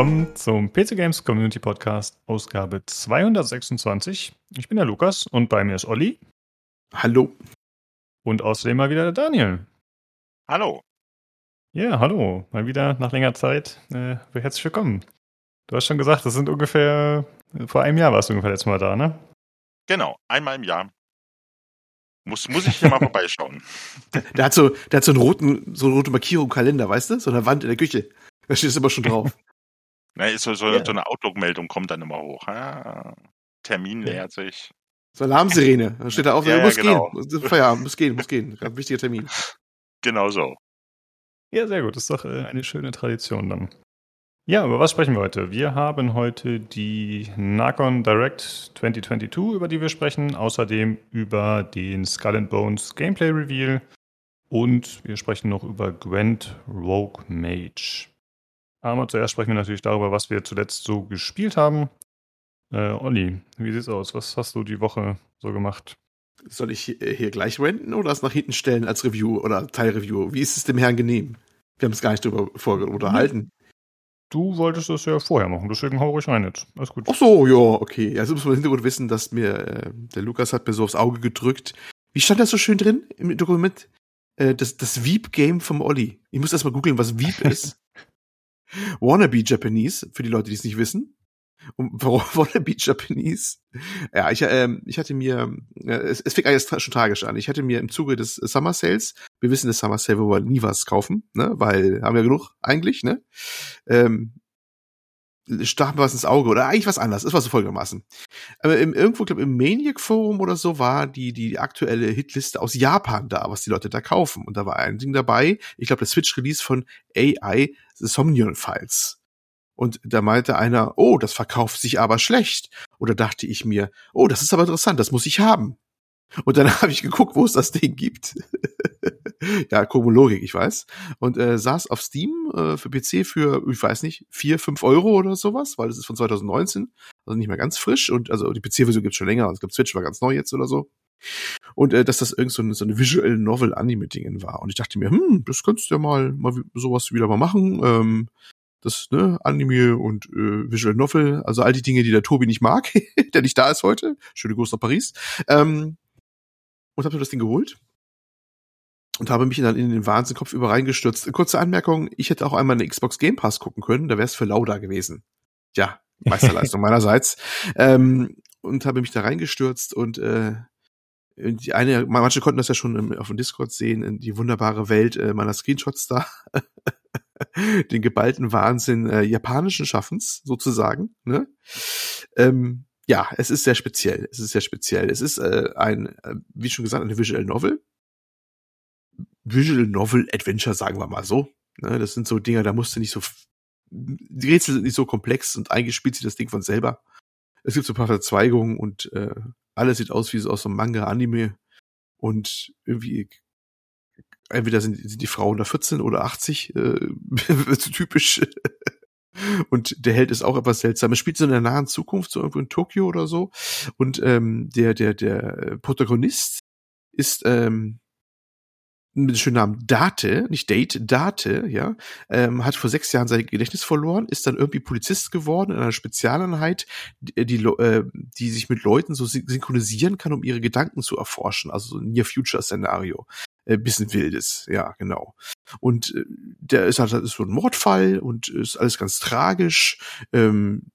Willkommen zum PC Games Community Podcast, Ausgabe 226. Ich bin der Lukas und bei mir ist Olli. Hallo. Und außerdem mal wieder der Daniel. Hallo. Ja, hallo. Mal wieder nach längerer Zeit. Äh, herzlich willkommen. Du hast schon gesagt, das sind ungefähr, vor einem Jahr warst du ungefähr letztes Mal da, ne? Genau, einmal im Jahr. Muss, muss ich hier mal vorbeischauen. Der, der, hat so, der hat so einen roten, so eine rote Markierung im Kalender, weißt du? So eine Wand in der Küche. Da steht es immer schon drauf. Na, so, so, ja. so eine Outlook-Meldung kommt dann immer hoch. Ah, Termin ja. nähert sich. So Alarmsirene. Da steht da auf, ja, muss ja, genau. gehen. Feierabend, muss gehen, muss gehen. Ein wichtiger Termin. Genau so. Ja, sehr gut. Das ist doch äh, eine schöne Tradition dann. Ja, über was sprechen wir heute? Wir haben heute die Narcon Direct 2022, über die wir sprechen. Außerdem über den Skull and Bones Gameplay Reveal. Und wir sprechen noch über Gwent Rogue Mage. Aber zuerst sprechen wir natürlich darüber, was wir zuletzt so gespielt haben. Äh, Olli, wie sieht's aus? Was hast du die Woche so gemacht? Soll ich hier gleich renten oder es nach hinten stellen als Review oder Teilreview? Wie ist es dem Herrn genehm? Wir haben es gar nicht darüber unterhalten. Du wolltest das ja vorher machen, deswegen hau ruhig rein jetzt. Alles gut. Ach so, ja, okay. Also muss man im Hintergrund wissen, dass mir, äh, der Lukas hat mir so aufs Auge gedrückt. Wie stand das so schön drin im Dokument? Äh, das, das Veep-Game vom Olli. Ich muss erst mal googeln, was Veep ist. Wannabe Japanese, für die Leute, die es nicht wissen. Und warum Wannabe Japanese? Ja, ich, ähm, ich hatte mir, äh, es, es fing eigentlich schon tragisch an. Ich hatte mir im Zuge des Summer Sales, wir wissen, das Summer Sale, wo wir nie was kaufen, ne, weil haben wir genug eigentlich, ne, ähm, stach mir was ins Auge oder eigentlich was anderes. Es war so folgendermaßen. Aber im, irgendwo, glaube im Maniac Forum oder so war die, die aktuelle Hitliste aus Japan da, was die Leute da kaufen. Und da war ein Ding dabei, ich glaube, das Switch-Release von AI The Somnium Files. Und da meinte einer, oh, das verkauft sich aber schlecht. Oder dachte ich mir, oh, das ist aber interessant, das muss ich haben. Und dann habe ich geguckt, wo es das Ding gibt. ja, Logik, ich weiß. Und äh, saß auf Steam äh, für PC für, ich weiß nicht, vier, fünf Euro oder sowas, weil das ist von 2019, also nicht mehr ganz frisch. Und also die PC-Version gibt's schon länger, also ich glaube Switch war ganz neu jetzt oder so. Und äh, dass das irgend so eine, so eine Visual Novel Anime-Dingen war. Und ich dachte mir, hm, das könntest du ja mal, mal sowas wieder mal machen. Ähm, das ne, Anime und äh, Visual Novel, also all die Dinge, die der Tobi nicht mag, der nicht da ist heute. Schöne Grüße nach Paris. Ähm, und habe mir das Ding geholt und habe mich dann in den Wahnsinn Kopf über reingestürzt. Kurze Anmerkung, ich hätte auch einmal eine Xbox Game Pass gucken können, da wäre es für Lauda gewesen. Ja, Meisterleistung meinerseits. Ähm, und habe mich da reingestürzt und äh, die eine, manche konnten das ja schon auf dem Discord sehen, die wunderbare Welt äh, meiner Screenshots da. den geballten Wahnsinn äh, japanischen Schaffens sozusagen. Ne? Ähm, ja, es ist sehr speziell. Es ist sehr speziell. Es ist äh, ein, äh, wie schon gesagt, eine Visual Novel. Visual Novel Adventure, sagen wir mal so. Ne? Das sind so Dinger, da musst du nicht so die Rätsel sind nicht so komplex und eingespielt sich das Ding von selber. Es gibt so ein paar Verzweigungen und äh, alles sieht aus wie so aus so einem Manga-Anime und irgendwie entweder sind, sind die Frauen da 14 oder 80, äh, typisch. Und der Held ist auch etwas seltsam. Er spielt so in der nahen Zukunft, so irgendwo in Tokio oder so. Und ähm, der, der, der Protagonist ist ähm, mit dem schönen Namen Date, nicht Date, Date, ja, ähm, hat vor sechs Jahren sein Gedächtnis verloren, ist dann irgendwie Polizist geworden in einer Spezialeinheit, die, die, äh, die sich mit Leuten so synchronisieren kann, um ihre Gedanken zu erforschen, also so ein Near-Future-Szenario äh, bisschen wildes, ja, genau. Und äh, der ist halt ist so ein Mordfall und ist alles ganz tragisch. Ähm,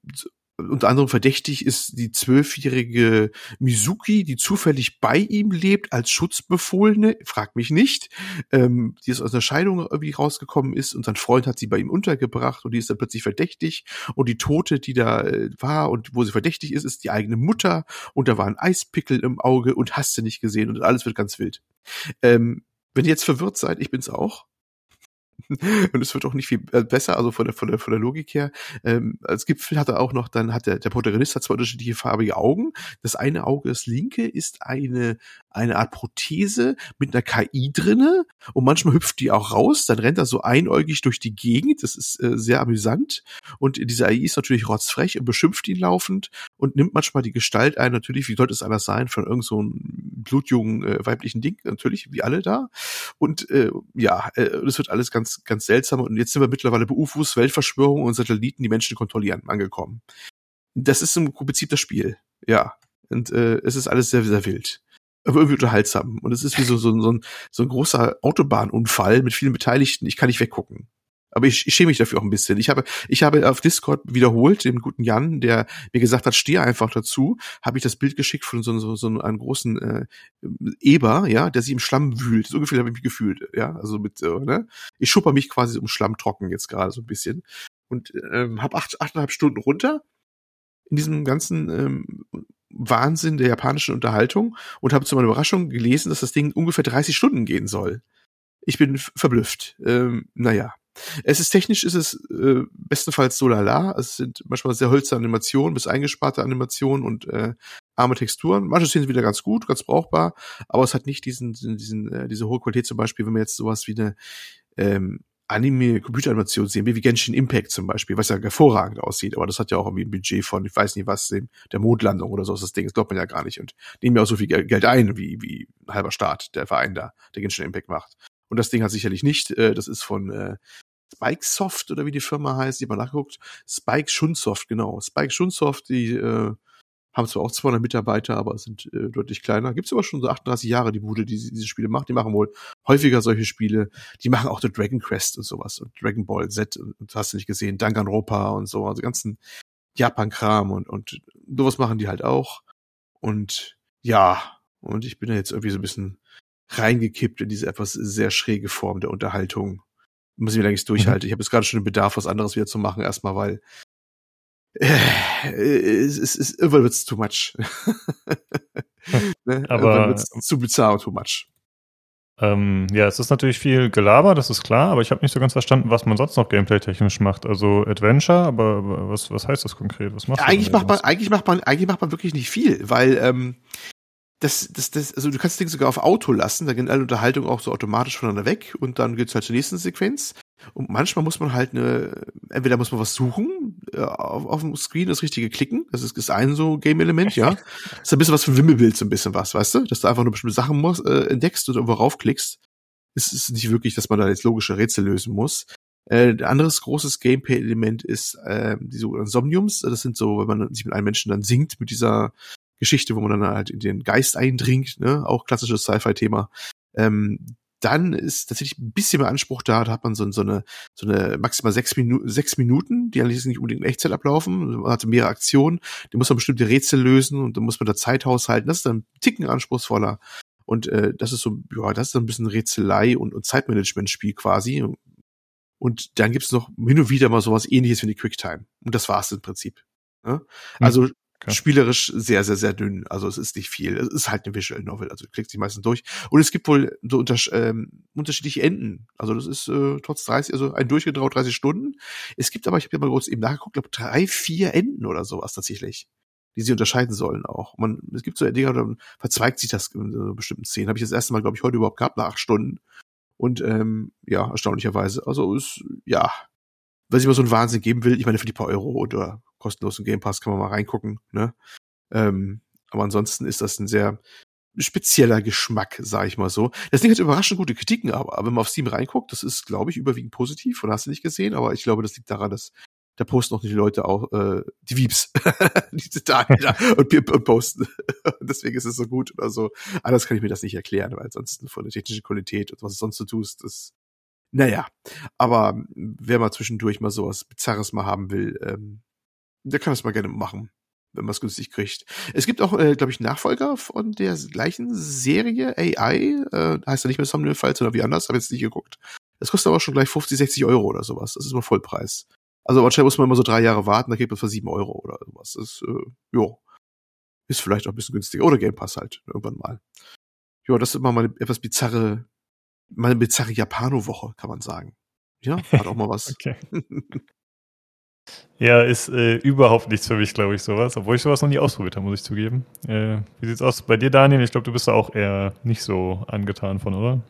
unter anderem verdächtig ist die zwölfjährige Mizuki, die zufällig bei ihm lebt als Schutzbefohlene, frag mich nicht, ähm, die ist aus einer Scheidung irgendwie rausgekommen ist und sein Freund hat sie bei ihm untergebracht und die ist dann plötzlich verdächtig. Und die Tote, die da äh, war und wo sie verdächtig ist, ist die eigene Mutter. Und da war ein Eispickel im Auge und hast du nicht gesehen. Und alles wird ganz wild. Ähm, wenn ihr jetzt verwirrt seid, ich bin's auch, und es wird auch nicht viel äh, besser, also von der, von der, von der Logik her. Ähm, als Gipfel hat er auch noch, dann hat der, der Protagonist hat zwei unterschiedliche farbige Augen. Das eine Auge, das linke, ist eine eine Art Prothese mit einer KI drinne und manchmal hüpft die auch raus, dann rennt er so einäugig durch die Gegend, das ist äh, sehr amüsant. Und diese AI ist natürlich rotzfrech und beschimpft ihn laufend und nimmt manchmal die Gestalt ein, natürlich, wie sollte es anders sein, von irgend so einem blutjungen äh, weiblichen Ding, natürlich, wie alle da. Und äh, ja, äh, das wird alles ganz, ganz seltsam. Und jetzt sind wir mittlerweile bei UFOs, Weltverschwörung und Satelliten, die Menschen kontrollieren, angekommen. Das ist im Prinzip das Spiel, ja. Und äh, es ist alles sehr, sehr wild aber irgendwie unterhaltsam. Und es ist wie so, so, so, ein, so ein großer Autobahnunfall mit vielen Beteiligten. Ich kann nicht weggucken. Aber ich, ich schäme mich dafür auch ein bisschen. Ich habe, ich habe auf Discord wiederholt dem guten Jan, der mir gesagt hat, stehe einfach dazu, habe ich das Bild geschickt von so, so, so einem großen äh, Eber, ja, der sich im Schlamm wühlt. So gefühlt habe ich mich gefühlt, ja. Also mit, äh, ne? Ich schupper mich quasi um Schlamm trocken jetzt gerade so ein bisschen. Und ähm, habe acht, achteinhalb Stunden runter in diesem ganzen ähm, Wahnsinn der japanischen Unterhaltung und habe zu meiner Überraschung gelesen, dass das Ding ungefähr 30 Stunden gehen soll. Ich bin verblüfft. Ähm, naja. Es ist technisch, ist es äh, bestenfalls so lala. Es sind manchmal sehr hölzerne Animationen bis eingesparte Animationen und äh, arme Texturen. Manche sind wieder ganz gut, ganz brauchbar, aber es hat nicht diesen, diesen, äh, diese hohe Qualität zum Beispiel, wenn man jetzt sowas wie eine ähm, Anime-Computeranimation sehen, wie Genshin Impact zum Beispiel, was ja hervorragend aussieht, aber das hat ja auch irgendwie ein Budget von, ich weiß nicht was, der Mondlandung oder so ist das Ding, das glaubt man ja gar nicht und nehmen ja auch so viel Geld ein, wie, wie ein halber Staat, der Verein da, der Genshin Impact macht. Und das Ding hat sicherlich nicht, äh, das ist von äh, Spike Soft oder wie die Firma heißt, die mal nachguckt, Spike Shunsoft, genau, Spike Shunsoft, die äh, haben zwar auch 200 Mitarbeiter, aber sind äh, deutlich kleiner. Gibt's aber schon so 38 Jahre, die Bude, die diese Spiele macht. Die machen wohl häufiger solche Spiele. Die machen auch The Dragon Quest und sowas und Dragon Ball Z und, und hast du nicht gesehen, Danganronpa und so, also ganzen Japan-Kram und, und sowas machen die halt auch. Und ja, und ich bin da jetzt irgendwie so ein bisschen reingekippt in diese etwas sehr schräge Form der Unterhaltung. Muss ich mir eigentlich durchhalten. Mhm. Ich habe jetzt gerade schon den Bedarf, was anderes wieder zu machen, erstmal, weil es, es, es, irgendwann wird's too much. ne? Aber wird's zu bizarr und too much. Ähm, ja, es ist natürlich viel Gelaber, das ist klar, aber ich habe nicht so ganz verstanden, was man sonst noch gameplay-technisch macht. Also Adventure, aber was, was heißt das konkret? Was machst ja, eigentlich macht man, eigentlich macht man, eigentlich macht man wirklich nicht viel, weil ähm, das, das, das, also du kannst das Ding sogar auf Auto lassen, da gehen alle Unterhaltungen auch so automatisch voneinander weg und dann geht's halt zur nächsten Sequenz. Und manchmal muss man halt eine, entweder muss man was suchen, äh, auf, auf dem Screen das richtige klicken, das ist, ist ein so Game-Element, ja. Das ist ein bisschen was für Wimmelbild, so ein bisschen was, weißt du? Dass du einfach nur bestimmte Sachen muss, äh, entdeckst und irgendwo raufklickst. Es ist nicht wirklich, dass man da jetzt logische Rätsel lösen muss. Äh, ein anderes großes Gameplay-Element ist äh, die sogenannten Somniums. Das sind so, wenn man sich mit einem Menschen dann singt, mit dieser Geschichte, wo man dann halt in den Geist eindringt, ne? auch klassisches Sci-Fi-Thema. Ähm, dann ist tatsächlich ein bisschen mehr Anspruch da. Da hat man so, so eine, so eine maximal sechs, Minu sechs Minuten, die eigentlich nicht unbedingt in Echtzeit ablaufen. Man hat mehrere Aktionen, die muss man bestimmte Rätsel lösen und dann muss man da Zeit haushalten. Das ist dann ein Ticken anspruchsvoller. Und äh, das ist so, ja, das ist dann ein bisschen Rätselei und, und Zeitmanagement-Spiel quasi. Und dann gibt's noch hin und wieder mal sowas ähnliches wie die Quicktime. Und das war's im Prinzip. Ne? Also Okay. Spielerisch sehr, sehr, sehr dünn. Also es ist nicht viel. Es ist halt eine Visual Novel. Also du klickst die meistens durch. Und es gibt wohl so unter, ähm, unterschiedliche Enden. Also das ist äh, trotz 30, also ein Durchgedraut 30 Stunden. Es gibt aber, ich habe ja mal kurz eben nachgeguckt, glaube drei, vier Enden oder sowas tatsächlich die sie unterscheiden sollen auch. Man, es gibt so Dinge, dann verzweigt sich das in so bestimmten Szenen. Habe ich das erste Mal, glaube ich, heute überhaupt gehabt, nach acht Stunden. Und ähm, ja, erstaunlicherweise. Also ist, ja, was ich mal so einen Wahnsinn geben will, ich meine, für die paar Euro oder kostenlosen Game Pass kann man mal reingucken. Ne? Ähm, aber ansonsten ist das ein sehr spezieller Geschmack, sage ich mal so. Das Ding hat überraschend gute Kritiken, aber, aber wenn man auf Steam reinguckt, das ist, glaube ich, überwiegend positiv. Und hast du nicht gesehen, aber ich glaube, das liegt daran, dass da posten auch die Leute auch äh, die Weeps, die Zitate da und, und posten. Deswegen ist es so gut oder so. Anders kann ich mir das nicht erklären, weil ansonsten von der technischen Qualität und was du sonst so tust, das naja, aber wer mal zwischendurch mal sowas Bizarres mal haben will, ähm, der kann das mal gerne machen, wenn man es günstig kriegt. Es gibt auch, äh, glaube ich, Nachfolger von der gleichen Serie, AI, äh, heißt ja nicht mehr Somnium Files oder wie anders, habe jetzt nicht geguckt. Das kostet aber schon gleich 50, 60 Euro oder sowas. Das ist mal Vollpreis. Also wahrscheinlich muss man immer so drei Jahre warten, da kriegt man für sieben Euro oder sowas. Das ist, äh, jo. Ist vielleicht auch ein bisschen günstiger. Oder Game Pass halt, irgendwann mal. Ja, das ist immer mal eine etwas bizarre, mal eine bizarre Japano-Woche, kann man sagen. Ja, hat auch mal was. okay. Ja, ist äh, überhaupt nichts für mich, glaube ich, sowas. Obwohl ich sowas noch nie ausprobiert habe, muss ich zugeben. Äh, wie sieht's aus bei dir, Daniel? Ich glaube, du bist da auch eher nicht so angetan von, oder?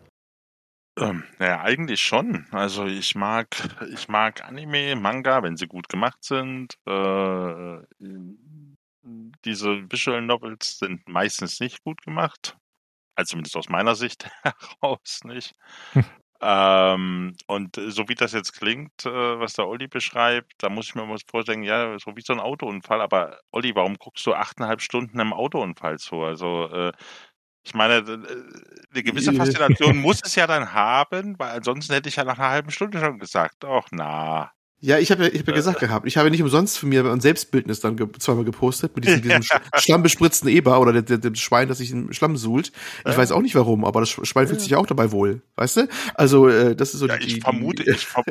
Ähm, naja, eigentlich schon. Also ich mag, ich mag Anime, Manga, wenn sie gut gemacht sind. Äh, diese Visual Novels sind meistens nicht gut gemacht. Also zumindest aus meiner Sicht heraus nicht. Ähm, und so wie das jetzt klingt, äh, was der Olli beschreibt, da muss ich mir mal vorstellen, ja, so wie so ein Autounfall. Aber Olli, warum guckst du achteinhalb Stunden im Autounfall zu? Also äh, ich meine, äh, eine gewisse Faszination muss es ja dann haben, weil ansonsten hätte ich ja nach einer halben Stunde schon gesagt, ach na, ja, ich habe ja, ich hab ja gesagt gehabt, ich habe nicht umsonst von mir ein Selbstbildnis dann ge zweimal gepostet mit diesem, diesem schlammbespritzten Eber oder dem, dem Schwein, das sich im Schlamm suhlt. Ich ja. weiß auch nicht warum, aber das Schwein fühlt sich auch dabei wohl, weißt du? Also äh, das ist so ja, die, ich vermute, die, ich, verm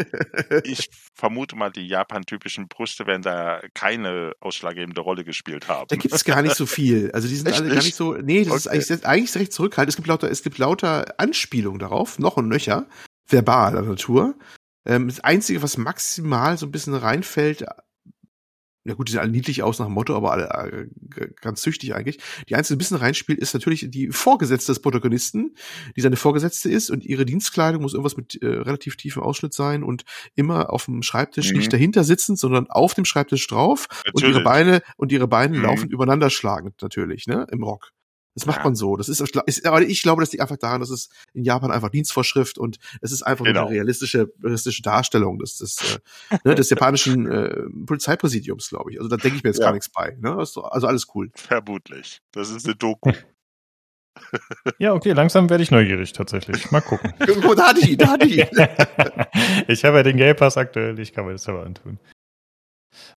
ich vermute mal, die Japan-typischen Brüste werden da keine ausschlaggebende Rolle gespielt haben. Da gibt's gar nicht so viel. Also die sind Echt alle gar nicht so. Nee, das okay. ist eigentlich, eigentlich recht zurückhaltend. Es gibt lauter, es gibt lauter Anspielungen darauf, noch und nöcher verbaler Natur. Ähm, das Einzige, was maximal so ein bisschen reinfällt, ja gut, die sehen alle niedlich aus nach dem Motto, aber alle äh, ganz züchtig eigentlich. Die einzige, die ein bisschen reinspielt, ist natürlich die Vorgesetzte des Protagonisten, die seine Vorgesetzte ist und ihre Dienstkleidung muss irgendwas mit äh, relativ tiefem Ausschnitt sein und immer auf dem Schreibtisch mhm. nicht dahinter sitzend, sondern auf dem Schreibtisch drauf natürlich. und ihre Beine und ihre Beine mhm. laufend übereinander schlagend natürlich, ne, im Rock. Das macht ja. man so. Das ist, ist, aber ich glaube, das liegt einfach daran, dass es in Japan einfach Dienstvorschrift und es ist einfach genau. eine realistische, realistische Darstellung des, des, äh, ne, des japanischen äh, Polizeipräsidiums, glaube ich. Also da denke ich mir jetzt ja. gar nichts bei. Ne? Also alles cool. Vermutlich. Das ist eine Doku. Ja, okay, langsam werde ich neugierig tatsächlich. Mal gucken. Irgendwo da die, da die. ich habe ja den Game Pass aktuell, ich kann mir das aber antun.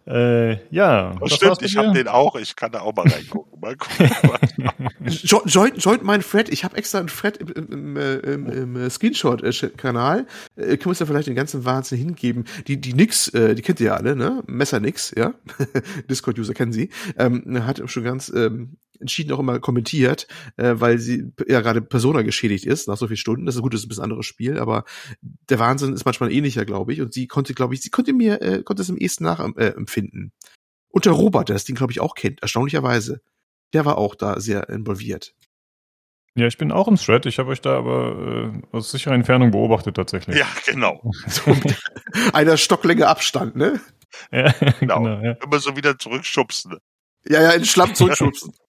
Äh, ja. Das stimmt, ich habe den auch. Ich kann da auch mal reingucken. Mal gucken. join, join mein Fred. Ich habe extra einen Fred im, im, im, im äh, Screenshot-Kanal. Äh, können wir uns da vielleicht den ganzen Wahnsinn hingeben. Die, die Nix, äh, die kennt ihr ja alle, ne? Messer Nix, ja? Discord-User kennen sie. Ähm, hat schon ganz ähm, entschieden auch immer kommentiert, äh, weil sie ja gerade Persona geschädigt ist nach so vielen Stunden. Das ist gut, das ist ein bisschen anderes Spiel, aber der Wahnsinn ist manchmal ähnlicher, glaube ich. Und sie konnte, glaube ich, sie konnte mir, äh, konnte es im ehesten nachempfinden. Äh, Und der Robert, der das Ding, glaube ich, auch kennt, erstaunlicherweise. Der war auch da sehr involviert. Ja, ich bin auch im Thread. Ich habe euch da aber äh, aus sicherer Entfernung beobachtet tatsächlich. Ja, genau. So einer Stocklänge Abstand, ne? Ja, genau. genau ja. Immer so wieder zurückschubsen. Ja, ja, in den Schlamm zurückschubsen.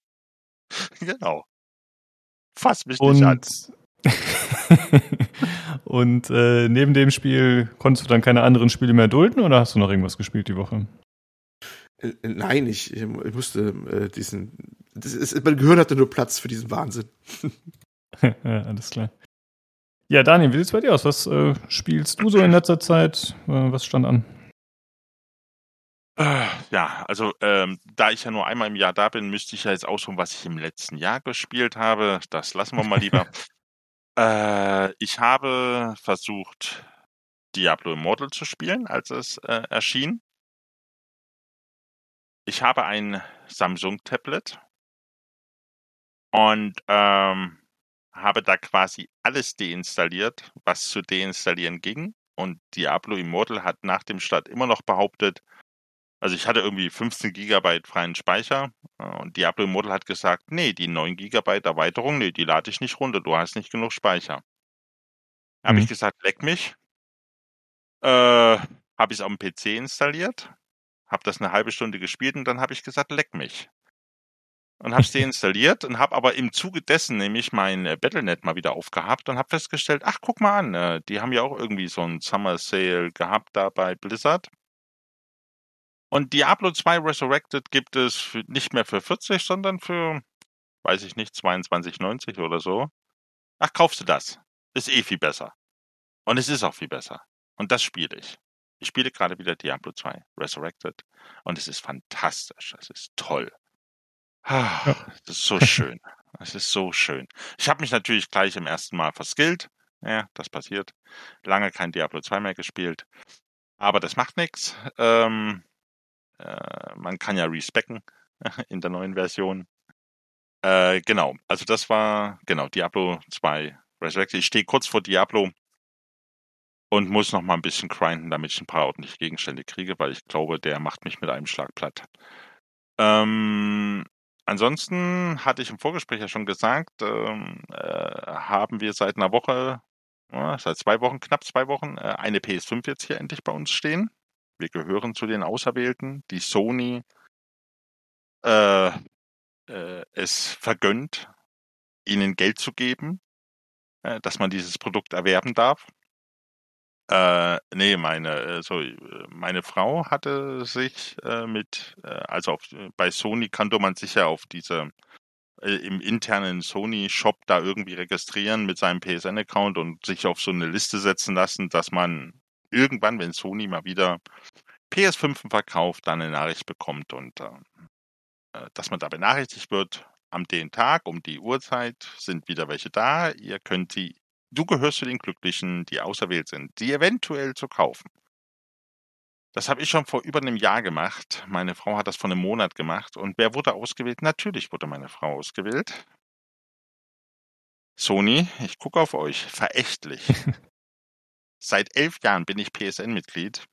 genau. Fass mich und, nicht an. und äh, neben dem Spiel konntest du dann keine anderen Spiele mehr dulden oder hast du noch irgendwas gespielt die Woche? Äh, nein, ich, ich musste äh, diesen. Das ist, mein Gehirn hatte nur Platz für diesen Wahnsinn. ja, alles klar. Ja, Daniel, wie sieht's bei dir aus? Was äh, spielst du so in letzter Zeit? Äh, was stand an? Äh, ja, also ähm, da ich ja nur einmal im Jahr da bin, müsste ich ja jetzt ausholen, was ich im letzten Jahr gespielt habe. Das lassen wir mal lieber. äh, ich habe versucht, Diablo Immortal zu spielen, als es äh, erschien. Ich habe ein Samsung-Tablet und ähm, habe da quasi alles deinstalliert, was zu deinstallieren ging. Und Diablo Immortal hat nach dem Start immer noch behauptet, also ich hatte irgendwie 15 Gigabyte freien Speicher äh, und Diablo Immortal hat gesagt, nee, die 9 Gigabyte Erweiterung, nee, die lade ich nicht runter, du hast nicht genug Speicher. Mhm. Habe ich gesagt, leck mich. Äh, habe ich es auf dem PC installiert, habe das eine halbe Stunde gespielt und dann habe ich gesagt, leck mich. Und habe es deinstalliert und habe aber im Zuge dessen nämlich mein äh, Battlenet mal wieder aufgehabt und habe festgestellt, ach guck mal an, äh, die haben ja auch irgendwie so ein Summer Sale gehabt da bei Blizzard. Und Diablo 2 Resurrected gibt es für, nicht mehr für 40, sondern für, weiß ich nicht, 22,90 oder so. Ach, kaufst du das? Ist eh viel besser. Und es ist auch viel besser. Und das spiele ich. Ich spiele gerade wieder Diablo 2 Resurrected. Und es ist fantastisch. Es ist toll. Ah, das ist so schön. Es ist so schön. Ich habe mich natürlich gleich im ersten Mal verskillt. Ja, das passiert. Lange kein Diablo 2 mehr gespielt. Aber das macht nichts. Ähm, äh, man kann ja respecken in der neuen Version. Äh, genau, also das war, genau, Diablo 2 Resurrected. Ich stehe kurz vor Diablo und muss noch mal ein bisschen grinden, damit ich ein paar ordentliche Gegenstände kriege, weil ich glaube, der macht mich mit einem Schlag platt. Ähm, ansonsten hatte ich im Vorgespräch ja schon gesagt, ähm, äh, haben wir seit einer Woche, äh, seit zwei Wochen, knapp zwei Wochen, äh, eine PS5 jetzt hier endlich bei uns stehen. Wir gehören zu den Auserwählten, die Sony äh, äh, es vergönnt, ihnen Geld zu geben, äh, dass man dieses Produkt erwerben darf. Äh, nee, meine, äh, so, meine Frau hatte sich äh, mit, äh, also auf, bei Sony kannte man sich ja auf diese, äh, im internen Sony-Shop da irgendwie registrieren mit seinem PSN-Account und sich auf so eine Liste setzen lassen, dass man irgendwann, wenn Sony mal wieder PS5 verkauft, dann eine Nachricht bekommt und äh, dass man da benachrichtigt wird, am den Tag, um die Uhrzeit sind wieder welche da, ihr könnt sie Du gehörst zu den Glücklichen, die auserwählt sind, die eventuell zu kaufen. Das habe ich schon vor über einem Jahr gemacht. Meine Frau hat das vor einem Monat gemacht. Und wer wurde ausgewählt? Natürlich wurde meine Frau ausgewählt. Sony, ich gucke auf euch, verächtlich. Seit elf Jahren bin ich PSN-Mitglied.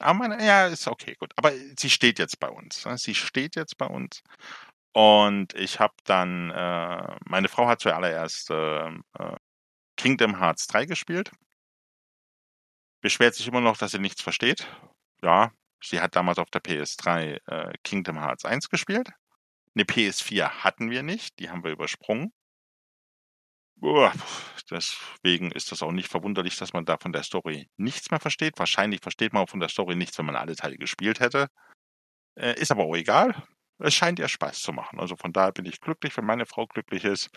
Aber meine, ja, ist okay, gut. Aber sie steht jetzt bei uns. Ne? Sie steht jetzt bei uns. Und ich habe dann, äh, meine Frau hat zuallererst äh, äh Kingdom Hearts 3 gespielt. Beschwert sich immer noch, dass sie nichts versteht. Ja, sie hat damals auf der PS3 äh, Kingdom Hearts 1 gespielt. Eine PS4 hatten wir nicht, die haben wir übersprungen. Deswegen ist das auch nicht verwunderlich, dass man da von der Story nichts mehr versteht. Wahrscheinlich versteht man auch von der Story nichts, wenn man alle Teile gespielt hätte. Äh, ist aber auch egal. Es scheint ihr Spaß zu machen. Also von daher bin ich glücklich, wenn meine Frau glücklich ist.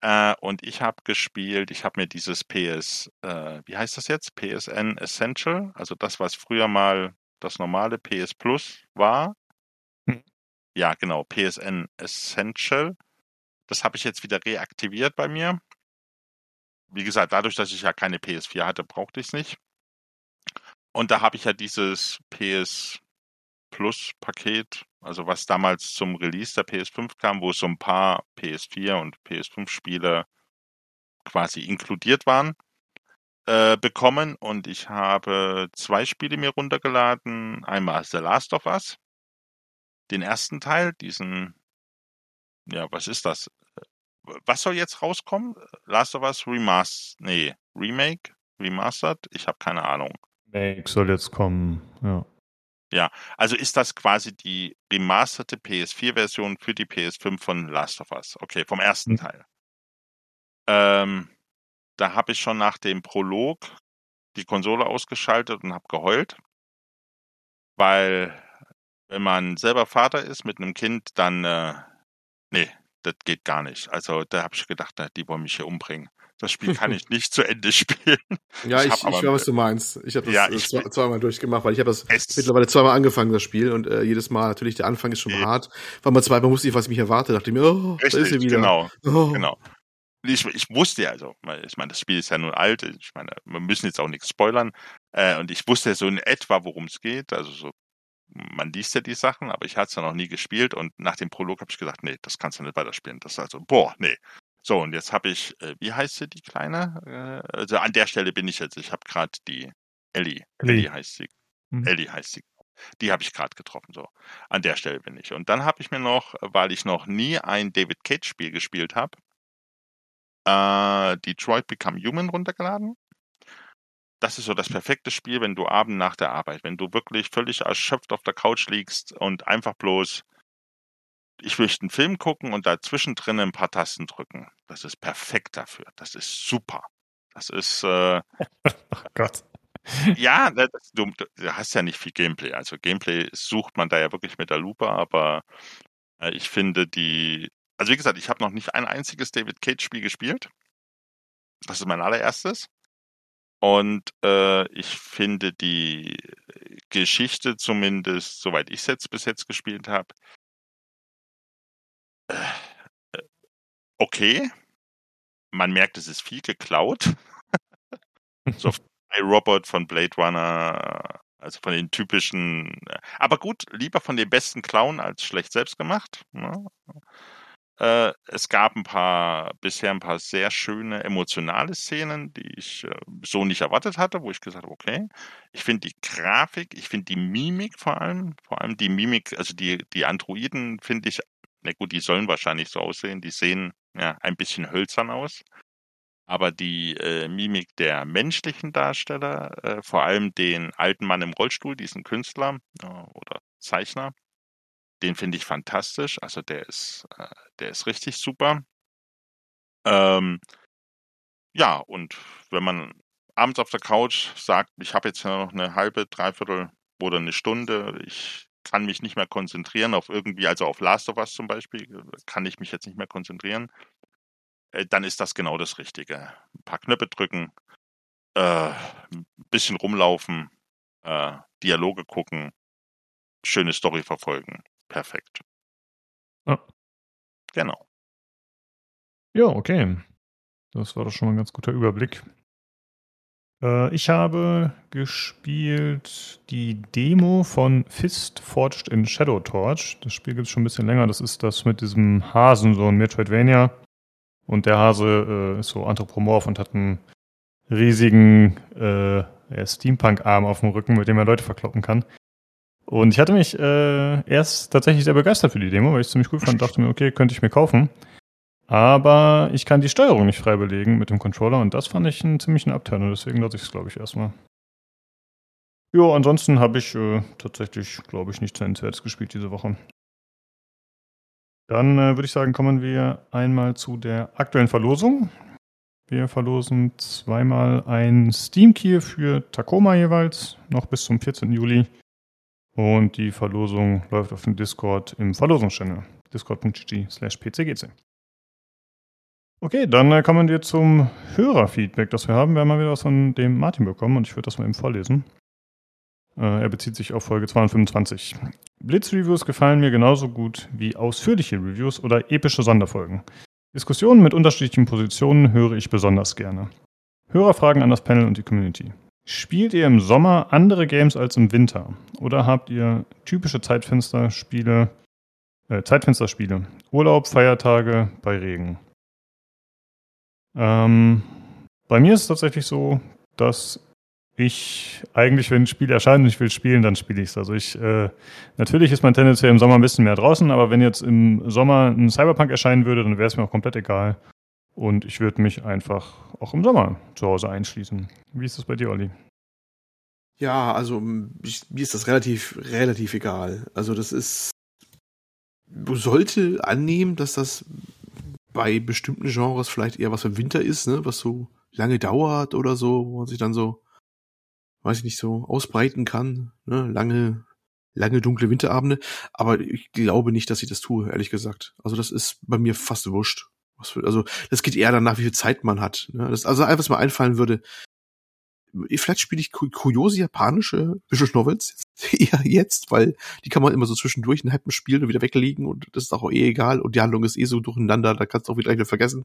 Äh, und ich habe gespielt, ich habe mir dieses PS, äh, wie heißt das jetzt? PSN Essential, also das, was früher mal das normale PS Plus war. Hm. Ja, genau, PSN Essential. Das habe ich jetzt wieder reaktiviert bei mir. Wie gesagt, dadurch, dass ich ja keine PS4 hatte, brauchte ich es nicht. Und da habe ich ja dieses PS Plus-Paket, also was damals zum Release der PS5 kam, wo so ein paar PS4 und PS5-Spiele quasi inkludiert waren, äh, bekommen. Und ich habe zwei Spiele mir runtergeladen. Einmal The Last of Us, den ersten Teil, diesen, ja, was ist das? Was soll jetzt rauskommen? Last of Us Remastered, nee, Remake, Remastered? Ich habe keine Ahnung. Remake soll jetzt kommen, ja. Ja, also ist das quasi die remasterte PS4-Version für die PS5 von Last of Us. Okay, vom ersten mhm. Teil. Ähm, da habe ich schon nach dem Prolog die Konsole ausgeschaltet und habe geheult, weil wenn man selber Vater ist mit einem Kind, dann äh, nee, das geht gar nicht. Also da habe ich gedacht, die wollen mich hier umbringen. Das Spiel kann ich nicht zu Ende spielen. Ja, ich, ich, ich weiß, was du meinst. Ich habe das ja, ich, zwei, zweimal durchgemacht, weil ich habe das mittlerweile zweimal angefangen, das Spiel. Und äh, jedes Mal, natürlich, der Anfang ist schon äh, hart. Weil man zweimal wusste ich, was mich erwartet. Dachte ich mir, oh, richtig, da ist sie wieder. Genau, oh. genau. Ich, ich wusste ja, also, ich meine, das Spiel ist ja nun alt. Ich meine, wir müssen jetzt auch nichts spoilern. Äh, und ich wusste so in etwa, worum es geht. Also so man liest ja die Sachen, aber ich hatte es ja noch nie gespielt und nach dem Prolog habe ich gesagt, nee, das kannst du nicht weiterspielen. Das ist also, boah, nee, so, und jetzt habe ich, äh, wie heißt sie, die Kleine? Äh, also an der Stelle bin ich jetzt, ich habe gerade die Ellie, Ellie, Ellie heißt sie. Mhm. Ellie heißt sie. Die habe ich gerade getroffen, so. An der Stelle bin ich. Und dann habe ich mir noch, weil ich noch nie ein David Cage-Spiel gespielt habe, äh, Detroit Become Human runtergeladen. Das ist so das perfekte Spiel, wenn du abend nach der Arbeit, wenn du wirklich völlig erschöpft auf der Couch liegst und einfach bloß ich möchte einen Film gucken und dazwischen drin ein paar Tasten drücken. Das ist perfekt dafür. Das ist super. Das ist. Äh, oh Gott. Ja, das, du, du, hast ja nicht viel Gameplay. Also Gameplay sucht man da ja wirklich mit der Lupe, aber äh, ich finde die. Also wie gesagt, ich habe noch nicht ein einziges David Cage-Spiel gespielt. Das ist mein allererstes. Und äh, ich finde die Geschichte zumindest, soweit ich es jetzt bis jetzt gespielt habe, äh, okay. Man merkt, es ist viel geklaut. so Robot von Blade Runner, also von den typischen. Aber gut, lieber von den besten Clown als schlecht selbst gemacht. Ne? Äh, es gab ein paar, bisher ein paar sehr schöne emotionale Szenen, die ich äh, so nicht erwartet hatte, wo ich gesagt habe, okay, ich finde die Grafik, ich finde die Mimik vor allem, vor allem die Mimik, also die, die Androiden finde ich, na gut, die sollen wahrscheinlich so aussehen, die sehen ja ein bisschen hölzern aus. Aber die äh, Mimik der menschlichen Darsteller, äh, vor allem den alten Mann im Rollstuhl, diesen Künstler äh, oder Zeichner, den finde ich fantastisch. Also der ist, äh, der ist richtig super. Ähm, ja, und wenn man abends auf der Couch sagt, ich habe jetzt noch eine halbe, dreiviertel oder eine Stunde, ich kann mich nicht mehr konzentrieren auf irgendwie, also auf Last of Us zum Beispiel, kann ich mich jetzt nicht mehr konzentrieren, äh, dann ist das genau das Richtige. Ein paar Knöpfe drücken, äh, ein bisschen rumlaufen, äh, Dialoge gucken, schöne Story verfolgen. Perfekt. Ja. Genau. Ja, okay. Das war doch schon mal ein ganz guter Überblick. Äh, ich habe gespielt die Demo von Fist Forged in Shadow Torch. Das Spiel gibt es schon ein bisschen länger. Das ist das mit diesem Hasen, so ein Metroidvania. Und der Hase äh, ist so anthropomorph und hat einen riesigen äh, Steampunk-Arm auf dem Rücken, mit dem er Leute verkloppen kann. Und ich hatte mich äh, erst tatsächlich sehr begeistert für die Demo, weil ich es ziemlich cool fand. Dachte mir, okay, könnte ich mir kaufen. Aber ich kann die Steuerung nicht frei belegen mit dem Controller und das fand ich einen ziemlichen und deswegen lasse ich es, glaube ich, erstmal. Ja, ansonsten habe ich äh, tatsächlich, glaube ich, nichts Nennenswertes gespielt diese Woche. Dann äh, würde ich sagen, kommen wir einmal zu der aktuellen Verlosung. Wir verlosen zweimal ein Steam Key für Tacoma jeweils, noch bis zum 14. Juli. Und die Verlosung läuft auf dem Discord im Verlosungschannel. discord.gg slash pcgc. Okay, dann äh, kommen wir zum Hörerfeedback, das wir haben. Wir haben mal wieder was von dem Martin bekommen und ich würde das mal eben vorlesen. Äh, er bezieht sich auf Folge 225. Blitz-Reviews gefallen mir genauso gut wie ausführliche Reviews oder epische Sonderfolgen. Diskussionen mit unterschiedlichen Positionen höre ich besonders gerne. Hörerfragen an das Panel und die Community. Spielt ihr im Sommer andere Games als im Winter? Oder habt ihr typische Zeitfensterspiele, äh, Zeitfensterspiele? Urlaub, Feiertage bei Regen? Ähm, bei mir ist es tatsächlich so, dass ich eigentlich, wenn ein Spiel erscheint und ich will spielen, dann spiele ich es. Also ich, äh, natürlich ist mein tendenziell im Sommer ein bisschen mehr draußen, aber wenn jetzt im Sommer ein Cyberpunk erscheinen würde, dann wäre es mir auch komplett egal. Und ich würde mich einfach auch im Sommer zu Hause einschließen. Wie ist das bei dir, Olli? Ja, also ich, mir ist das relativ, relativ egal. Also das ist, du sollte annehmen, dass das bei bestimmten Genres vielleicht eher was für Winter ist, ne, was so lange dauert oder so, wo man sich dann so, weiß ich nicht, so ausbreiten kann, ne, lange, lange dunkle Winterabende. Aber ich glaube nicht, dass ich das tue, ehrlich gesagt. Also das ist bei mir fast wurscht. Für, also das geht eher danach, wie viel Zeit man hat. Ne? Das, also einfach, was mir einfallen würde, vielleicht spiele ich kuriose japanische Visual Novels eher jetzt, weil die kann man immer so zwischendurch einen halben spielen und wieder weglegen und das ist auch eh egal und die Handlung ist eh so durcheinander, da kannst du auch wieder wieder vergessen,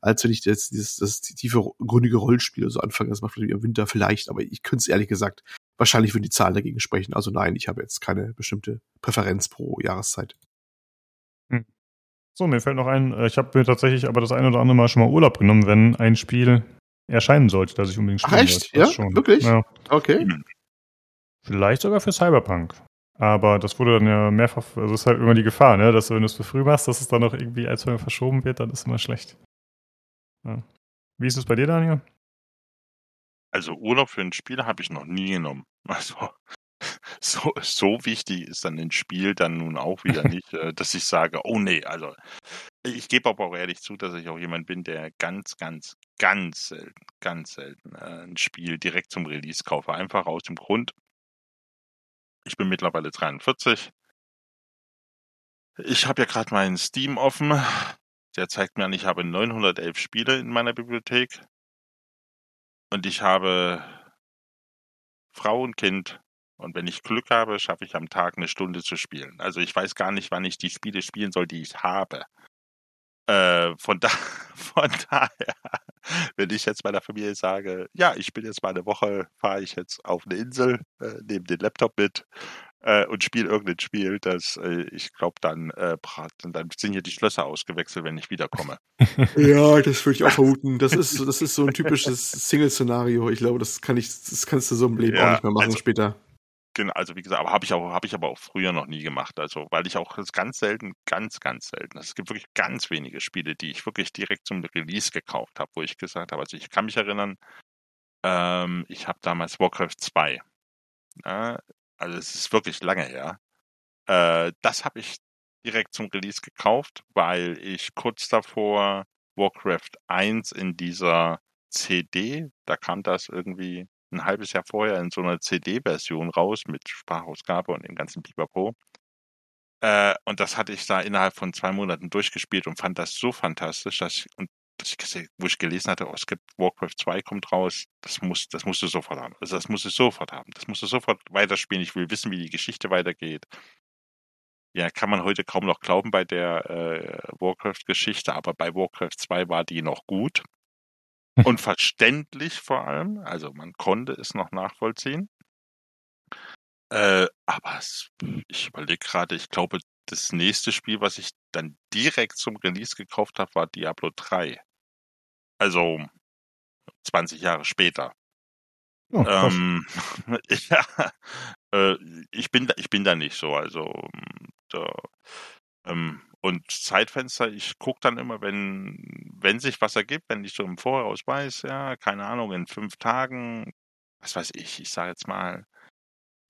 als wenn ich jetzt dieses das tiefe gründige Rollenspiel so anfange, das macht im Winter vielleicht, aber ich könnte es ehrlich gesagt, wahrscheinlich würden die Zahlen dagegen sprechen, also nein, ich habe jetzt keine bestimmte Präferenz pro Jahreszeit. So, mir fällt noch ein, äh, ich habe mir tatsächlich aber das ein oder andere Mal schon mal Urlaub genommen, wenn ein Spiel erscheinen sollte, dass ich unbedingt spielen Ach, echt? Ja, schon. wirklich? Ja. Okay. Vielleicht sogar für Cyberpunk. Aber das wurde dann ja mehrfach, also ist halt immer die Gefahr, ne? dass wenn du es für früh machst, dass es dann noch irgendwie ein, zwei Mal verschoben wird, dann ist es immer schlecht. Ja. Wie ist es bei dir, Daniel? Also Urlaub für ein Spiel habe ich noch nie genommen. Also so, so wichtig ist dann ein Spiel dann nun auch wieder nicht, äh, dass ich sage, oh nee, also ich gebe aber auch ehrlich zu, dass ich auch jemand bin, der ganz, ganz, ganz selten, ganz selten äh, ein Spiel direkt zum Release kaufe. Einfach aus dem Grund, ich bin mittlerweile 43. Ich habe ja gerade meinen Steam offen. Der zeigt mir an, ich habe 911 Spiele in meiner Bibliothek. Und ich habe Frau und Kind. Und wenn ich Glück habe, schaffe ich am Tag eine Stunde zu spielen. Also ich weiß gar nicht, wann ich die Spiele spielen soll, die ich habe. Äh, von, da, von daher, wenn ich jetzt meiner Familie sage, ja, ich bin jetzt mal eine Woche, fahre ich jetzt auf eine Insel, äh, nehme den Laptop mit, äh, und spiele irgendein Spiel, das äh, ich glaube, dann, äh, dann sind hier die Schlösser ausgewechselt, wenn ich wiederkomme. ja, das würde ich auch vermuten. Das ist, das ist so ein typisches Single-Szenario. Ich glaube, das kann ich, das kannst du so im Leben ja, auch nicht mehr machen also, später. Genau, also wie gesagt, aber habe ich auch, habe ich aber auch früher noch nie gemacht. Also, weil ich auch ganz selten, ganz, ganz selten. Es gibt wirklich ganz wenige Spiele, die ich wirklich direkt zum Release gekauft habe, wo ich gesagt habe, also ich kann mich erinnern, ähm, ich habe damals Warcraft 2. Äh, also es ist wirklich lange her. Äh, das habe ich direkt zum Release gekauft, weil ich kurz davor Warcraft 1 in dieser CD, da kam das irgendwie ein halbes Jahr vorher in so einer CD-Version raus mit Sprachausgabe und dem ganzen Pipapo. Äh, und das hatte ich da innerhalb von zwei Monaten durchgespielt und fand das so fantastisch, dass ich, und dass ich, wo ich gelesen hatte, oh, es gibt Warcraft 2 kommt raus, das muss, das musst du sofort haben. Also das musst du sofort haben. Das musst du sofort weiterspielen. Ich will wissen, wie die Geschichte weitergeht. Ja, kann man heute kaum noch glauben bei der äh, Warcraft-Geschichte, aber bei Warcraft 2 war die noch gut. Und verständlich vor allem. Also man konnte es noch nachvollziehen. Äh, aber es, ich überlege gerade, ich glaube, das nächste Spiel, was ich dann direkt zum Release gekauft habe, war Diablo 3. Also 20 Jahre später. Oh, ähm, ja, äh, ich bin da, ich bin da nicht so. Also da, ähm, und Zeitfenster, ich gucke dann immer, wenn, wenn sich was ergibt, wenn ich so im Voraus weiß, ja, keine Ahnung, in fünf Tagen, was weiß ich, ich sage jetzt mal,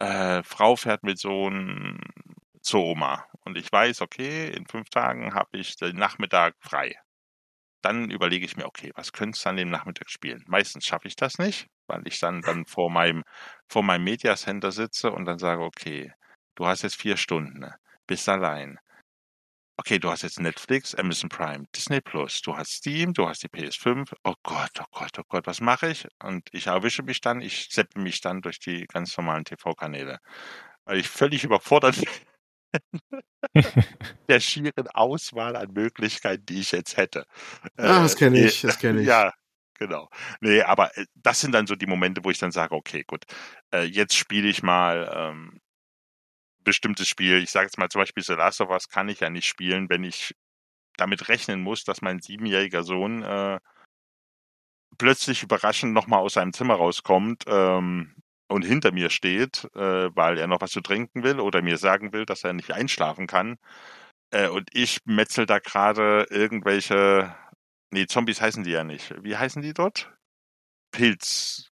äh, Frau fährt mit Sohn zur Oma und ich weiß, okay, in fünf Tagen habe ich den Nachmittag frei. Dann überlege ich mir, okay, was könntest du an dem Nachmittag spielen? Meistens schaffe ich das nicht, weil ich dann, dann vor meinem, vor meinem Media Center sitze und dann sage, okay, du hast jetzt vier Stunden, bist allein okay, du hast jetzt Netflix, Amazon Prime, Disney Plus, du hast Steam, du hast die PS5. Oh Gott, oh Gott, oh Gott, was mache ich? Und ich erwische mich dann, ich seppe mich dann durch die ganz normalen TV-Kanäle. Weil ich völlig überfordert bin der schieren Auswahl an Möglichkeiten, die ich jetzt hätte. Ah, das kenne ich, das kenne ich. Ja, genau. Nee, aber äh, das sind dann so die Momente, wo ich dann sage, okay, gut, äh, jetzt spiele ich mal ähm, bestimmtes Spiel, ich sage jetzt mal zum Beispiel The Last of Us, kann ich ja nicht spielen, wenn ich damit rechnen muss, dass mein siebenjähriger Sohn äh, plötzlich überraschend nochmal aus seinem Zimmer rauskommt ähm, und hinter mir steht, äh, weil er noch was zu trinken will oder mir sagen will, dass er nicht einschlafen kann. Äh, und ich metzel da gerade irgendwelche, nee, Zombies heißen die ja nicht. Wie heißen die dort? Pilz,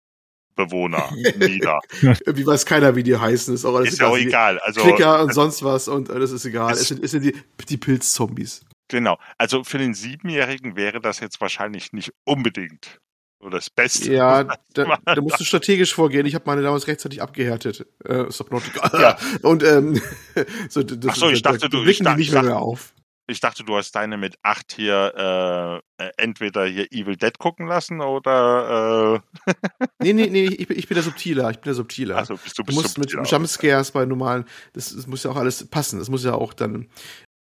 Bewohner nieder. Irgendwie weiß keiner, wie die heißen. Ist auch, alles ist ja auch egal. Also, Klicker und sonst was und das ist egal. Es, es sind, es sind die, die Pilzzombies. Genau. Also für den Siebenjährigen wäre das jetzt wahrscheinlich nicht unbedingt so das Beste. Ja, da, da musst du strategisch vorgehen. Ich habe meine damals rechtzeitig abgehärtet. Äh, Subnautica. Ja. Und ähm, so, das, Ach so, ich dachte, du blicken die nicht mehr, mehr auf. Ich dachte, du hast deine mit acht hier äh, entweder hier Evil Dead gucken lassen oder. Äh nee, nee, nee, ich, ich bin der Subtiler. Ich bin der Subtiler. Also bist du, bist du musst mit Jumpscares bei normalen, das, das muss ja auch alles passen. Das muss ja auch dann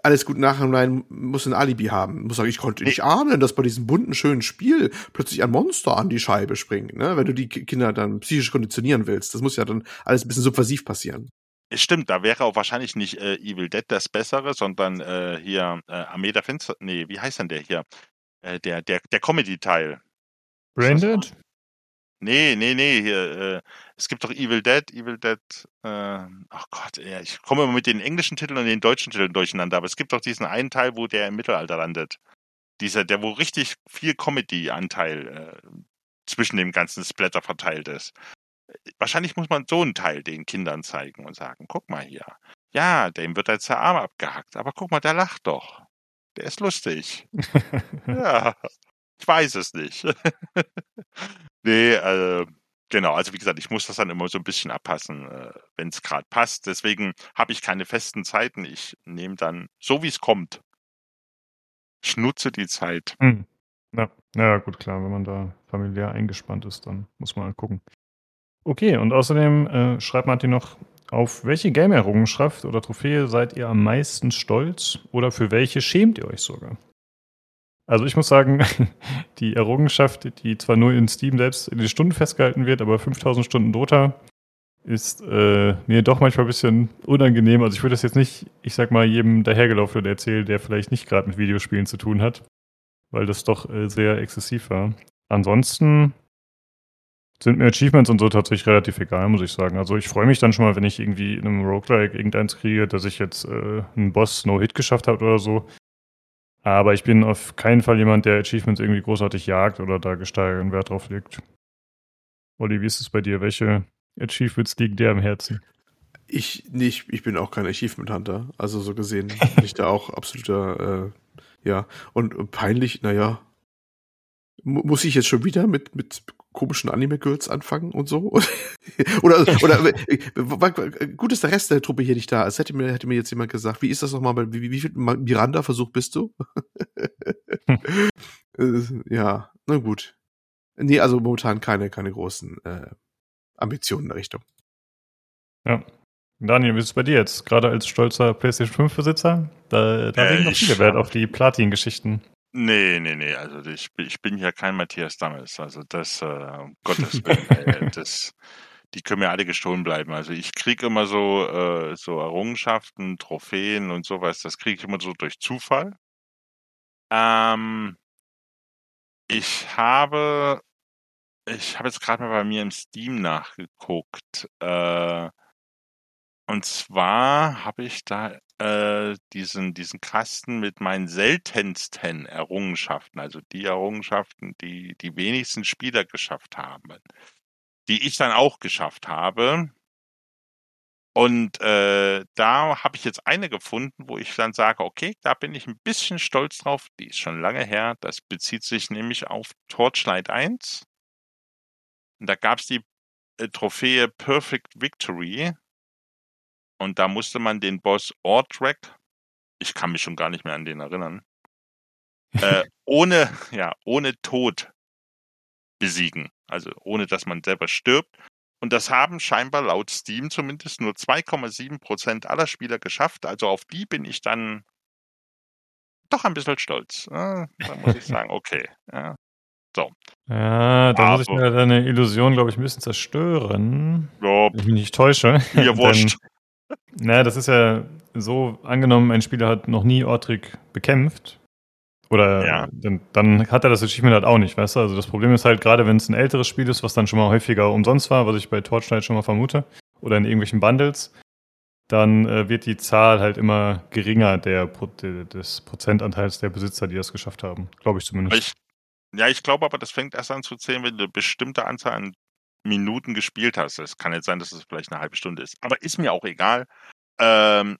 alles gut nachhinein muss ein Alibi haben. Muss sagen, ich konnte nicht ahnen, dass bei diesem bunten, schönen Spiel plötzlich ein Monster an die Scheibe springt, ne? Wenn du die Kinder dann psychisch konditionieren willst. Das muss ja dann alles ein bisschen subversiv passieren. Es stimmt, da wäre auch wahrscheinlich nicht äh, Evil Dead das Bessere, sondern äh, hier äh, Armee der Finster. Nee, wie heißt denn der hier? Äh, der der, der Comedy-Teil. Branded? Nee, nee, nee, hier, äh, es gibt doch Evil Dead, Evil Dead, äh, ach Gott, ja, ich komme immer mit den englischen Titeln und den deutschen Titeln durcheinander, aber es gibt doch diesen einen Teil, wo der im Mittelalter landet. Dieser, der wo richtig viel Comedy-Anteil äh, zwischen dem ganzen Splatter verteilt ist wahrscheinlich muss man so einen Teil den Kindern zeigen und sagen, guck mal hier. Ja, dem wird jetzt der Arm abgehackt, aber guck mal, der lacht doch. Der ist lustig. ja, ich weiß es nicht. nee, äh, genau, also wie gesagt, ich muss das dann immer so ein bisschen abpassen, äh, wenn es gerade passt. Deswegen habe ich keine festen Zeiten. Ich nehme dann so, wie es kommt. Ich nutze die Zeit. Hm. Ja. ja, gut, klar, wenn man da familiär eingespannt ist, dann muss man halt gucken. Okay, und außerdem äh, schreibt Martin noch, auf welche Game-Errungenschaft oder Trophäe seid ihr am meisten stolz oder für welche schämt ihr euch sogar? Also ich muss sagen, die Errungenschaft, die zwar nur in Steam selbst in den Stunden festgehalten wird, aber 5000 Stunden Dota, ist äh, mir doch manchmal ein bisschen unangenehm. Also ich würde das jetzt nicht, ich sag mal, jedem dahergelaufenen erzählen, der vielleicht nicht gerade mit Videospielen zu tun hat, weil das doch äh, sehr exzessiv war. Ansonsten sind mir Achievements und so tatsächlich relativ egal, muss ich sagen. Also ich freue mich dann schon mal, wenn ich irgendwie in einem Roguelike irgendeins kriege, dass ich jetzt äh, einen Boss No-Hit geschafft habe oder so. Aber ich bin auf keinen Fall jemand, der Achievements irgendwie großartig jagt oder da gesteigerten Wert drauf legt. Olli, wie ist es bei dir? Welche Achievements liegen dir am Herzen? Ich nicht, ich bin auch kein Achievement Hunter. Also so gesehen bin ich da auch absoluter, äh, ja. Und peinlich, naja, muss ich jetzt schon wieder mit, mit komischen Anime-Girls anfangen und so? oder, oder, gut ist der Rest der Truppe hier nicht da. Es hätte mir, hätte mir jetzt jemand gesagt, wie ist das nochmal, wie, wie viel Miranda-Versuch bist du? Äh, ja, na gut. Nee, also momentan keine, keine großen äh, Ambitionen in der Richtung. Ja. Daniel, wie ist es bei dir jetzt? Gerade als stolzer PlayStation 5-Besitzer? Da, da äh, legen noch viele Wert auf die Platin-Geschichten. Nee, nee, nee, also ich, ich bin ja kein Matthias Dammels, also das, äh, um Gottes Willen, ey, das, die können mir alle gestohlen bleiben. Also ich kriege immer so, äh, so Errungenschaften, Trophäen und sowas, das kriege ich immer so durch Zufall. Ähm, ich habe, ich habe jetzt gerade mal bei mir im Steam nachgeguckt. Äh, und zwar habe ich da äh, diesen, diesen Kasten mit meinen seltensten Errungenschaften, also die Errungenschaften, die die wenigsten Spieler geschafft haben, die ich dann auch geschafft habe. Und äh, da habe ich jetzt eine gefunden, wo ich dann sage, okay, da bin ich ein bisschen stolz drauf. Die ist schon lange her. Das bezieht sich nämlich auf Torchlight 1. Und da gab es die äh, Trophäe Perfect Victory. Und da musste man den Boss Ortrek, ich kann mich schon gar nicht mehr an den erinnern, äh, ohne, ja, ohne Tod besiegen. Also ohne dass man selber stirbt. Und das haben scheinbar laut Steam zumindest nur 2,7 Prozent aller Spieler geschafft. Also auf die bin ich dann doch ein bisschen stolz. da muss ich sagen, okay. Ja. So. Ja, da muss ich mir deine Illusion, glaube ich, ein bisschen zerstören. Ja, wenn ich mich nicht täusche. Mir wurscht. Naja, das ist ja so, angenommen, ein Spieler hat noch nie Ortrick bekämpft. Oder ja. dann, dann, hat er das Achievement halt auch nicht, weißt du? Also das Problem ist halt, gerade wenn es ein älteres Spiel ist, was dann schon mal häufiger umsonst war, was ich bei Torchlight schon mal vermute, oder in irgendwelchen Bundles, dann äh, wird die Zahl halt immer geringer der, der, des Prozentanteils der Besitzer, die das geschafft haben. Glaube ich zumindest. Ich, ja, ich glaube aber, das fängt erst an zu zählen, wenn du eine bestimmte Anzahl an Minuten gespielt hast. Es kann jetzt sein, dass es vielleicht eine halbe Stunde ist. Aber ist mir auch egal. Ähm,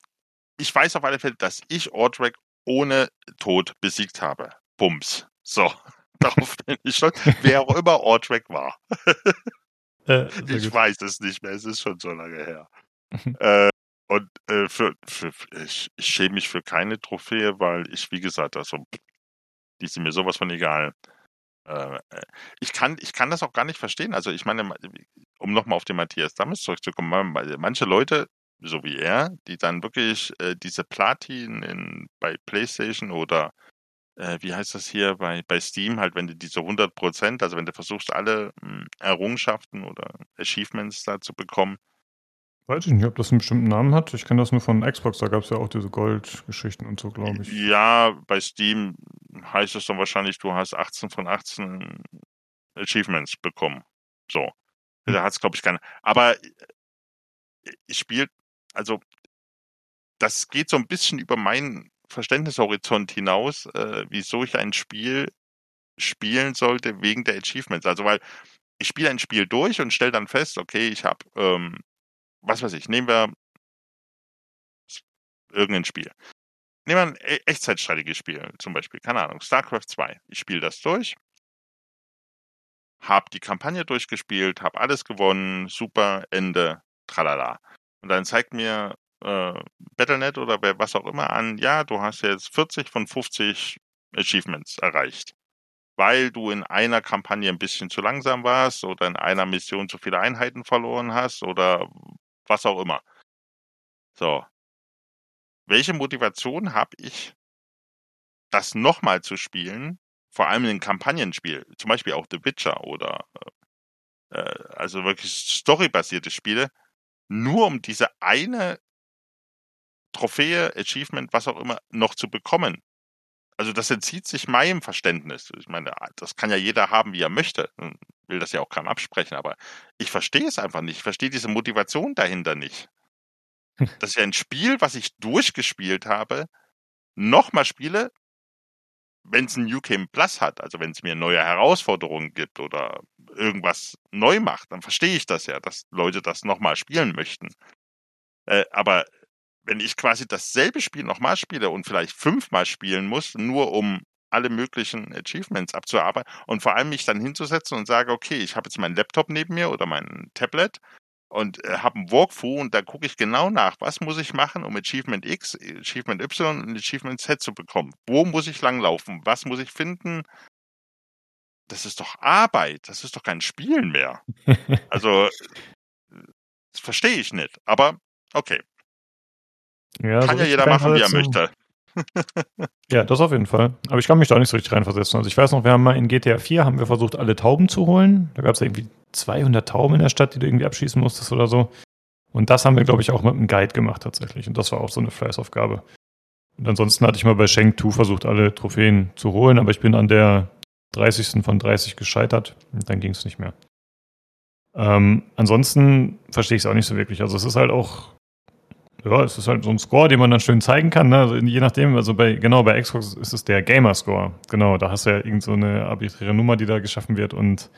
ich weiß auf alle Fälle, dass ich Ordrek ohne Tod besiegt habe. Bums. So. Darauf bin ich stolz. Wer auch immer Ordrek war. äh, ich gut. weiß es nicht mehr. Es ist schon so lange her. äh, und äh, für, für, ich, ich schäme mich für keine Trophäe, weil ich, wie gesagt, also, die sind mir sowas von egal. Äh, ich kann, ich kann das auch gar nicht verstehen. Also ich meine, um nochmal auf den Matthias Dammes zurückzukommen, manche Leute, so wie er, die dann wirklich äh, diese Platin in, bei PlayStation oder äh, wie heißt das hier bei, bei Steam, halt wenn du diese 100 Prozent, also wenn du versuchst, alle mh, hm, Errungenschaften oder Achievements da zu bekommen, Weiß ich nicht, ob das einen bestimmten Namen hat. Ich kenne das nur von Xbox, da gab es ja auch diese Gold-Geschichten und so, glaube ich. Ja, bei Steam heißt es dann wahrscheinlich, du hast 18 von 18 Achievements bekommen. So. Da hat es, glaube ich, keine. Aber ich spiele, also das geht so ein bisschen über meinen Verständnishorizont hinaus, äh, wieso ich ein Spiel spielen sollte wegen der Achievements. Also weil ich spiele ein Spiel durch und stelle dann fest, okay, ich habe ähm, was weiß ich, nehmen wir irgendein Spiel. Nehmen wir ein e-, Echtzeitstrategiespiel zum Beispiel, keine Ahnung, StarCraft 2. Ich spiele das durch, habe die Kampagne durchgespielt, habe alles gewonnen, super, Ende, tralala. Und dann zeigt mir äh, Battlenet oder was auch immer an, ja, du hast jetzt 40 von 50 Achievements erreicht. Weil du in einer Kampagne ein bisschen zu langsam warst oder in einer Mission zu viele Einheiten verloren hast oder was auch immer. So. Welche Motivation habe ich, das nochmal zu spielen? Vor allem in Kampagnenspiel, zum Beispiel auch The Witcher oder äh, äh also wirklich storybasierte Spiele, nur um diese eine Trophäe, Achievement, was auch immer, noch zu bekommen. Also das entzieht sich meinem Verständnis. Ich meine, das kann ja jeder haben, wie er möchte. Will das ja auch keinem absprechen, aber ich verstehe es einfach nicht. Ich verstehe diese Motivation dahinter nicht. Das ist ja ein Spiel, was ich durchgespielt habe, nochmal spiele, wenn es ein New Game Plus hat, also wenn es mir neue Herausforderungen gibt oder irgendwas neu macht, dann verstehe ich das ja, dass Leute das nochmal spielen möchten. Äh, aber wenn ich quasi dasselbe Spiel nochmal spiele und vielleicht fünfmal spielen muss, nur um alle möglichen Achievements abzuarbeiten und vor allem mich dann hinzusetzen und sage, okay, ich habe jetzt meinen Laptop neben mir oder mein Tablet und äh, habe einen Walkthrough und da gucke ich genau nach, was muss ich machen, um Achievement X, Achievement Y und Achievement Z zu bekommen. Wo muss ich langlaufen? Was muss ich finden? Das ist doch Arbeit, das ist doch kein Spielen mehr. Also, das verstehe ich nicht, aber okay. Ja, Kann so ja jeder machen, wie er möchte. ja, das auf jeden Fall. Aber ich kann mich da auch nicht so richtig reinversetzen. Also ich weiß noch, wir haben mal in GTA 4 haben wir versucht, alle Tauben zu holen. Da gab es irgendwie 200 Tauben in der Stadt, die du irgendwie abschießen musstest oder so. Und das haben wir, glaube ich, auch mit einem Guide gemacht tatsächlich. Und das war auch so eine Fleißaufgabe. Und ansonsten hatte ich mal bei Shenk 2 versucht, alle Trophäen zu holen, aber ich bin an der 30. von 30 gescheitert. Und dann ging es nicht mehr. Ähm, ansonsten verstehe ich es auch nicht so wirklich. Also es ist halt auch ja, es ist halt so ein Score, den man dann schön zeigen kann. Ne? Also je nachdem, also bei, genau, bei Xbox ist es der Gamer-Score. Genau, da hast du ja irgend so eine arbiträre Nummer, die da geschaffen wird. Und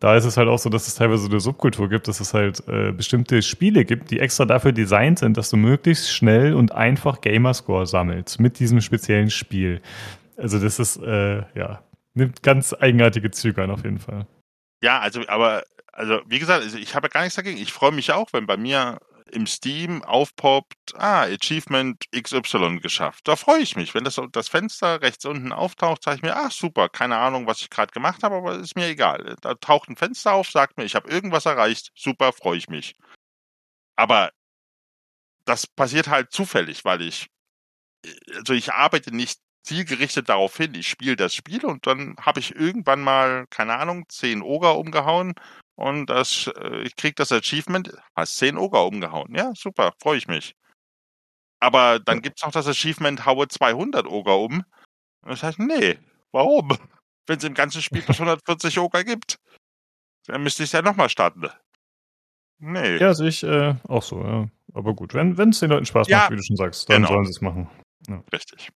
da ist es halt auch so, dass es teilweise eine Subkultur gibt, dass es halt äh, bestimmte Spiele gibt, die extra dafür designt sind, dass du möglichst schnell und einfach Gamerscore sammelst mit diesem speziellen Spiel. Also das ist, äh, ja, nimmt ganz eigenartige Züge an auf jeden Fall. Ja, also, aber, also wie gesagt, also ich habe gar nichts dagegen. Ich freue mich auch, wenn bei mir im Steam aufpoppt, ah, Achievement XY geschafft. Da freue ich mich. Wenn das, das Fenster rechts unten auftaucht, sage ich mir, ach super, keine Ahnung, was ich gerade gemacht habe, aber ist mir egal. Da taucht ein Fenster auf, sagt mir, ich habe irgendwas erreicht, super, freue ich mich. Aber das passiert halt zufällig, weil ich, also ich arbeite nicht zielgerichtet darauf hin, ich spiele das Spiel und dann habe ich irgendwann mal, keine Ahnung, zehn Oger umgehauen und das, äh, ich krieg das Achievement, hast 10 Oger umgehauen. Ja, super, freue ich mich. Aber dann gibt's noch das Achievement, haue 200 Oger um. Und das heißt, nee, warum? Wenn es im ganzen Spiel bis 140 Oger gibt, dann müsste ich es ja nochmal starten. Nee. Ja, sehe ich äh, auch so, ja. Aber gut, wenn es den Leuten Spaß ja, macht, wie du schon sagst, dann genau. sollen sie es machen. Ja. Richtig.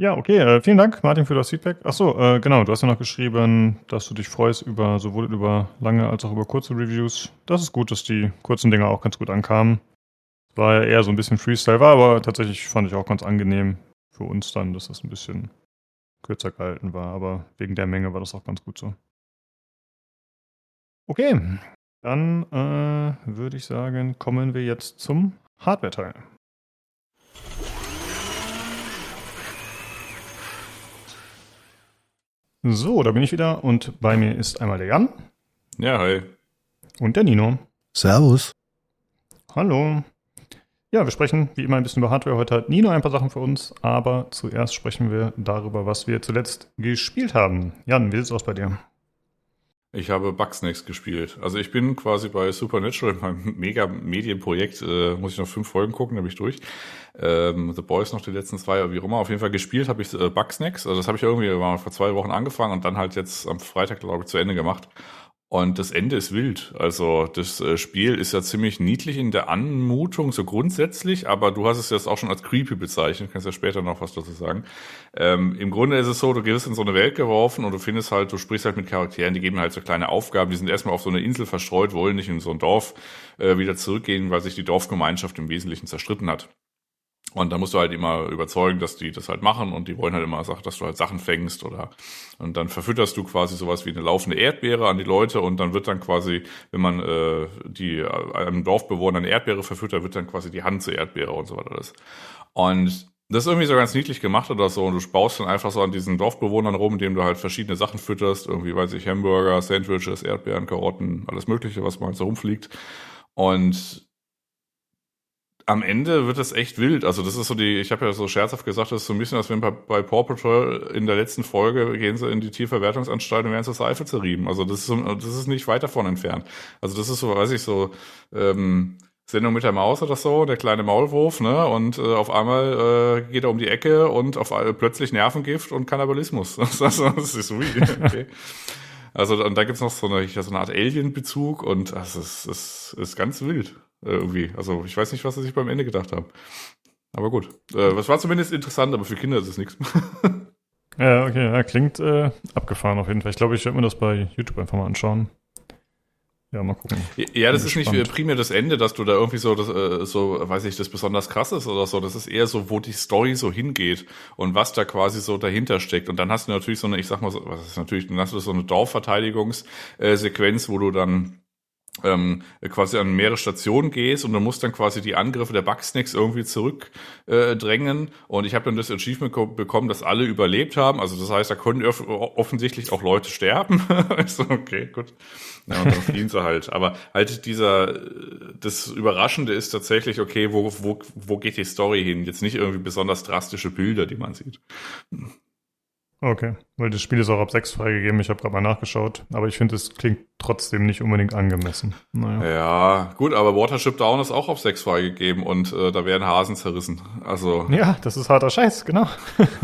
Ja, okay. Äh, vielen Dank, Martin, für das Feedback. Achso, äh, genau. Du hast ja noch geschrieben, dass du dich freust über sowohl über lange als auch über kurze Reviews. Das ist gut, dass die kurzen Dinger auch ganz gut ankamen. War ja eher so ein bisschen Freestyle, war aber tatsächlich fand ich auch ganz angenehm für uns dann, dass das ein bisschen kürzer gehalten war. Aber wegen der Menge war das auch ganz gut so. Okay, dann äh, würde ich sagen, kommen wir jetzt zum Hardware-Teil. So, da bin ich wieder und bei mir ist einmal der Jan. Ja, hi. Und der Nino. Servus. Hallo. Ja, wir sprechen wie immer ein bisschen über Hardware. Heute hat Nino ein paar Sachen für uns, aber zuerst sprechen wir darüber, was wir zuletzt gespielt haben. Jan, wie sieht es aus bei dir? Ich habe Bugsnax gespielt. Also ich bin quasi bei Supernatural, meinem mega Medienprojekt, äh, muss ich noch fünf Folgen gucken, dann bin ich durch. Ähm, The Boys noch die letzten zwei, wie auch immer. Auf jeden Fall gespielt habe ich äh, Bugsnax. Also das habe ich irgendwie mal vor zwei Wochen angefangen und dann halt jetzt am Freitag, glaube ich, zu Ende gemacht. Und das Ende ist wild. Also das äh, Spiel ist ja ziemlich niedlich in der Anmutung, so grundsätzlich, aber du hast es jetzt auch schon als creepy bezeichnet, kannst ja später noch was dazu sagen. Ähm, Im Grunde ist es so, du gehst in so eine Welt geworfen und du findest halt, du sprichst halt mit Charakteren, die geben halt so kleine Aufgaben, die sind erstmal auf so eine Insel verstreut, wollen nicht in so ein Dorf äh, wieder zurückgehen, weil sich die Dorfgemeinschaft im Wesentlichen zerstritten hat. Und da musst du halt immer überzeugen, dass die das halt machen und die wollen halt immer, dass du halt Sachen fängst oder und dann verfütterst du quasi sowas wie eine laufende Erdbeere an die Leute und dann wird dann quasi, wenn man äh, die einem Dorfbewohner eine Erdbeere verfüttert, wird dann quasi die Hand zur Erdbeere und so weiter alles. Und das ist irgendwie so ganz niedlich gemacht oder so und du baust dann einfach so an diesen Dorfbewohnern rum, indem du halt verschiedene Sachen fütterst, irgendwie weiß ich Hamburger, Sandwiches, Erdbeeren, Karotten, alles mögliche, was mal so rumfliegt. Und am Ende wird das echt wild. Also das ist so die, ich habe ja so scherzhaft gesagt, das ist so ein bisschen, als wenn bei, bei Paw Patrol in der letzten Folge gehen sie in die Tierverwertungsanstalt und werden zur Seife zerrieben. Also das ist, so, das ist nicht weit davon entfernt. Also das ist so, weiß ich, so ähm, Sendung mit der Maus oder so, der kleine Maulwurf, ne? Und äh, auf einmal äh, geht er um die Ecke und auf einmal plötzlich Nervengift und Kannibalismus. das ist so wie, okay. Also und da gibt's noch so eine, so eine Art Alien-Bezug und das ist, ist, ist ganz wild äh, irgendwie. Also ich weiß nicht, was sie sich beim Ende gedacht haben. Aber gut. Äh, was war zumindest interessant, aber für Kinder ist es nichts. ja, okay, ja, klingt äh, abgefahren auf jeden Fall. Ich glaube, ich werde mir das bei YouTube einfach mal anschauen. Ja, mal gucken. Ja, das ist nicht primär das Ende, dass du da irgendwie so, das, äh, so, weiß ich, das besonders krass ist oder so. Das ist eher so, wo die Story so hingeht und was da quasi so dahinter steckt. Und dann hast du natürlich so eine, ich sag mal, so, was ist natürlich, dann hast du so eine Dorfverteidigungssequenz, wo du dann ähm, quasi an mehrere Stationen gehst und du musst dann quasi die Angriffe der Bugsnacks irgendwie zurückdrängen. Äh, und ich habe dann das Achievement bekommen, dass alle überlebt haben. Also das heißt, da können offensichtlich auch Leute sterben. so, okay, gut. Ja, und dann fliehen sie halt. Aber halt dieser, das Überraschende ist tatsächlich, okay, wo, wo, wo geht die Story hin? Jetzt nicht irgendwie besonders drastische Bilder, die man sieht. Okay, weil das Spiel ist auch ab 6 freigegeben. Ich habe gerade mal nachgeschaut, aber ich finde, es klingt trotzdem nicht unbedingt angemessen. Naja. Ja, gut, aber Watership Down ist auch auf 6 freigegeben und äh, da werden Hasen zerrissen. Also ja, das ist harter Scheiß, genau.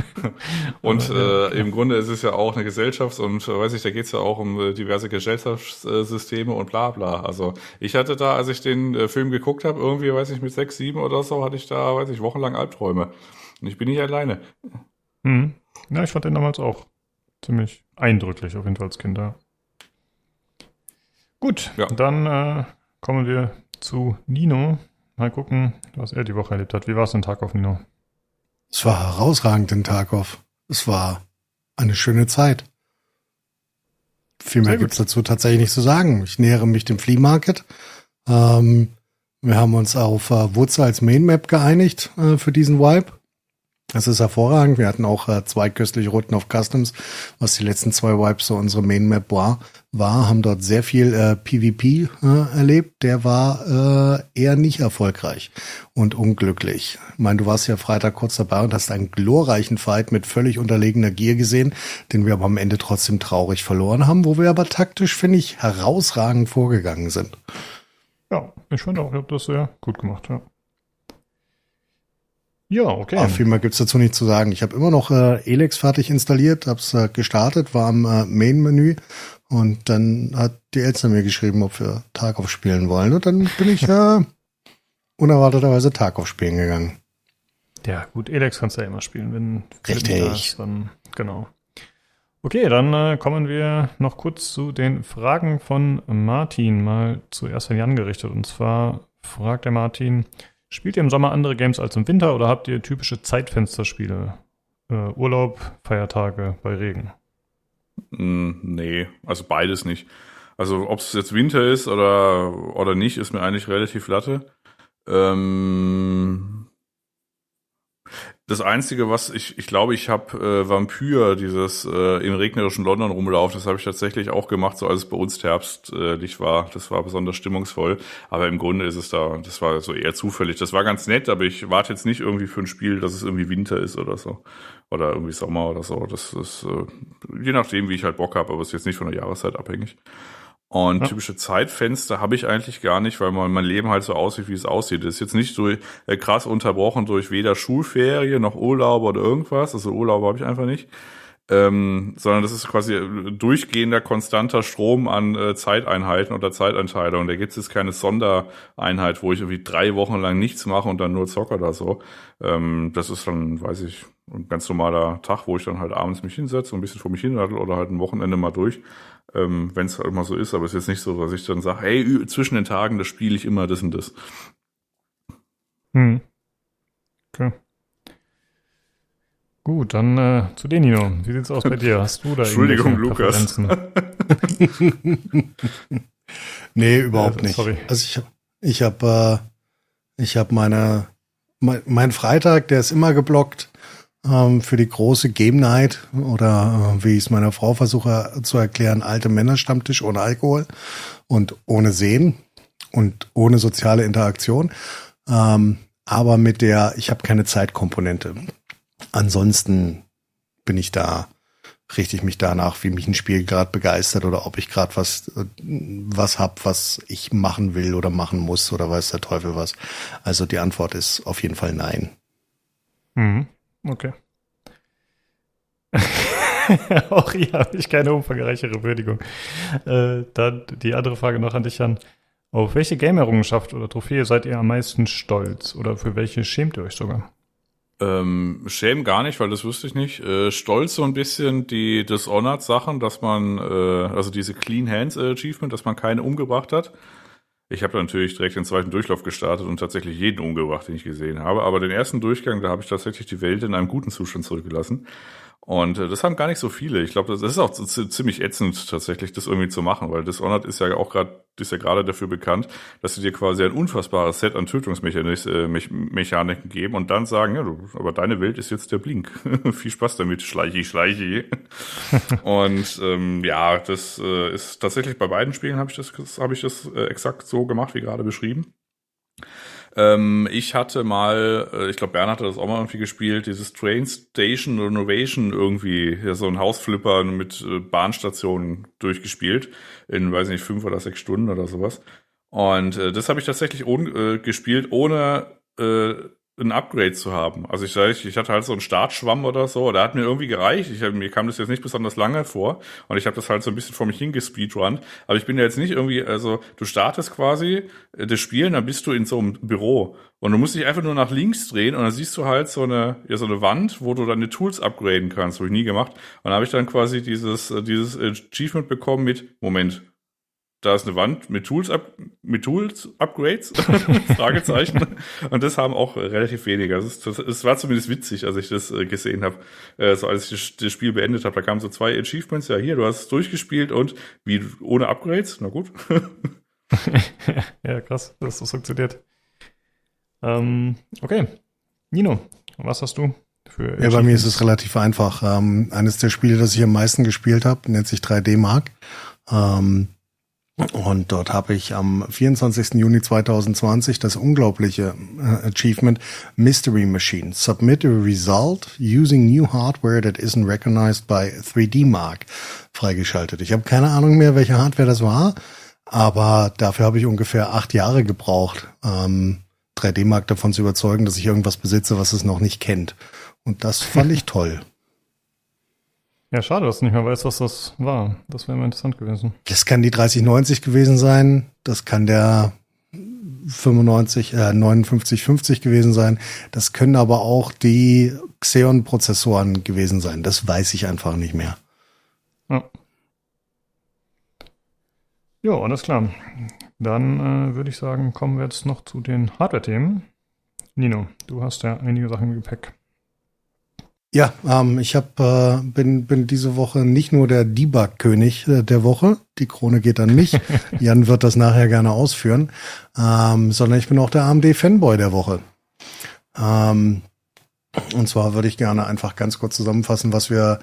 und äh, im Grunde ist es ja auch eine Gesellschafts- und äh, weiß ich, da geht's ja auch um äh, diverse Gesellschaftssysteme und bla bla. Also ich hatte da, als ich den äh, Film geguckt habe, irgendwie, weiß ich, mit 6, 7 oder so, hatte ich da, weiß ich, wochenlang Albträume. Und ich bin nicht alleine. Hm. Ja, ich fand den damals auch ziemlich eindrücklich, auf jeden Fall als Kind. Ja. Gut, ja. dann äh, kommen wir zu Nino. Mal gucken, was er die Woche erlebt hat. Wie war es denn Tag auf Nino? Es war herausragend in Tarkov. Es war eine schöne Zeit. Viel mehr gibt's dazu tatsächlich nicht zu sagen. Ich nähere mich dem Flea Market. Ähm, wir haben uns auf äh, Wurzel als Main Map geeinigt äh, für diesen Vibe. Das ist hervorragend. Wir hatten auch äh, zwei köstliche Routen auf Customs, was die letzten zwei Wipes so unsere Main Map war, war, haben dort sehr viel äh, PvP äh, erlebt. Der war äh, eher nicht erfolgreich und unglücklich. Ich meine, du warst ja Freitag kurz dabei und hast einen glorreichen Fight mit völlig unterlegener Gier gesehen, den wir aber am Ende trotzdem traurig verloren haben, wo wir aber taktisch, finde ich, herausragend vorgegangen sind. Ja, ich fand auch, ihr habt das sehr gut gemacht, ja. Ja, okay. Aber viel mehr gibt's dazu nicht zu sagen. Ich habe immer noch äh, Elex fertig installiert, hab's äh, gestartet, war am äh, Main-Menü und dann hat die Elster mir geschrieben, ob wir Tarkov spielen wollen. Und dann bin ich äh, unerwarteterweise Tarkov spielen gegangen. Ja, gut, Elex kannst du ja immer spielen, wenn Richtig. Ist, dann genau. Okay, dann äh, kommen wir noch kurz zu den Fragen von Martin, mal zuerst an Jan gerichtet. Und zwar fragt der Martin, Spielt ihr im Sommer andere Games als im Winter oder habt ihr typische Zeitfensterspiele? Äh, Urlaub, Feiertage bei Regen? Mm, nee, also beides nicht. Also ob es jetzt Winter ist oder, oder nicht, ist mir eigentlich relativ latte. Ähm, das Einzige, was ich, ich glaube, ich habe äh, Vampyr, dieses äh, im regnerischen London rumlaufen, das habe ich tatsächlich auch gemacht, so als es bei uns herbstlich war. Das war besonders stimmungsvoll. Aber im Grunde ist es da, das war so eher zufällig. Das war ganz nett, aber ich warte jetzt nicht irgendwie für ein Spiel, dass es irgendwie Winter ist oder so. Oder irgendwie Sommer oder so. Das ist äh, je nachdem, wie ich halt Bock habe, aber es ist jetzt nicht von der Jahreszeit abhängig. Und ja. typische Zeitfenster habe ich eigentlich gar nicht, weil mein, Leben halt so aussieht, wie es aussieht. Das ist jetzt nicht so äh, krass unterbrochen durch weder Schulferien noch Urlaub oder irgendwas. Also Urlaub habe ich einfach nicht. Ähm, sondern das ist quasi durchgehender, konstanter Strom an äh, Zeiteinheiten oder Zeiteinteilung. Da gibt es jetzt keine Sondereinheit, wo ich irgendwie drei Wochen lang nichts mache und dann nur zocke oder so. Ähm, das ist dann, weiß ich, ein ganz normaler Tag, wo ich dann halt abends mich hinsetze und ein bisschen vor mich hin oder halt ein Wochenende mal durch ähm, wenn es halt mal so ist, aber es ist jetzt nicht so, dass ich dann sage, hey, zwischen den Tagen, da spiele ich immer das und das. Hm. Okay. Gut, dann äh, zu Denino. Wie sieht's aus bei dir? Hast du da Entschuldigung, Lukas. nee, überhaupt nicht. Sorry. Also ich habe ich habe äh, ich habe meine mein, mein Freitag, der ist immer geblockt ähm, für die große Game Night oder äh, wie ich es meiner Frau versuche zu erklären, alte Männerstammtisch ohne Alkohol und ohne Sehen und ohne soziale Interaktion. Ähm, aber mit der, ich habe keine Zeitkomponente. Ansonsten bin ich da, richte ich mich danach, wie mich ein Spiel gerade begeistert oder ob ich gerade was, was hab, was ich machen will oder machen muss oder weiß der Teufel was. Also die Antwort ist auf jeden Fall nein. Mhm. Okay. Auch hier habe ich keine umfangreichere Würdigung. Äh, dann die andere Frage noch an dich, Jan. Auf welche Game-Errungenschaft oder Trophäe seid ihr am meisten stolz? Oder für welche schämt ihr euch sogar? Ähm, schämen gar nicht, weil das wüsste ich nicht. Äh, stolz so ein bisschen die Dishonored-Sachen, dass man, äh, also diese Clean Hands Achievement, dass man keine umgebracht hat. Ich habe natürlich direkt den zweiten Durchlauf gestartet und tatsächlich jeden umgebracht, den ich gesehen habe. Aber den ersten Durchgang, da habe ich tatsächlich die Welt in einem guten Zustand zurückgelassen. Und äh, das haben gar nicht so viele. Ich glaube, das ist auch ziemlich ätzend tatsächlich, das irgendwie zu machen, weil Dishonored ist ja auch gerade ist ja gerade dafür bekannt, dass sie dir quasi ein unfassbares Set an Tötungsmechaniken äh, geben und dann sagen, ja, du, aber deine Welt ist jetzt der Blink. Viel Spaß damit, schleichi, schleichi. und ähm, ja, das äh, ist tatsächlich bei beiden Spielen habe ich das, habe ich das äh, exakt so gemacht, wie gerade beschrieben. Ähm, ich hatte mal, äh, ich glaube, Bernhard hat das auch mal irgendwie gespielt, dieses Train Station Renovation irgendwie, ja, so ein Hausflipper mit äh, Bahnstationen durchgespielt. In, weiß nicht, fünf oder sechs Stunden oder sowas. Und äh, das habe ich tatsächlich ohne, äh, gespielt, ohne äh, ein Upgrade zu haben. Also ich sage, ich hatte halt so einen Startschwamm oder so, der hat mir irgendwie gereicht. Ich, mir kam das jetzt nicht besonders lange vor und ich habe das halt so ein bisschen vor mich hingespeedrunnt. Aber ich bin ja jetzt nicht irgendwie, also du startest quasi äh, das Spielen, dann bist du in so einem Büro und du musst dich einfach nur nach links drehen und dann siehst du halt so eine, ja, so eine Wand, wo du deine Tools upgraden kannst. Habe ich nie gemacht. Und dann habe ich dann quasi dieses, äh, dieses Achievement bekommen mit, Moment, da ist eine Wand mit Tools, up, mit Tools Upgrades, Fragezeichen. Und das haben auch relativ wenige. Also es, es, war zumindest witzig, als ich das äh, gesehen habe, äh, so als ich das, das Spiel beendet habe. Da kamen so zwei Achievements. Ja, hier, du hast es durchgespielt und wie ohne Upgrades. Na gut. ja, krass, dass das funktioniert. Ähm, okay, Nino, was hast du? Für ja, bei mir ist es relativ einfach. Ähm, eines der Spiele, das ich am meisten gespielt habe, nennt sich 3D Mark. Ähm, und dort habe ich am 24. Juni 2020 das unglaubliche äh, Achievement Mystery Machine. Submit a result using new hardware that isn't recognized by 3D Mark freigeschaltet. Ich habe keine Ahnung mehr, welche Hardware das war, aber dafür habe ich ungefähr acht Jahre gebraucht, ähm, 3D Mark davon zu überzeugen, dass ich irgendwas besitze, was es noch nicht kennt. Und das fand ich toll. Ja, schade, dass du nicht mehr weißt, was das war. Das wäre mal interessant gewesen. Das kann die 3090 gewesen sein. Das kann der 95, äh, 5950 gewesen sein. Das können aber auch die Xeon-Prozessoren gewesen sein. Das weiß ich einfach nicht mehr. Ja. Jo, alles klar. Dann äh, würde ich sagen, kommen wir jetzt noch zu den Hardware-Themen. Nino, du hast ja einige Sachen im Gepäck. Ja, ähm, ich hab, äh, bin, bin diese Woche nicht nur der Debug-König äh, der Woche, die Krone geht an mich, Jan wird das nachher gerne ausführen, ähm, sondern ich bin auch der AMD-Fanboy der Woche. Ähm, und zwar würde ich gerne einfach ganz kurz zusammenfassen, was wir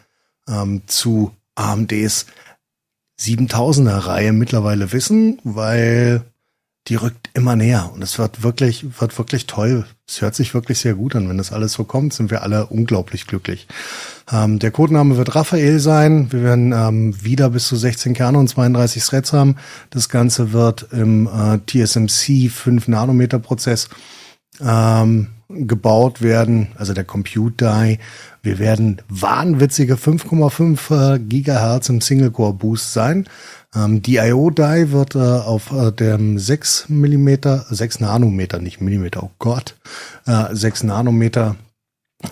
ähm, zu AMDs 7000er Reihe mittlerweile wissen, weil die rückt immer näher und es wird wirklich, wird wirklich toll. Es hört sich wirklich sehr gut an. Wenn das alles so kommt, sind wir alle unglaublich glücklich. Ähm, der Codename wird Raphael sein. Wir werden ähm, wieder bis zu 16 Kerne und 32 Threads haben. Das Ganze wird im äh, TSMC 5 Nanometer Prozess ähm, gebaut werden, also der Compute Die. Wir werden wahnwitzige 5,5 äh, Gigahertz im Single-Core Boost sein. Ähm, die IO-Die wird äh, auf äh, dem 6 Millimeter, 6 Nanometer, nicht Millimeter, oh Gott, äh, 6 Nanometer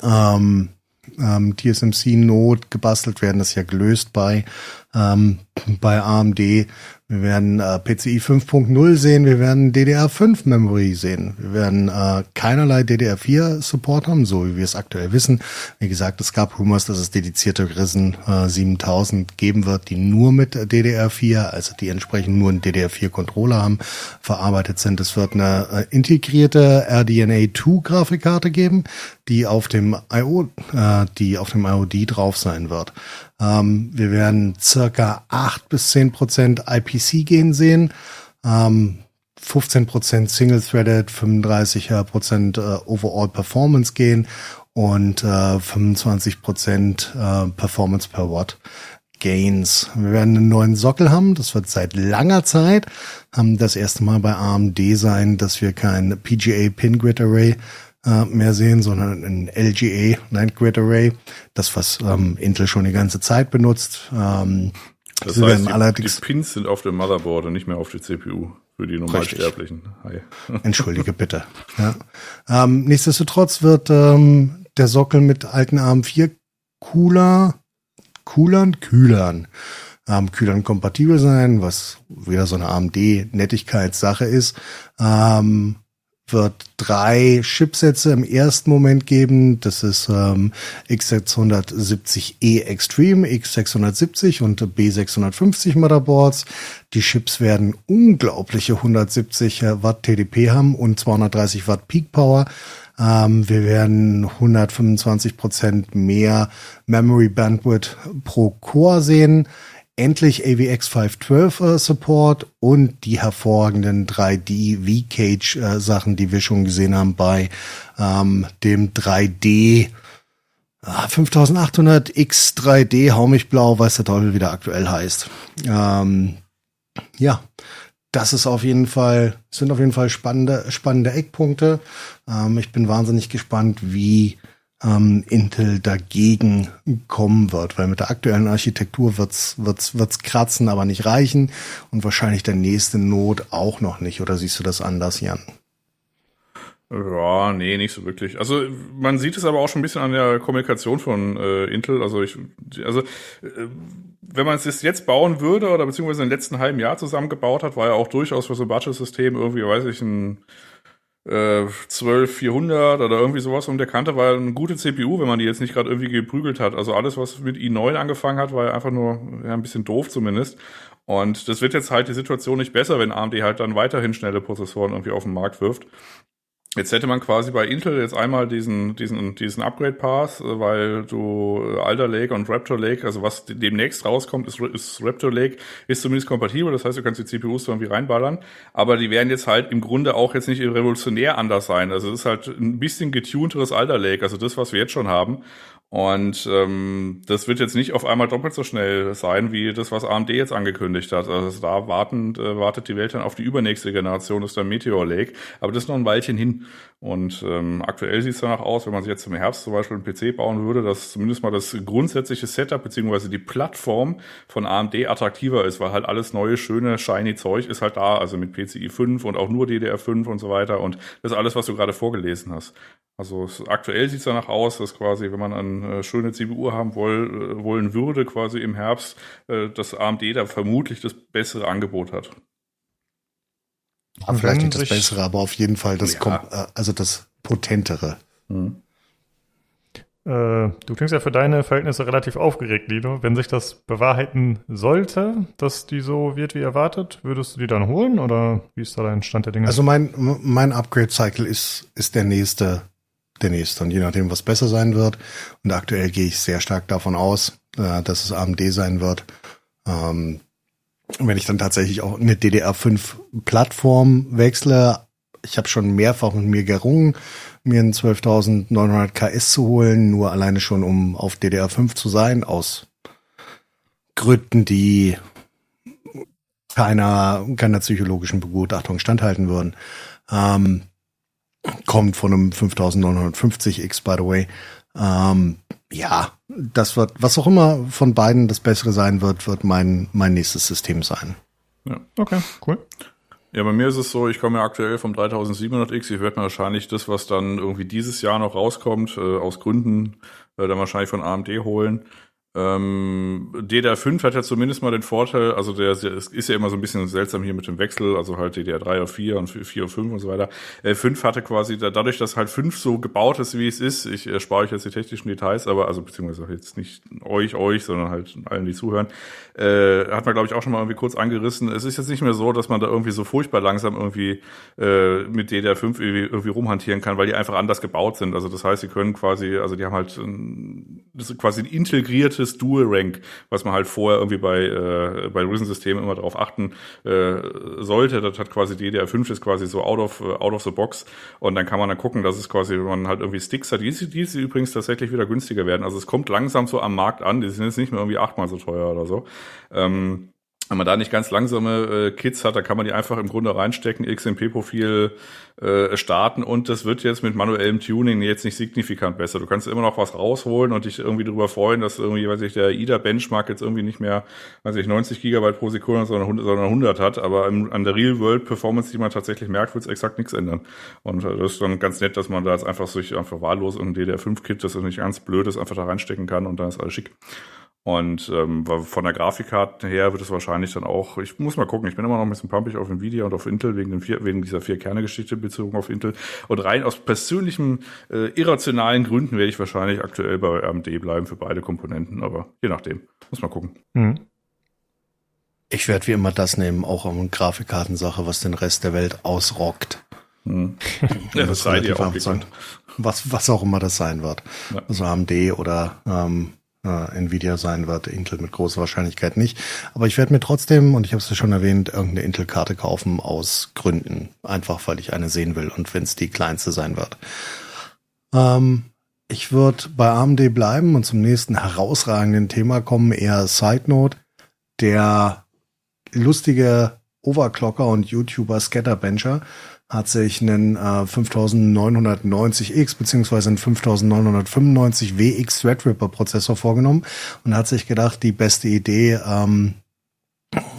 ähm, ähm, TSMC-Node gebastelt werden. Das ist ja gelöst bei, ähm, bei AMD. Wir werden äh, PCI 5.0 sehen, wir werden DDR5 Memory sehen. Wir werden äh, keinerlei DDR4 Support haben, so wie wir es aktuell wissen. Wie gesagt, es gab Rumors, dass es dedizierte Risen äh, 7000 geben wird, die nur mit DDR4, also die entsprechend nur einen DDR4 Controller haben, verarbeitet sind. Es wird eine äh, integrierte RDNA 2 Grafikkarte geben, die auf dem IO, äh, die auf dem IOD drauf sein wird. Ähm, wir werden circa bis zehn Prozent IPC gehen sehen. Ähm, 15% Single-Threaded, 35% äh, Overall Performance gehen und äh, 25% äh, Performance per Watt. Gains. Wir werden einen neuen Sockel haben. Das wird seit langer Zeit haben das erste Mal bei AMD sein, dass wir kein PGA Pin Grid Array äh, mehr sehen, sondern ein LGA Line Grid Array. Das, was ähm, Intel schon die ganze Zeit benutzt. Ähm, das heißt, die, allerdings die Pins sind auf dem Motherboard und nicht mehr auf der CPU für die Normalsterblichen. Hi. Entschuldige bitte. Ja. Ähm, nichtsdestotrotz wird ähm, der Sockel mit alten ARM4 cooler Coolern, Kühlern, ähm, Kühlern kompatibel sein, was wieder so eine AMD-Nettigkeitssache ist. Ähm, wird drei Chipsätze im ersten Moment geben. Das ist ähm, X670E Extreme, X670 und B650 Motherboards. Die Chips werden unglaubliche 170 Watt TDP haben und 230 Watt Peak Power. Ähm, wir werden 125 Prozent mehr Memory Bandwidth pro Core sehen. Endlich AVX 512 äh, Support und die hervorragenden 3D V-Cage äh, Sachen, die wir schon gesehen haben bei ähm, dem 3D 5800X 3D, hau mich blau, weiß der Teufel, wie der aktuell heißt. Ähm, ja, das ist auf jeden Fall, sind auf jeden Fall spannende, spannende Eckpunkte. Ähm, ich bin wahnsinnig gespannt, wie ähm, Intel dagegen kommen wird, weil mit der aktuellen Architektur wird's, wird's, wird's kratzen, aber nicht reichen und wahrscheinlich der nächste Not auch noch nicht. Oder siehst du das anders, Jan? Ja, nee, nicht so wirklich. Also man sieht es aber auch schon ein bisschen an der Kommunikation von äh, Intel. Also ich, also äh, wenn man es jetzt bauen würde oder beziehungsweise im letzten halben Jahr zusammengebaut hat, war ja auch durchaus für so ein Budget-System irgendwie, weiß ich, ein äh, 12400 oder irgendwie sowas um der Kante, war eine gute CPU, wenn man die jetzt nicht gerade irgendwie geprügelt hat. Also alles, was mit i9 angefangen hat, war ja einfach nur ja, ein bisschen doof zumindest. Und das wird jetzt halt die Situation nicht besser, wenn AMD halt dann weiterhin schnelle Prozessoren irgendwie auf den Markt wirft. Jetzt hätte man quasi bei Intel jetzt einmal diesen, diesen, diesen Upgrade-Path, äh, weil du äh, Alder Lake und Raptor Lake, also was demnächst rauskommt, ist, ist Raptor Lake, ist zumindest kompatibel, das heißt, du kannst die CPUs irgendwie reinballern, aber die werden jetzt halt im Grunde auch jetzt nicht revolutionär anders sein. Also es ist halt ein bisschen getunteres Alder Lake, also das, was wir jetzt schon haben. Und ähm, das wird jetzt nicht auf einmal doppelt so schnell sein, wie das, was AMD jetzt angekündigt hat. Also da warten, äh, wartet die Welt dann auf die übernächste Generation, das ist der Meteor Lake. Aber das ist noch ein Weilchen hin. Und ähm, aktuell sieht es danach aus, wenn man sich jetzt im Herbst zum Beispiel einen PC bauen würde, dass zumindest mal das grundsätzliche Setup beziehungsweise die Plattform von AMD attraktiver ist, weil halt alles neue, schöne, shiny Zeug ist halt da, also mit PCI 5 und auch nur DDR5 und so weiter. Und das ist alles, was du gerade vorgelesen hast. Also aktuell sieht es danach aus, dass quasi, wenn man eine äh, schöne CPU haben woll, äh, wollen würde, quasi im Herbst, äh, dass AMD da vermutlich das bessere Angebot hat. Ja, vielleicht nicht das bessere, aber auf jeden Fall das, ja. also das potentere. Hm. Äh, du klingst ja für deine Verhältnisse relativ aufgeregt, Lino. Wenn sich das bewahrheiten sollte, dass die so wird wie erwartet, würdest du die dann holen oder wie ist da dein Stand der Dinge? Also mein, mein Upgrade-Cycle ist, ist der nächste der nächste. Und je nachdem, was besser sein wird. Und aktuell gehe ich sehr stark davon aus, äh, dass es AMD sein wird. Ähm, wenn ich dann tatsächlich auch eine DDR5-Plattform wechsle, ich habe schon mehrfach mit mir gerungen, mir einen 12.900 KS zu holen, nur alleine schon, um auf DDR5 zu sein, aus Gründen, die keiner, keiner psychologischen Begutachtung standhalten würden. Ähm, kommt von einem 5950X, by the way. Ähm, ja, das wird, was auch immer von beiden das Bessere sein wird, wird mein, mein nächstes System sein. Ja, okay, cool. Ja, bei mir ist es so, ich komme ja aktuell vom 3700X. Ich werde mir wahrscheinlich das, was dann irgendwie dieses Jahr noch rauskommt, äh, aus Gründen, äh, dann wahrscheinlich von AMD holen. Ähm, DDR5 hat ja zumindest mal den Vorteil, also der, ist ja immer so ein bisschen seltsam hier mit dem Wechsel, also halt DDR3 auf 4 und 4 auf 5 und so weiter. Äh, 5 hatte quasi, dadurch, dass halt 5 so gebaut ist, wie es ist, ich äh, spare euch jetzt die technischen Details, aber also beziehungsweise jetzt nicht euch, euch, sondern halt allen, die zuhören, äh, hat man glaube ich auch schon mal irgendwie kurz angerissen. Es ist jetzt nicht mehr so, dass man da irgendwie so furchtbar langsam irgendwie äh, mit DDR5 irgendwie, irgendwie rumhantieren kann, weil die einfach anders gebaut sind. Also das heißt, sie können quasi, also die haben halt, ist quasi ein integriertes Dual Rank, was man halt vorher irgendwie bei, äh, bei Risen-Systemen immer darauf achten äh, sollte. Das hat quasi die DDR5 ist quasi so out of, out of the box. Und dann kann man dann gucken, dass es quasi, wenn man halt irgendwie Sticks hat, die, die, die übrigens tatsächlich wieder günstiger werden. Also es kommt langsam so am Markt an. Die sind jetzt nicht mehr irgendwie achtmal so teuer oder so. Ähm, wenn man da nicht ganz langsame äh, Kits hat, da kann man die einfach im Grunde reinstecken, XMP-Profil äh, starten und das wird jetzt mit manuellem Tuning jetzt nicht signifikant besser. Du kannst immer noch was rausholen und dich irgendwie darüber freuen, dass irgendwie, weiß ich, der IDA-Benchmark jetzt irgendwie nicht mehr, weiß ich, 90 Gigabyte pro Sekunde, sondern 100, sondern 100 hat, aber im, an der Real-World-Performance, die man tatsächlich merkt, wird es exakt nichts ändern. Und äh, das ist dann ganz nett, dass man da jetzt einfach sich einfach wahllos in DDR5-Kit, das ist nicht ganz blöd ist, einfach da reinstecken kann und dann ist alles schick. Und ähm, von der Grafikkarte her wird es wahrscheinlich dann auch, ich muss mal gucken, ich bin immer noch ein bisschen pumpig auf Nvidia und auf Intel wegen, den vier, wegen dieser Vier-Kerne-Geschichte bezogen auf Intel. Und rein aus persönlichen, äh, irrationalen Gründen werde ich wahrscheinlich aktuell bei AMD bleiben für beide Komponenten, aber je nachdem. Muss mal gucken. Mhm. Ich werde wie immer das nehmen, auch um Grafikkartensache, was den Rest der Welt ausrockt. Hm. ja, das, das seid ihr auch was, was auch immer das sein wird. Ja. Also AMD oder ähm, äh, Nvidia sein wird, Intel mit großer Wahrscheinlichkeit nicht. Aber ich werde mir trotzdem, und ich habe es ja schon erwähnt, irgendeine Intel-Karte kaufen aus Gründen. Einfach, weil ich eine sehen will und wenn es die kleinste sein wird. Ähm, ich würde bei AMD bleiben und zum nächsten herausragenden Thema kommen, eher Side Note. Der lustige Overclocker und YouTuber Scatterbencher hat sich einen äh, 5990X beziehungsweise einen 5995 WX Threadripper Prozessor vorgenommen und hat sich gedacht, die beste Idee, ähm,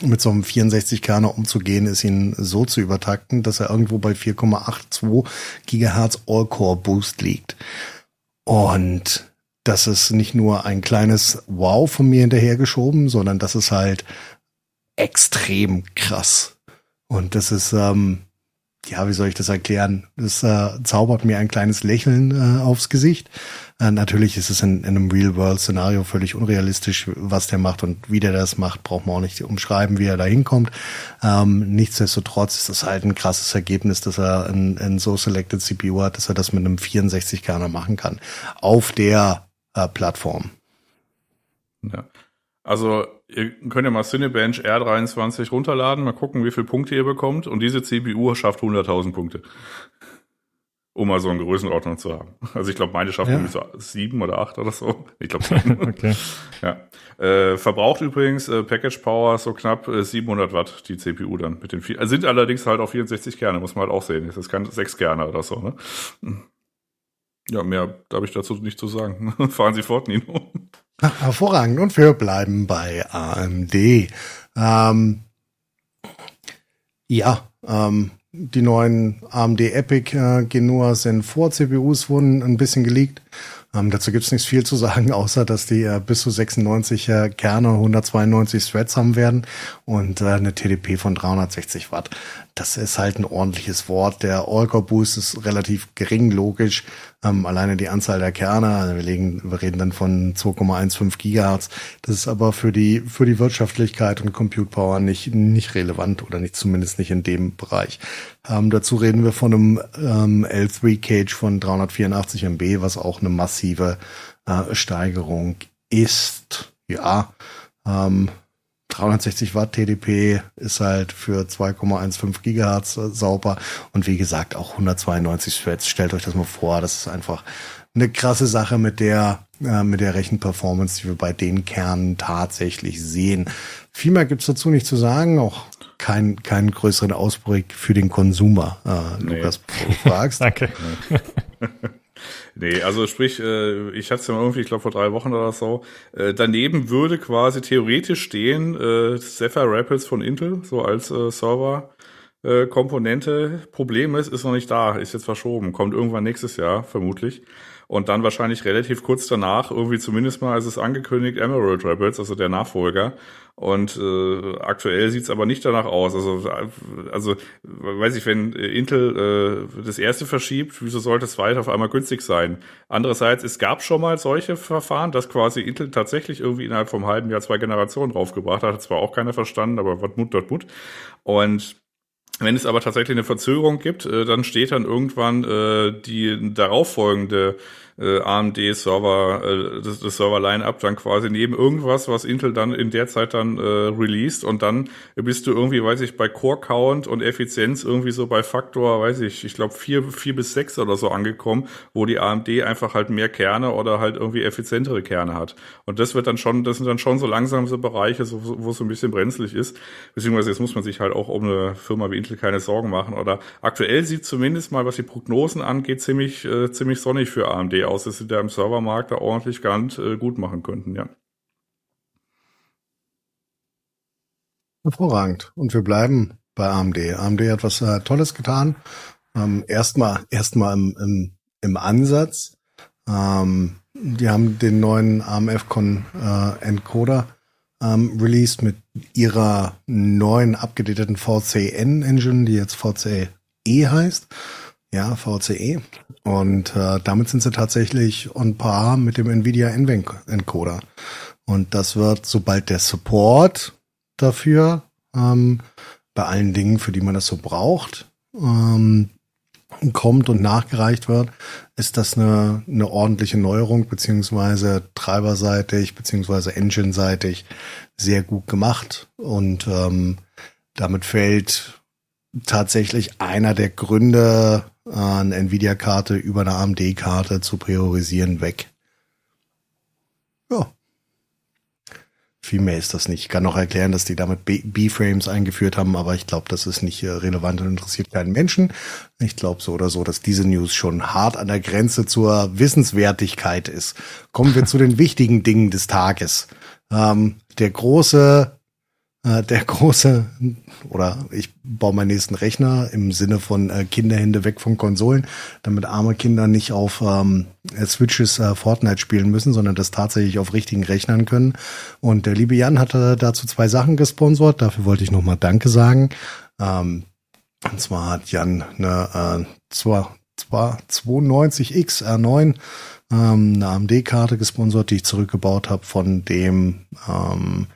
mit so einem 64-Kerner umzugehen, ist ihn so zu übertakten, dass er irgendwo bei 4,82 Gigahertz All-Core Boost liegt. Und das ist nicht nur ein kleines Wow von mir hinterhergeschoben, sondern das ist halt extrem krass. Und das ist, ähm, ja, wie soll ich das erklären? Das äh, zaubert mir ein kleines Lächeln äh, aufs Gesicht. Äh, natürlich ist es in, in einem Real-World-Szenario völlig unrealistisch, was der macht und wie der das macht, braucht man auch nicht umschreiben, wie er da hinkommt. Ähm, nichtsdestotrotz ist das halt ein krasses Ergebnis, dass er ein, ein so selected CPU hat, dass er das mit einem 64-Kerner machen kann. Auf der äh, Plattform. Ja. Also ihr könnt ja mal Cinebench R23 runterladen, mal gucken, wie viele Punkte ihr bekommt. Und diese CPU schafft 100.000 Punkte. Um mal so eine Größenordnung zu haben. Also ich glaube, meine schafft ja. so sieben oder acht oder so. Ich glaube okay. Ja. Äh, verbraucht übrigens äh, Package Power so knapp äh, 700 Watt die CPU dann mit den vier. Also sind allerdings halt auch 64 Kerne, muss man halt auch sehen. Das ist kein sechs Kerne oder so. Ne? Ja, mehr darf ich dazu nicht zu sagen. Fahren Sie fort, Nino. Hervorragend. Und wir bleiben bei AMD. Ähm, ja, ähm, die neuen AMD Epic äh, Genua Zen 4 CPUs wurden ein bisschen geleakt. Ähm, dazu gibt's nichts viel zu sagen, außer dass die äh, bis zu 96 äh, Kerne, 192 Threads haben werden und äh, eine TDP von 360 Watt. Das ist halt ein ordentliches Wort. Der All-Core-Boost ist relativ gering, logisch. Ähm, alleine die Anzahl der Kerne, also wir, legen, wir reden dann von 2,15 Gigahertz. Das ist aber für die, für die Wirtschaftlichkeit und Compute Power nicht, nicht relevant oder nicht, zumindest nicht in dem Bereich. Ähm, dazu reden wir von einem ähm, L3 Cage von 384 MB, was auch eine massive äh, Steigerung ist. Ja, ähm, 360 Watt TDP ist halt für 2,15 Gigahertz äh, sauber und wie gesagt auch 192 Threads. Stellt euch das mal vor, das ist einfach eine krasse Sache mit der äh, mit der Rechenperformance, die wir bei den Kernen tatsächlich sehen. Viel mehr gibt's dazu nicht zu sagen, auch kein, keinen größeren Ausblick für den Konsumer, äh, nee. Lukas, fragst. Danke. Nee, also sprich, äh, ich hatte es ja mal irgendwie, ich glaube vor drei Wochen oder so, äh, daneben würde quasi theoretisch stehen äh, Zephyr Rapids von Intel, so als äh, Server. Äh, Komponente. Problem ist, ist noch nicht da, ist jetzt verschoben, kommt irgendwann nächstes Jahr, vermutlich. Und dann wahrscheinlich relativ kurz danach, irgendwie zumindest mal, als es angekündigt, Emerald Rapids, also der Nachfolger. Und äh, aktuell sieht's aber nicht danach aus. Also, also weiß ich, wenn Intel äh, das erste verschiebt, wieso sollte es weiter auf einmal günstig sein? Andererseits, es gab schon mal solche Verfahren, dass quasi Intel tatsächlich irgendwie innerhalb vom halben Jahr zwei Generationen draufgebracht hat. Hat zwar auch keiner verstanden, aber was Mut dort Mut. Und wenn es aber tatsächlich eine Verzögerung gibt, äh, dann steht dann irgendwann äh, die darauffolgende äh, AMD-Server, äh, das, das Server-Line-Up dann quasi neben irgendwas, was Intel dann in der Zeit dann äh, released und dann bist du irgendwie, weiß ich, bei Core-Count und Effizienz irgendwie so bei Faktor, weiß ich, ich glaube vier, vier bis sechs oder so angekommen, wo die AMD einfach halt mehr Kerne oder halt irgendwie effizientere Kerne hat. Und das wird dann schon, das sind dann schon so langsam so Bereiche, so, wo es so ein bisschen brenzlig ist. Beziehungsweise jetzt muss man sich halt auch um eine Firma wie Intel keine Sorgen machen. Oder aktuell sieht zumindest mal, was die Prognosen angeht, ziemlich, äh, ziemlich sonnig für AMD dass sie da im Servermarkt da ordentlich ganz äh, gut machen könnten, ja. Hervorragend. Und wir bleiben bei AMD. AMD hat was äh, Tolles getan. Ähm, erstmal, erstmal im, im, im Ansatz. Ähm, die haben den neuen AMF-Con äh, Encoder ähm, released mit ihrer neuen abgedateten VCN Engine, die jetzt VCE heißt. Ja, VCE. Und äh, damit sind sie tatsächlich on par mit dem NVIDIA NVENC-Encoder. Und das wird, sobald der Support dafür ähm, bei allen Dingen, für die man das so braucht, ähm, kommt und nachgereicht wird, ist das eine, eine ordentliche Neuerung, beziehungsweise treiberseitig, beziehungsweise engine-seitig sehr gut gemacht. Und ähm, damit fällt tatsächlich einer der Gründe, eine Nvidia-Karte über eine AMD-Karte zu priorisieren, weg. Ja. Viel mehr ist das nicht. Ich kann noch erklären, dass die damit B-Frames eingeführt haben, aber ich glaube, das ist nicht äh, relevant und interessiert keinen Menschen. Ich glaube so oder so, dass diese News schon hart an der Grenze zur Wissenswertigkeit ist. Kommen wir zu den wichtigen Dingen des Tages. Ähm, der große äh, der große, oder ich baue meinen nächsten Rechner im Sinne von äh, Kinderhände weg von Konsolen, damit arme Kinder nicht auf ähm, Switches äh, Fortnite spielen müssen, sondern das tatsächlich auf richtigen Rechnern können. Und der liebe Jan hatte dazu zwei Sachen gesponsert, dafür wollte ich nochmal Danke sagen. Ähm, und zwar hat Jan eine äh, zwar, zwar 92X R9 ähm, eine AMD-Karte gesponsert, die ich zurückgebaut habe von dem ähm,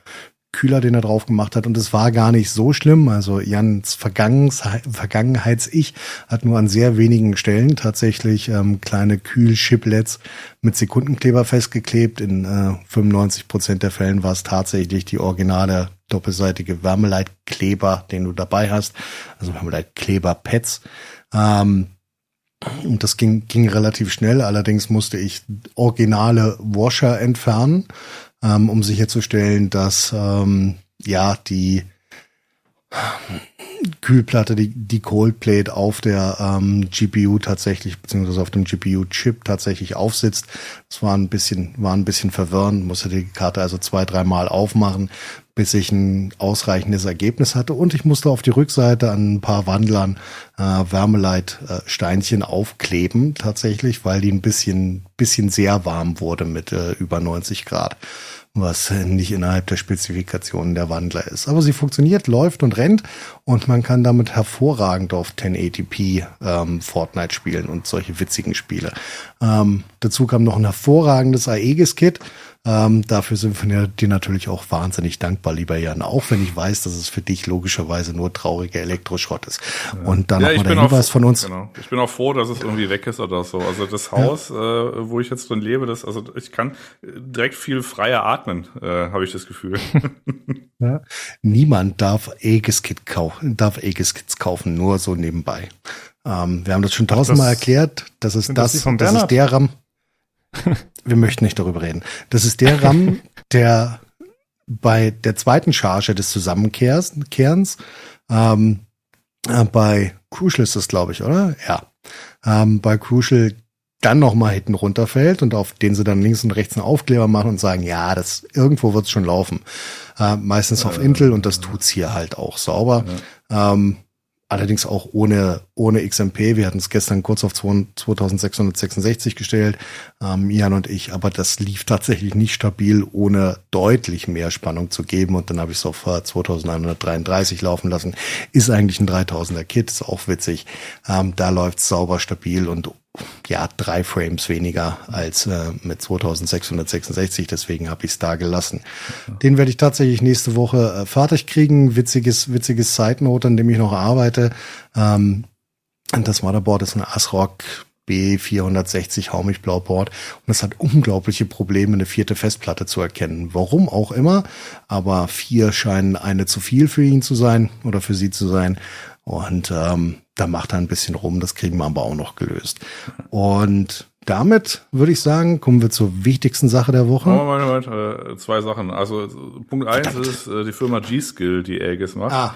Kühler, den er drauf gemacht hat. Und es war gar nicht so schlimm. Also Jans Vergangenheits-Ich hat nur an sehr wenigen Stellen tatsächlich ähm, kleine Kühlchiplets mit Sekundenkleber festgeklebt. In äh, 95 Prozent der Fällen war es tatsächlich die originale doppelseitige Wärmeleitkleber, den du dabei hast. Also Wärmeleitkleber-Pads. Ähm, und das ging, ging relativ schnell. Allerdings musste ich originale Washer entfernen ähm, um sicherzustellen, dass ähm, ja die Kühlplatte, die, die Coldplate auf der ähm, GPU tatsächlich, beziehungsweise auf dem GPU-Chip tatsächlich aufsitzt. Das war ein bisschen, war ein bisschen verwirrend, musste die Karte also zwei, dreimal aufmachen, bis ich ein ausreichendes Ergebnis hatte. Und ich musste auf die Rückseite an ein paar Wandlern äh, Wärmeleitsteinchen aufkleben, tatsächlich, weil die ein bisschen, bisschen sehr warm wurde mit äh, über 90 Grad was nicht innerhalb der Spezifikationen der Wandler ist. Aber sie funktioniert, läuft und rennt und man kann damit hervorragend auf 1080p ähm, Fortnite spielen und solche witzigen Spiele. Ähm, dazu kam noch ein hervorragendes Aegis-Kit, ähm, dafür sind wir dir natürlich auch wahnsinnig dankbar, lieber Jan, auch wenn ich weiß, dass es für dich logischerweise nur trauriger Elektroschrott ist. Ja. Und dann ja, nochmal der Hinweis auch, von uns. Genau. Ich bin auch froh, dass es irgendwie weg ist oder so. Also das Haus, ja. äh, wo ich jetzt drin lebe, das, also ich kann direkt viel freier atmen, äh, habe ich das Gefühl. ja. Niemand darf Aegis-Kit kaufen, darf Aegis-Kits kaufen, nur so nebenbei. Ähm, wir haben das schon tausendmal erklärt. Das ist das, das, das ist der RAM wir möchten nicht darüber reden. Das ist der RAM, der bei der zweiten Charge des Zusammenkehrens ähm, äh, bei Crucial ist das, glaube ich, oder? Ja. Ähm, bei Crucial dann nochmal hinten runterfällt und auf den sie dann links und rechts einen Aufkleber machen und sagen, ja, das irgendwo wird's schon laufen. Äh, meistens auf Intel und das tut's hier halt auch sauber. Ähm, Allerdings auch ohne, ohne XMP. Wir hatten es gestern kurz auf 2666 gestellt, ähm, Ian und ich, aber das lief tatsächlich nicht stabil, ohne deutlich mehr Spannung zu geben. Und dann habe ich es auf 2133 laufen lassen. Ist eigentlich ein 3000er Kit, ist auch witzig. Ähm, da läuft sauber stabil und ja, drei Frames weniger als äh, mit 2666, deswegen habe ich es da gelassen. Den werde ich tatsächlich nächste Woche äh, fertig kriegen. Witziges, witziges Side Note, an dem ich noch arbeite. Ähm, das Motherboard ist ein ASRock B460 Haumich-Blauport und es hat unglaubliche Probleme, eine vierte Festplatte zu erkennen. Warum auch immer, aber vier scheinen eine zu viel für ihn zu sein oder für sie zu sein. Und ähm, da macht er ein bisschen rum, das kriegen wir aber auch noch gelöst. Und damit würde ich sagen, kommen wir zur wichtigsten Sache der Woche. Oh, Moment, Moment, äh, zwei Sachen. Also Punkt eins ist äh, die Firma G-Skill, die Aegis macht. Ah.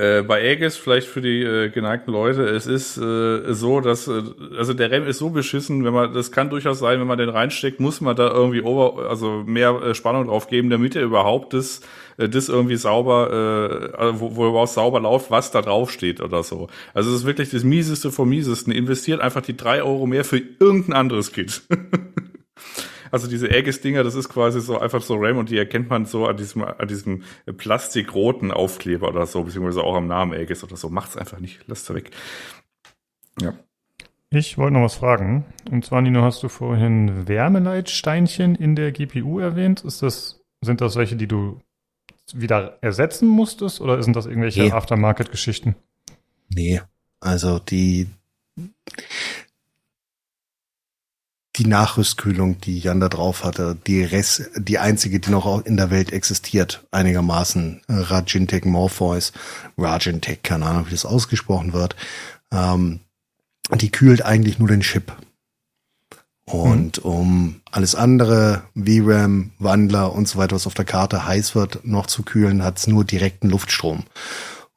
Äh, bei Aegis vielleicht für die äh, geneigten Leute, es ist äh, so, dass äh, also der RAM ist so beschissen, wenn man das kann durchaus sein, wenn man den reinsteckt, muss man da irgendwie over, also mehr äh, Spannung drauf geben, damit er überhaupt das äh, das irgendwie sauber, äh, wo, wo überhaupt sauber läuft, was da drauf steht oder so. Also es ist wirklich das mieseste vom miesesten. Investiert einfach die drei Euro mehr für irgendein anderes Kit. Also diese Aegis-Dinger, das ist quasi so einfach so RAM und die erkennt man so an diesem, an diesem plastikroten Aufkleber oder so, beziehungsweise auch am Namen Aegis oder so. Macht's einfach nicht, lasst es weg. Ja. Ich wollte noch was fragen. Und zwar, Nino, hast du vorhin Wärmeleitsteinchen in der GPU erwähnt. Ist das, sind das welche, die du wieder ersetzen musstest oder sind das irgendwelche nee. Aftermarket-Geschichten? Nee, also die die Nachrüstkühlung, die Jan da drauf hatte, die Rest, die einzige, die noch in der Welt existiert, einigermaßen, äh, Rajintech Morpheus, Rajintech, keine Ahnung, wie das ausgesprochen wird, ähm, die kühlt eigentlich nur den Chip. Und mhm. um alles andere, VRAM, Wandler und so weiter, was auf der Karte heiß wird, noch zu kühlen, hat es nur direkten Luftstrom.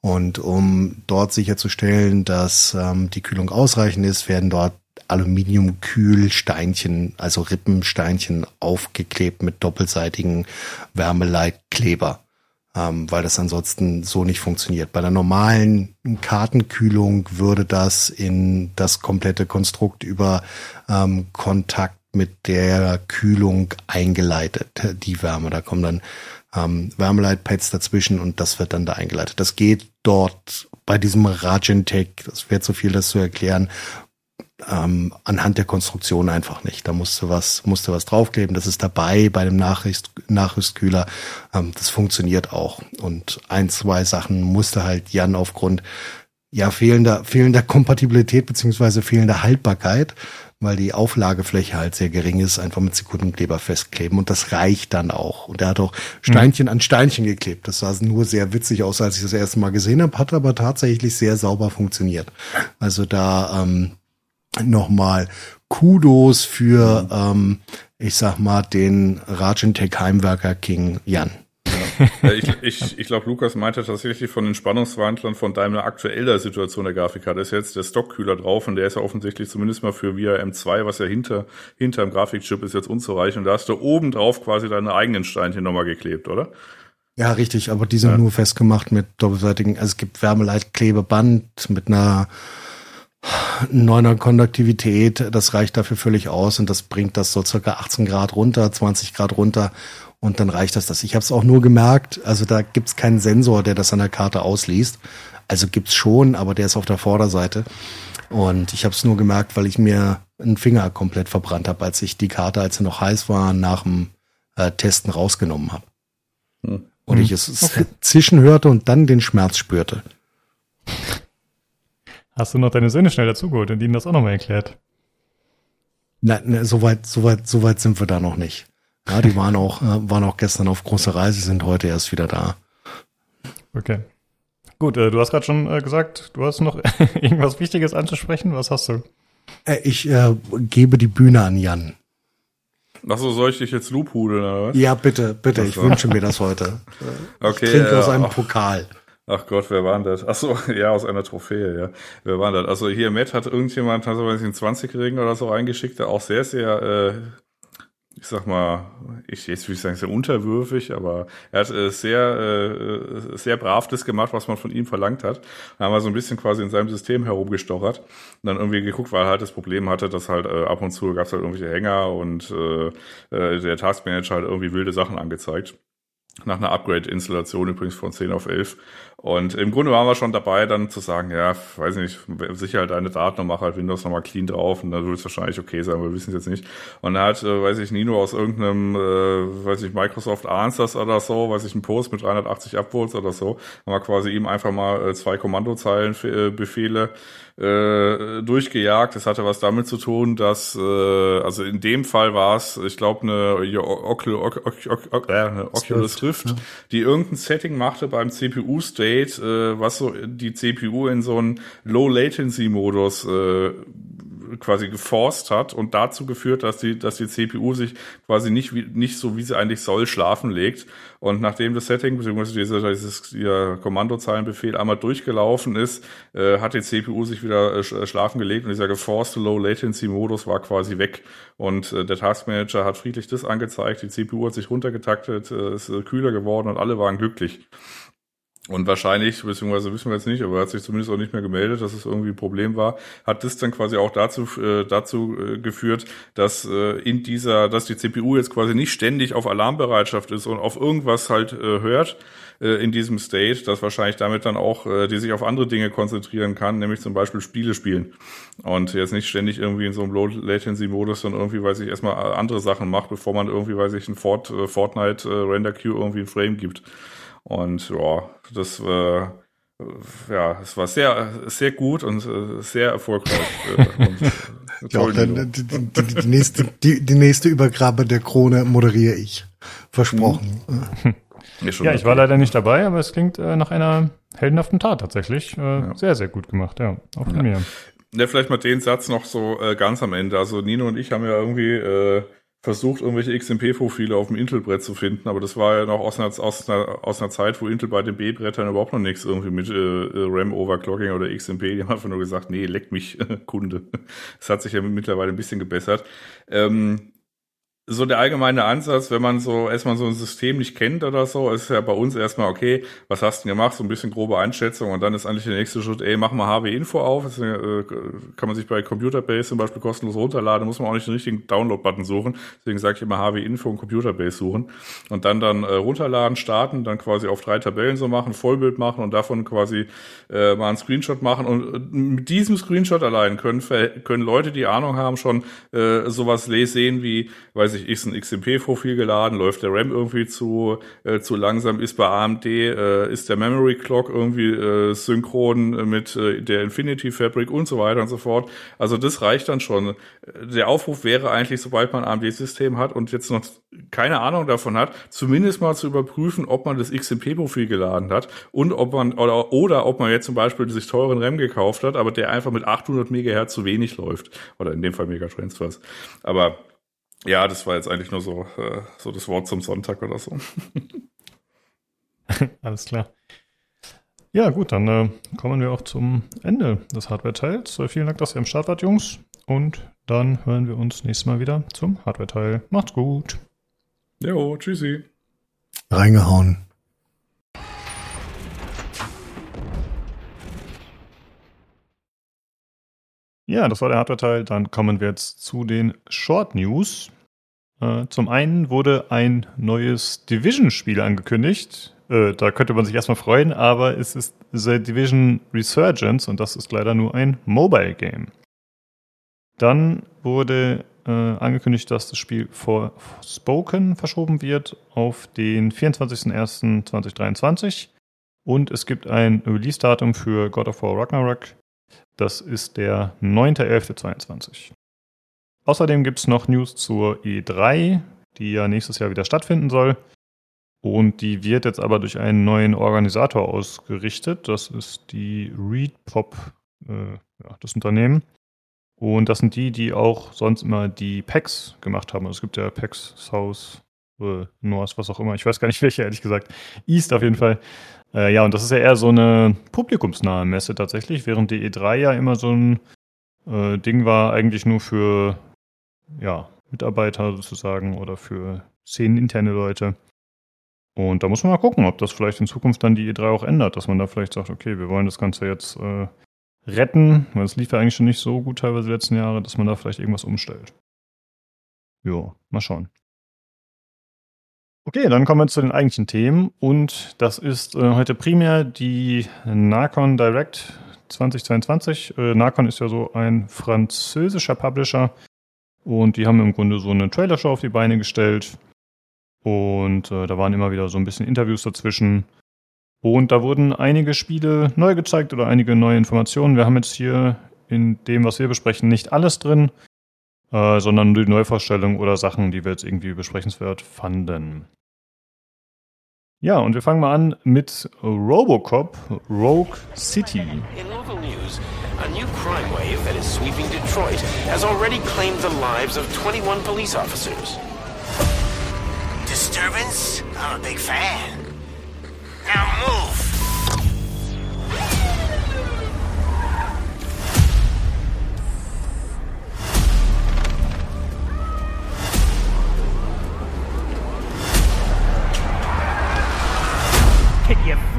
Und um dort sicherzustellen, dass ähm, die Kühlung ausreichend ist, werden dort Aluminiumkühlsteinchen, also Rippensteinchen aufgeklebt mit doppelseitigen Wärmeleitkleber, ähm, weil das ansonsten so nicht funktioniert. Bei der normalen Kartenkühlung würde das in das komplette Konstrukt über ähm, Kontakt mit der Kühlung eingeleitet, die Wärme. Da kommen dann ähm, Wärmeleitpads dazwischen und das wird dann da eingeleitet. Das geht dort bei diesem Rajentech, das wäre zu viel, das zu erklären, ähm, anhand der Konstruktion einfach nicht. Da musste was, musste was draufkleben. Das ist dabei bei dem Nachrüst, Nachrüstkühler. Ähm, das funktioniert auch. Und ein, zwei Sachen musste halt Jan aufgrund ja fehlender, fehlender Kompatibilität beziehungsweise fehlender Haltbarkeit, weil die Auflagefläche halt sehr gering ist, einfach mit Sekundenkleber festkleben. Und das reicht dann auch. Und er hat auch Steinchen mhm. an Steinchen geklebt. Das sah nur sehr witzig aus, als ich das erste Mal gesehen habe, hat aber tatsächlich sehr sauber funktioniert. Also da ähm, nochmal Kudos für, ähm, ich sag mal, den Rajentech Heimwerker King Jan. Ja. ich ich, ich glaube, Lukas meinte tatsächlich von den Spannungswandlern von Daimler aktueller Situation der Grafikkarte ist jetzt der Stockkühler drauf und der ist ja offensichtlich zumindest mal für VRM 2, was ja hinter, hinter dem Grafikchip ist, jetzt unzureichend. Und da hast du oben drauf quasi deine eigenen Steinchen nochmal geklebt, oder? Ja, richtig, aber die sind ja. nur festgemacht mit doppelseitigen, also es gibt Wärmeleitklebeband mit einer Neuner Konduktivität, das reicht dafür völlig aus und das bringt das so circa 18 Grad runter, 20 Grad runter und dann reicht das das. Ich habe es auch nur gemerkt, also da gibt's keinen Sensor, der das an der Karte ausliest. Also gibt's schon, aber der ist auf der Vorderseite. Und ich habe es nur gemerkt, weil ich mir einen Finger komplett verbrannt habe, als ich die Karte, als sie noch heiß war, nach dem äh, Testen rausgenommen habe. Hm. Und ich es okay. zischen hörte und dann den Schmerz spürte. Hast du noch deine Söhne schnell dazugeholt und ihnen das auch nochmal erklärt? Nein, ne, so weit, so weit, so weit sind wir da noch nicht. Ja, die waren auch, äh, waren auch gestern auf großer Reise, sind heute erst wieder da. Okay. Gut, äh, du hast gerade schon äh, gesagt, du hast noch irgendwas Wichtiges anzusprechen. Was hast du? Äh, ich äh, gebe die Bühne an Jan. Achso, soll ich dich jetzt lobhudeln oder was? Ja, bitte, bitte. Ich wünsche mir das heute. okay. Ich trinke aus einem Pokal. Ach Gott, wer war denn das? Ach so, ja, aus einer Trophäe, ja. Wer war das? Also hier Matt hat irgendjemand, also weiß ich, einen 20-Jährigen oder so reingeschickt, der auch sehr, sehr, äh, ich sag mal, ich jetzt würde ich sagen, sehr unterwürfig, aber er hat äh, sehr, äh, sehr brav das gemacht, was man von ihm verlangt hat. Da haben wir so ein bisschen quasi in seinem System herumgestochert und dann irgendwie geguckt, weil er halt das Problem hatte, dass halt äh, ab und zu gab es halt irgendwelche Hänger und äh, äh, der Taskmanager halt irgendwie wilde Sachen angezeigt nach einer Upgrade-Installation übrigens von 10 auf 11. Und im Grunde waren wir schon dabei, dann zu sagen, ja, weiß nicht, sicher halt deine Daten und mach halt Windows nochmal clean drauf und dann wird es wahrscheinlich okay sein, wir wissen es jetzt nicht. Und dann hat, äh, weiß ich, Nino aus irgendeinem, äh, weiß ich, Microsoft Answers oder so, weiß ich, einen Post mit 380 Upvotes oder so, haben wir quasi ihm einfach mal äh, zwei Kommandozeilen äh, Befehle äh, durchgejagt. Das hatte was damit zu tun, dass, äh, also in dem Fall war es, ich glaube, eine, Oculus, äh, Oculus Rift, die irgendein Setting machte beim CPU-State, äh, was so die CPU in so einen Low-Latency-Modus äh, quasi geforst hat und dazu geführt, dass die, dass die CPU sich quasi nicht, wie, nicht so, wie sie eigentlich soll, schlafen legt. Und nachdem das Setting, beziehungsweise dieser, dieses, dieser Kommandozeilenbefehl einmal durchgelaufen ist, äh, hat die CPU sich wieder äh, äh, schlafen gelegt und dieser geforste Low Latency Modus war quasi weg. Und äh, der Taskmanager hat friedlich das angezeigt, die CPU hat sich runtergetaktet, äh, ist äh, kühler geworden und alle waren glücklich. Und wahrscheinlich, beziehungsweise wissen wir jetzt nicht, aber er hat sich zumindest auch nicht mehr gemeldet, dass es irgendwie ein Problem war, hat das dann quasi auch dazu, äh, dazu äh, geführt, dass äh, in dieser, dass die CPU jetzt quasi nicht ständig auf Alarmbereitschaft ist und auf irgendwas halt äh, hört äh, in diesem State, dass wahrscheinlich damit dann auch äh, die sich auf andere Dinge konzentrieren kann, nämlich zum Beispiel Spiele spielen. Und jetzt nicht ständig irgendwie in so einem Low-Latency-Modus dann irgendwie, weiß ich, erstmal andere Sachen macht, bevor man irgendwie, weiß ich, ein Fort, äh, Fortnite äh, irgendwie ein Frame gibt. Und ja, das äh, ja, es war sehr, sehr gut und äh, sehr erfolgreich. Äh, und, ja, dann, die, die, die, nächste, die, die nächste Übergabe der Krone moderiere ich. Versprochen. Mhm. Ja, ich war leider nicht dabei, aber es klingt äh, nach einer heldenhaften Tat tatsächlich. Äh, ja. Sehr, sehr gut gemacht, ja. Auch von ja. mir. Ja, vielleicht mal den Satz noch so äh, ganz am Ende. Also Nino und ich haben ja irgendwie äh, versucht, irgendwelche XMP-Profile auf dem Intel-Brett zu finden, aber das war ja noch aus einer, aus einer, aus einer Zeit, wo Intel bei den B-Brettern überhaupt noch nichts irgendwie mit äh, RAM-Overclocking oder XMP, die haben einfach nur gesagt, nee, leck mich, Kunde. Das hat sich ja mittlerweile ein bisschen gebessert. Ähm, so der allgemeine Ansatz, wenn man so erstmal so ein System nicht kennt oder so, ist ja bei uns erstmal, okay, was hast du denn gemacht? So ein bisschen grobe Einschätzung und dann ist eigentlich der nächste Schritt, ey, mach mal HW-Info auf. Das äh, kann man sich bei Computerbase zum Beispiel kostenlos runterladen, muss man auch nicht den richtigen Download-Button suchen. Deswegen sage ich immer HW-Info und Computerbase suchen. Und dann dann äh, runterladen, starten, dann quasi auf drei Tabellen so machen, Vollbild machen und davon quasi äh, mal einen Screenshot machen. Und mit diesem Screenshot allein können, können Leute, die Ahnung haben, schon sowas sehen wie, weiß weiß ich, ist ein XMP-Profil geladen, läuft der RAM irgendwie zu, äh, zu langsam, ist bei AMD, äh, ist der Memory Clock irgendwie äh, synchron mit äh, der Infinity Fabric und so weiter und so fort. Also das reicht dann schon. Der Aufruf wäre eigentlich, sobald man ein AMD-System hat und jetzt noch keine Ahnung davon hat, zumindest mal zu überprüfen, ob man das XMP-Profil geladen hat und ob man oder, oder ob man jetzt zum Beispiel sich teuren RAM gekauft hat, aber der einfach mit 800 Megahertz zu wenig läuft oder in dem Fall Megatransfers. Aber ja, das war jetzt eigentlich nur so, äh, so das Wort zum Sonntag oder so. Alles klar. Ja, gut, dann äh, kommen wir auch zum Ende des Hardware-Teils. Äh, vielen Dank, dass ihr am Start wart, Jungs. Und dann hören wir uns nächstes Mal wieder zum Hardware-Teil. Macht's gut. Jo, tschüssi. Reingehauen. Ja, das war der Hardware-Teil. Dann kommen wir jetzt zu den Short News. Äh, zum einen wurde ein neues Division-Spiel angekündigt. Äh, da könnte man sich erstmal freuen, aber es ist The Division Resurgence und das ist leider nur ein Mobile-Game. Dann wurde äh, angekündigt, dass das Spiel vor Spoken verschoben wird auf den 24.01.2023 und es gibt ein Release-Datum für God of War Ragnarok das ist der 9.11.22. Außerdem gibt es noch News zur E3, die ja nächstes Jahr wieder stattfinden soll. Und die wird jetzt aber durch einen neuen Organisator ausgerichtet. Das ist die ReadPop, äh, ja, das Unternehmen. Und das sind die, die auch sonst immer die PAX gemacht haben. Also es gibt ja PAX South, äh, North, was auch immer. Ich weiß gar nicht welche, ehrlich gesagt. East auf jeden Fall. Äh, ja, und das ist ja eher so eine publikumsnahe Messe tatsächlich, während die E3 ja immer so ein äh, Ding war, eigentlich nur für ja, Mitarbeiter sozusagen oder für szeneninterne Leute. Und da muss man mal gucken, ob das vielleicht in Zukunft dann die E3 auch ändert, dass man da vielleicht sagt, okay, wir wollen das Ganze jetzt äh, retten, weil es lief ja eigentlich schon nicht so gut teilweise die letzten Jahre, dass man da vielleicht irgendwas umstellt. Jo, mal schauen. Okay, dann kommen wir zu den eigentlichen Themen und das ist äh, heute primär die Narcon Direct 2022. Äh, Narcon ist ja so ein französischer Publisher und die haben im Grunde so eine Trailershow auf die Beine gestellt und äh, da waren immer wieder so ein bisschen Interviews dazwischen. Und da wurden einige Spiele neu gezeigt oder einige neue Informationen. Wir haben jetzt hier in dem, was wir besprechen, nicht alles drin, äh, sondern nur die Neuvorstellung oder Sachen, die wir jetzt irgendwie besprechenswert fanden. Ja, und wir fangen mal an mit Robocop Rogue City. In local news, a new crime wave that is sweeping Detroit has already claimed the lives of 21 police officers. Disturbance? I'm a big fan. Now move!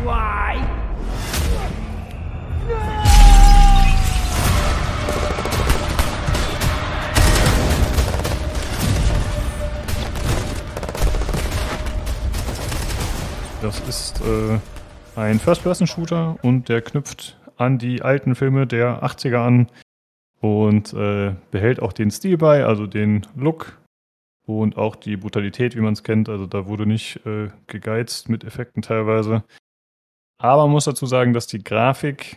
Fly? Das ist äh, ein First-Person-Shooter und der knüpft an die alten Filme der 80er an und äh, behält auch den Stil bei, also den Look und auch die Brutalität, wie man es kennt. Also da wurde nicht äh, gegeizt mit Effekten teilweise. Aber man muss dazu sagen, dass die Grafik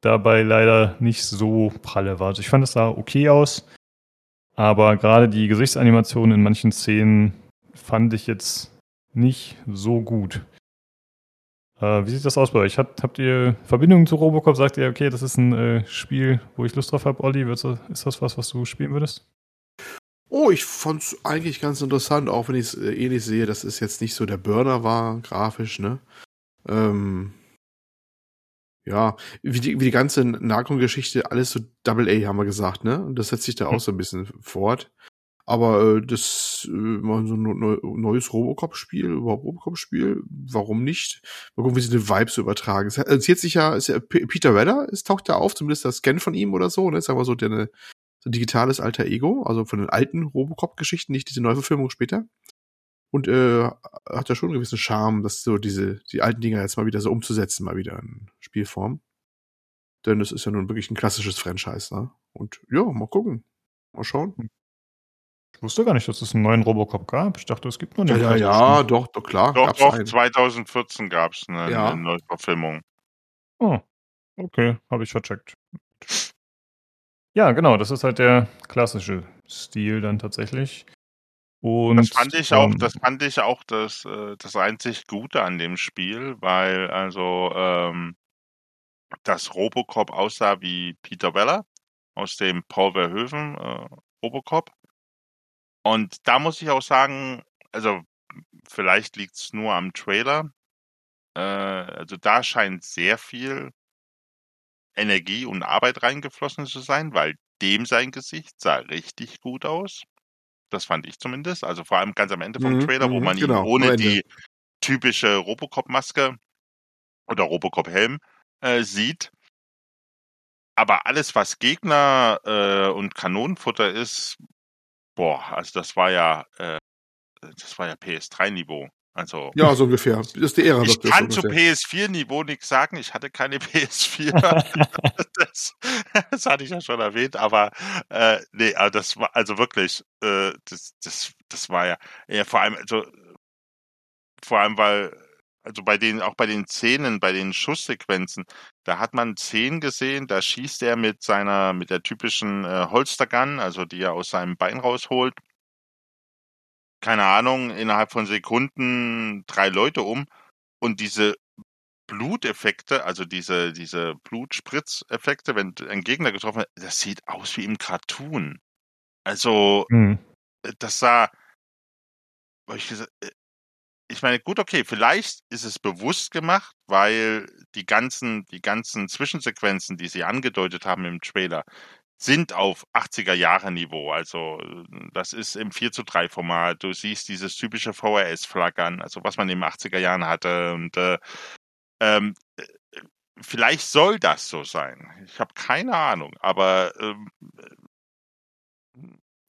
dabei leider nicht so pralle war. Also ich fand es sah okay aus, aber gerade die Gesichtsanimationen in manchen Szenen fand ich jetzt nicht so gut. Äh, wie sieht das aus bei euch? Habt, habt ihr Verbindungen zu Robocop? Sagt ihr, okay, das ist ein äh, Spiel, wo ich Lust drauf habe, Olli? Ist das was, was du spielen würdest? Oh, ich fand's eigentlich ganz interessant, auch wenn ich es äh, ähnlich sehe, dass es jetzt nicht so der Burner war, grafisch, ne? Ähm, ja, wie die, wie die ganze Narcon-Geschichte, alles so Double A, haben wir gesagt, ne? Und das setzt sich da auch so ein bisschen fort. Aber äh, das äh, mal so ein neu, neues Robocop-Spiel, überhaupt Robocop-Spiel, warum nicht? Mal gucken, wie sie den Vibe so übertragen. Es erzählt sich ja, ist ja P- Peter Weller, es taucht da auf, zumindest das Scan von ihm oder so, ne? Sagen wir so, der eine, so ein digitales alter Ego, also von den alten Robocop-Geschichten, nicht diese Neuverfilmung später. Und äh, hat ja schon einen gewissen Charme, das so diese, die alten Dinger jetzt mal wieder so umzusetzen, mal wieder in Spielform. Denn es ist ja nun wirklich ein klassisches Franchise, ne? Und ja, mal gucken. Mal schauen. Ich wusste gar nicht, dass es einen neuen Robocop gab. Ich dachte, es gibt nur Ja, den ja, klassischen. ja, doch, doch, klar. Doch, gab's doch, einen. 2014 gab es eine, Ja. eine Neuverfilmung. Oh, okay, habe ich vercheckt. Ja, genau, das ist halt der klassische Stil dann tatsächlich. Und Das fand ich auch, ähm, das fand ich auch das, äh, das einzig Gute an dem Spiel, weil also ähm, das Robocop aussah wie Peter Weller aus dem Paul Verhoeven äh, Robocop. Und da muss ich auch sagen, also vielleicht liegt's nur am Trailer. Äh, also da scheint sehr viel Energie und Arbeit reingeflossen zu sein, weil dem sein Gesicht sah richtig gut aus. Das fand ich zumindest. Also vor allem ganz am Ende vom Mhm, Trailer, wo mhm, man ihn genau, ohne die typische Robocop-Maske oder Robocop-Helm äh, sieht. Aber alles, was Gegner äh, und Kanonenfutter ist, boah, also das war ja, äh, das war ja PS3-Niveau. Also Ja, so ungefähr. Das ist die Ära, ich kann zu ungefähr. PS4-Niveau nichts sagen. Ich hatte keine PS4. das, das hatte ich ja schon erwähnt, aber äh, nee, aber das war also wirklich, äh, das, das, das war ja, ja vor allem, also vor allem, weil, also bei den, auch bei den Szenen, bei den Schusssequenzen, da hat man Szenen gesehen, da schießt er mit seiner, mit der typischen äh, Holstergun, also die er aus seinem Bein rausholt, keine Ahnung, innerhalb von Sekunden drei Leute um und diese Bluteffekte, also diese, diese Blutspritzeffekte, wenn ein Gegner getroffen wird, das sieht aus wie im Cartoon. Also, hm. das sah, ich gesagt, äh, ich meine, gut, okay, vielleicht ist es bewusst gemacht, weil die ganzen, die ganzen Zwischensequenzen, die sie angedeutet haben im Trailer, sind auf 80er Jahre Niveau. Also das ist im 4 zu 3 Format. Du siehst dieses typische VHS-Flaggern, also was man in den 80er Jahren hatte. Und äh, ähm, äh, vielleicht soll das so sein. Ich habe keine Ahnung, aber ähm,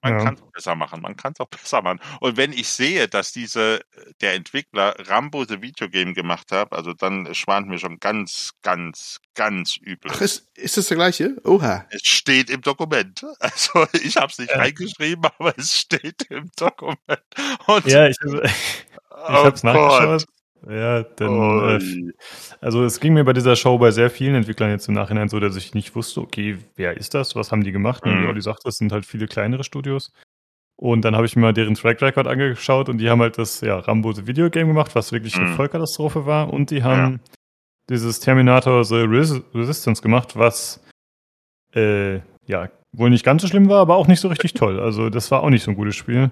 Man Ja. kann es besser machen, man kann es auch besser machen. Und wenn ich sehe, dass diese, der Entwickler Rambo the Video Game gemacht hat, also dann schwant mir schon ganz, ganz, ganz übel. Ach, ist, ist das der gleiche? Oha. Es steht im Dokument. Also ich habe es nicht Ja. reingeschrieben, aber es steht im Dokument. Und, Ja, ich, ich oh habe es Gott. nachgeschaut. Ja, denn, äh, also es ging mir bei dieser Show bei sehr vielen Entwicklern jetzt im Nachhinein so, dass ich nicht wusste, okay, wer ist das, was haben die gemacht? Und Mhm. wie Olli sagt, das sind halt viele kleinere Studios. Und dann habe ich mir mal deren Track Record angeschaut und die haben halt das ja, Rambo the Video Game gemacht, was wirklich eine Mhm. Vollkatastrophe war. Und die haben dieses Terminator The Res Resistance gemacht, was äh, ja wohl nicht ganz so schlimm war, aber auch nicht so richtig toll. Also das war auch nicht so ein gutes Spiel.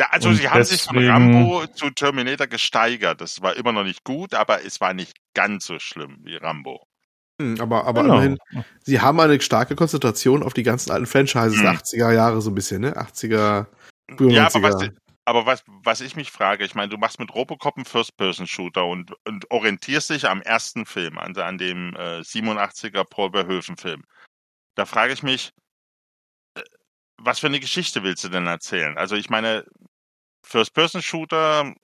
Ja, also Und sie haben sich von Rambo zu Terminator gesteigert. Das war immer noch nicht gut, aber es war nicht ganz so schlimm wie Rambo. Hm, aber aber Genau. immerhin, sie haben eine starke Konzentration auf die ganzen alten Franchises Hm. der 80er Jahre so ein bisschen, ne? 80er, frühe Ja, aber 90er. was, aber was, was ich mich frage, ich meine, du machst mit Robocop einen First-Person-Shooter und, und orientierst dich am ersten Film, an, an dem äh, 87er Paul Verhoeven-Film. Da frage ich mich, äh, was für eine Geschichte willst du denn erzählen? Also ich meine, First-Person-Shooter,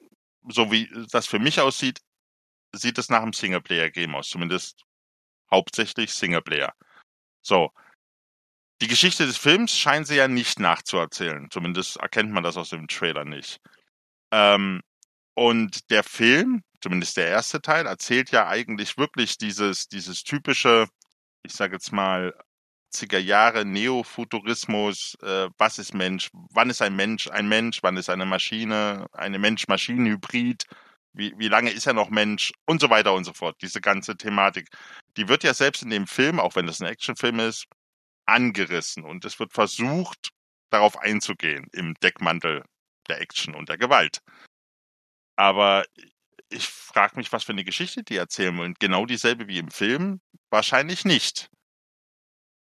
so wie das für mich aussieht, sieht es nach einem Singleplayer-Game aus, zumindest hauptsächlich Singleplayer. So. Die Geschichte des Films scheinen sie ja nicht nachzuerzählen. Zumindest erkennt man das aus dem Trailer nicht. Ähm, und der Film, zumindest der erste Teil, erzählt ja eigentlich wirklich dieses, dieses typische, ich sage jetzt mal, 80er Jahre Neofuturismus, äh, was ist Mensch, wann ist ein Mensch ein Mensch, wann ist eine Maschine, eine Mensch-Maschinen-Hybrid, wie, wie lange ist er noch Mensch und so weiter und so fort. Diese ganze Thematik, die wird ja selbst in dem Film, auch wenn das ein Actionfilm ist, angerissen und es wird versucht, darauf einzugehen im Deckmantel der Action und der Gewalt. Aber ich frage mich, was für eine Geschichte die erzählen wollen. Genau dieselbe wie im Film? Wahrscheinlich nicht.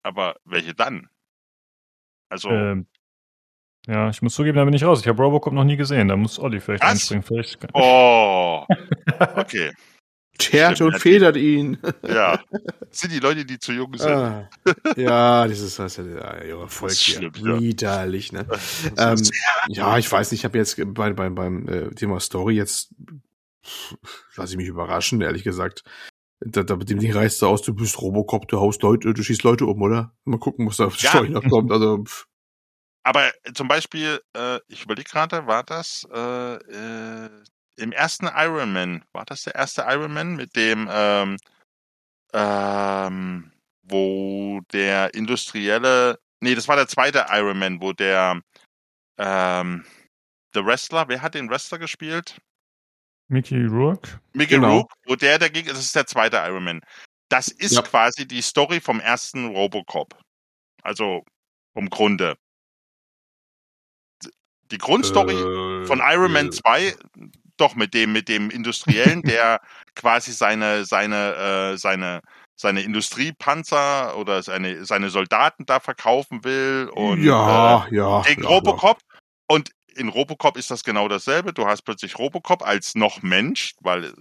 Aber welche dann? Also, Ähm, ja, ich muss zugeben, da bin ich raus. Ich habe Robocop noch nie gesehen. Da muss Olli vielleicht Was? einspringen. Vielleicht. oh, okay, Stimmt, und federt ihn. ja. Das sind die Leute, die zu jung sind. Ah. ja, dieses was ja, junge Volk ist hier. schlimm, ja. Widerlich, ne? Das Ähm, ist- ja, ich weiß nicht, ich habe jetzt bei, bei, beim äh, Thema Story jetzt lass ich mich überraschen, ehrlich gesagt. Da, da, mit dem Ding reißt du aus, du bist Robocop, du haust Leute, du schießt Leute um, oder? Mal gucken, was da auf die Ja. Kommt. Also, pff. Aber zum Beispiel, äh, ich überlege gerade, war das äh, äh, im ersten Iron Man, war das der erste Iron Man mit dem, ähm, ähm, wo der industrielle, nee, das war der zweite Iron Man, wo der, ähm, der Wrestler, wer hat den Wrestler gespielt? Mickey Rourke? Mickey Genau. Rourke, wo der dagegen, das ist der zweite Iron Man. Das ist Ja. quasi die Story vom ersten Robocop. Also vom Grunde. Die Grundstory Äh, von Iron Man äh, 2, doch mit dem, mit dem Industriellen, der quasi seine, seine, äh, seine, seine Industriepanzer oder seine, seine Soldaten da verkaufen will und ja, äh, ja. gegen ja, Robocop. Und in Robocop ist das genau dasselbe. Du hast plötzlich Robocop als noch Mensch, weil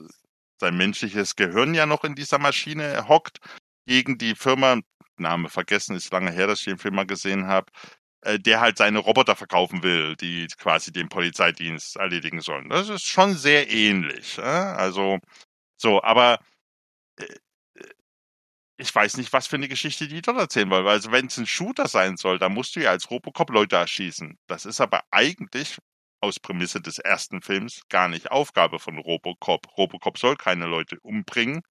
sein menschliches Gehirn ja noch in dieser Maschine hockt, gegen die Firma, Name vergessen, ist lange her, dass ich den Film mal gesehen habe, äh, der halt seine Roboter verkaufen will, die quasi den Polizeidienst erledigen sollen. Das ist schon sehr ähnlich. Äh? Also, so, aber äh, ich weiß nicht, was für eine Geschichte die dort erzählen wollen. Also, wenn es ein Shooter sein soll, dann musst du ja als Robocop Leute erschießen. Das ist aber eigentlich aus Prämisse des ersten Films gar nicht Aufgabe von Robocop. Robocop soll keine Leute umbringen.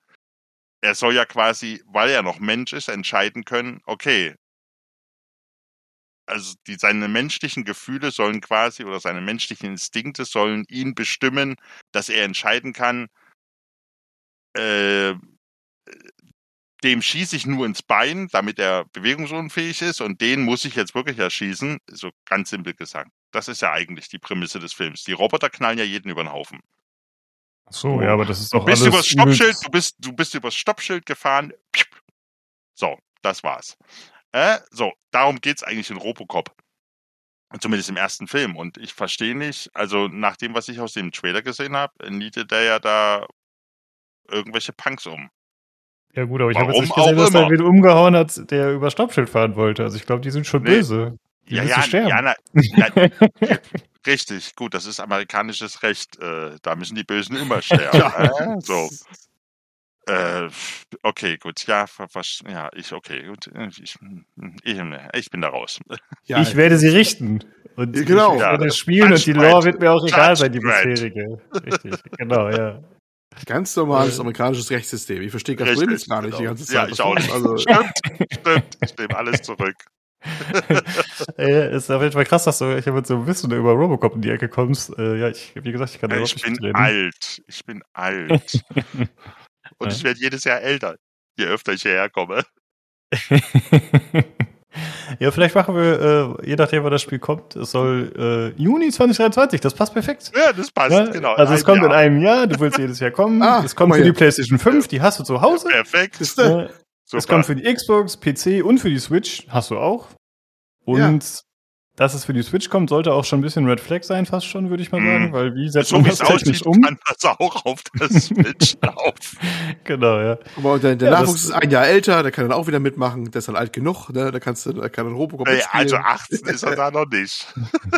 Er soll ja quasi, weil er noch Mensch ist, entscheiden können, okay, also die, seine menschlichen Gefühle sollen quasi oder seine menschlichen Instinkte sollen ihn bestimmen, dass er entscheiden kann, äh, dem schieße ich nur ins Bein, damit er bewegungsunfähig ist und den muss ich jetzt wirklich erschießen. So ganz simpel gesagt. Das ist ja eigentlich die Prämisse des Films. Die Roboter knallen ja jeden über den Haufen. Ach so, ja, aber das ist Du doch bist alles übers Stoppschild, du bist, du bist übers Stoppschild gefahren. So, das war's. Äh, so, darum geht's eigentlich in Robocop. Zumindest im ersten Film. Und ich verstehe nicht, also nach dem, was ich aus dem Trailer gesehen habe, nietet der ja da irgendwelche Punks um. Ja gut, aber ich habe jetzt nicht gesehen, dass er wen umgehauen hat, der über Stoppschild fahren wollte. Also ich glaube, die sind schon Nee. böse. Die ja, ja, sterben. ja, na, na, richtig, gut, das ist amerikanisches Recht. Äh, da müssen die Bösen immer sterben. äh, so. Äh, okay, gut, ja, ja, ich, okay, gut, ich, ich, ich bin da raus. Ja, ich werde sie richten. Und Ja, genau. ich werde Ja, spielen und die. Lore wird mir auch egal sein, die bisherige. Richtig, genau, ja. Ganz normales Äh, amerikanisches Rechtssystem. Ich verstehe Problem jetzt gar nicht die genau. ganze Ja, Zeit. ich auch nicht. Also, Stimmt, stimmt, ich nehme alles zurück. äh, ist auf jeden Fall krass, dass du ich habe jetzt so ein bisschen über Robocop in die Ecke kommst. Äh, ja, ich, wie gesagt, ich kann da überhaupt Ich nicht bin mitreden. alt, ich bin alt. Und Ja. ich werde jedes Jahr älter, je öfter ich hierher komme. ja, vielleicht machen wir, äh, je nachdem, wann das Spiel kommt, es soll äh, Juni 2023, das passt perfekt. Ja, das passt, Ja, genau. also es kommt in Jahr. einem Jahr, du willst jedes Jahr kommen. Ah, es kommt für die. PlayStation 5, die hast du zu Hause. Perfekt. Siehste? Äh, es kommt für die Xbox, PC und für die Switch, hast du auch. Und dass es für die Switch kommt, sollte auch schon ein bisschen Red Flag sein, fast schon, würde ich mal Mhm. sagen, weil wie setzt so man das es technisch aussieht, um? kann das auch auf der Switch laufen. Genau, ja. Aber der, der Ja, Nachwuchs ist ein Jahr älter, der kann dann auch wieder mitmachen, der ist dann alt genug, ne? Da kannst du, da kann dann Robocop mitspielen. Also 18 ist er da noch nicht.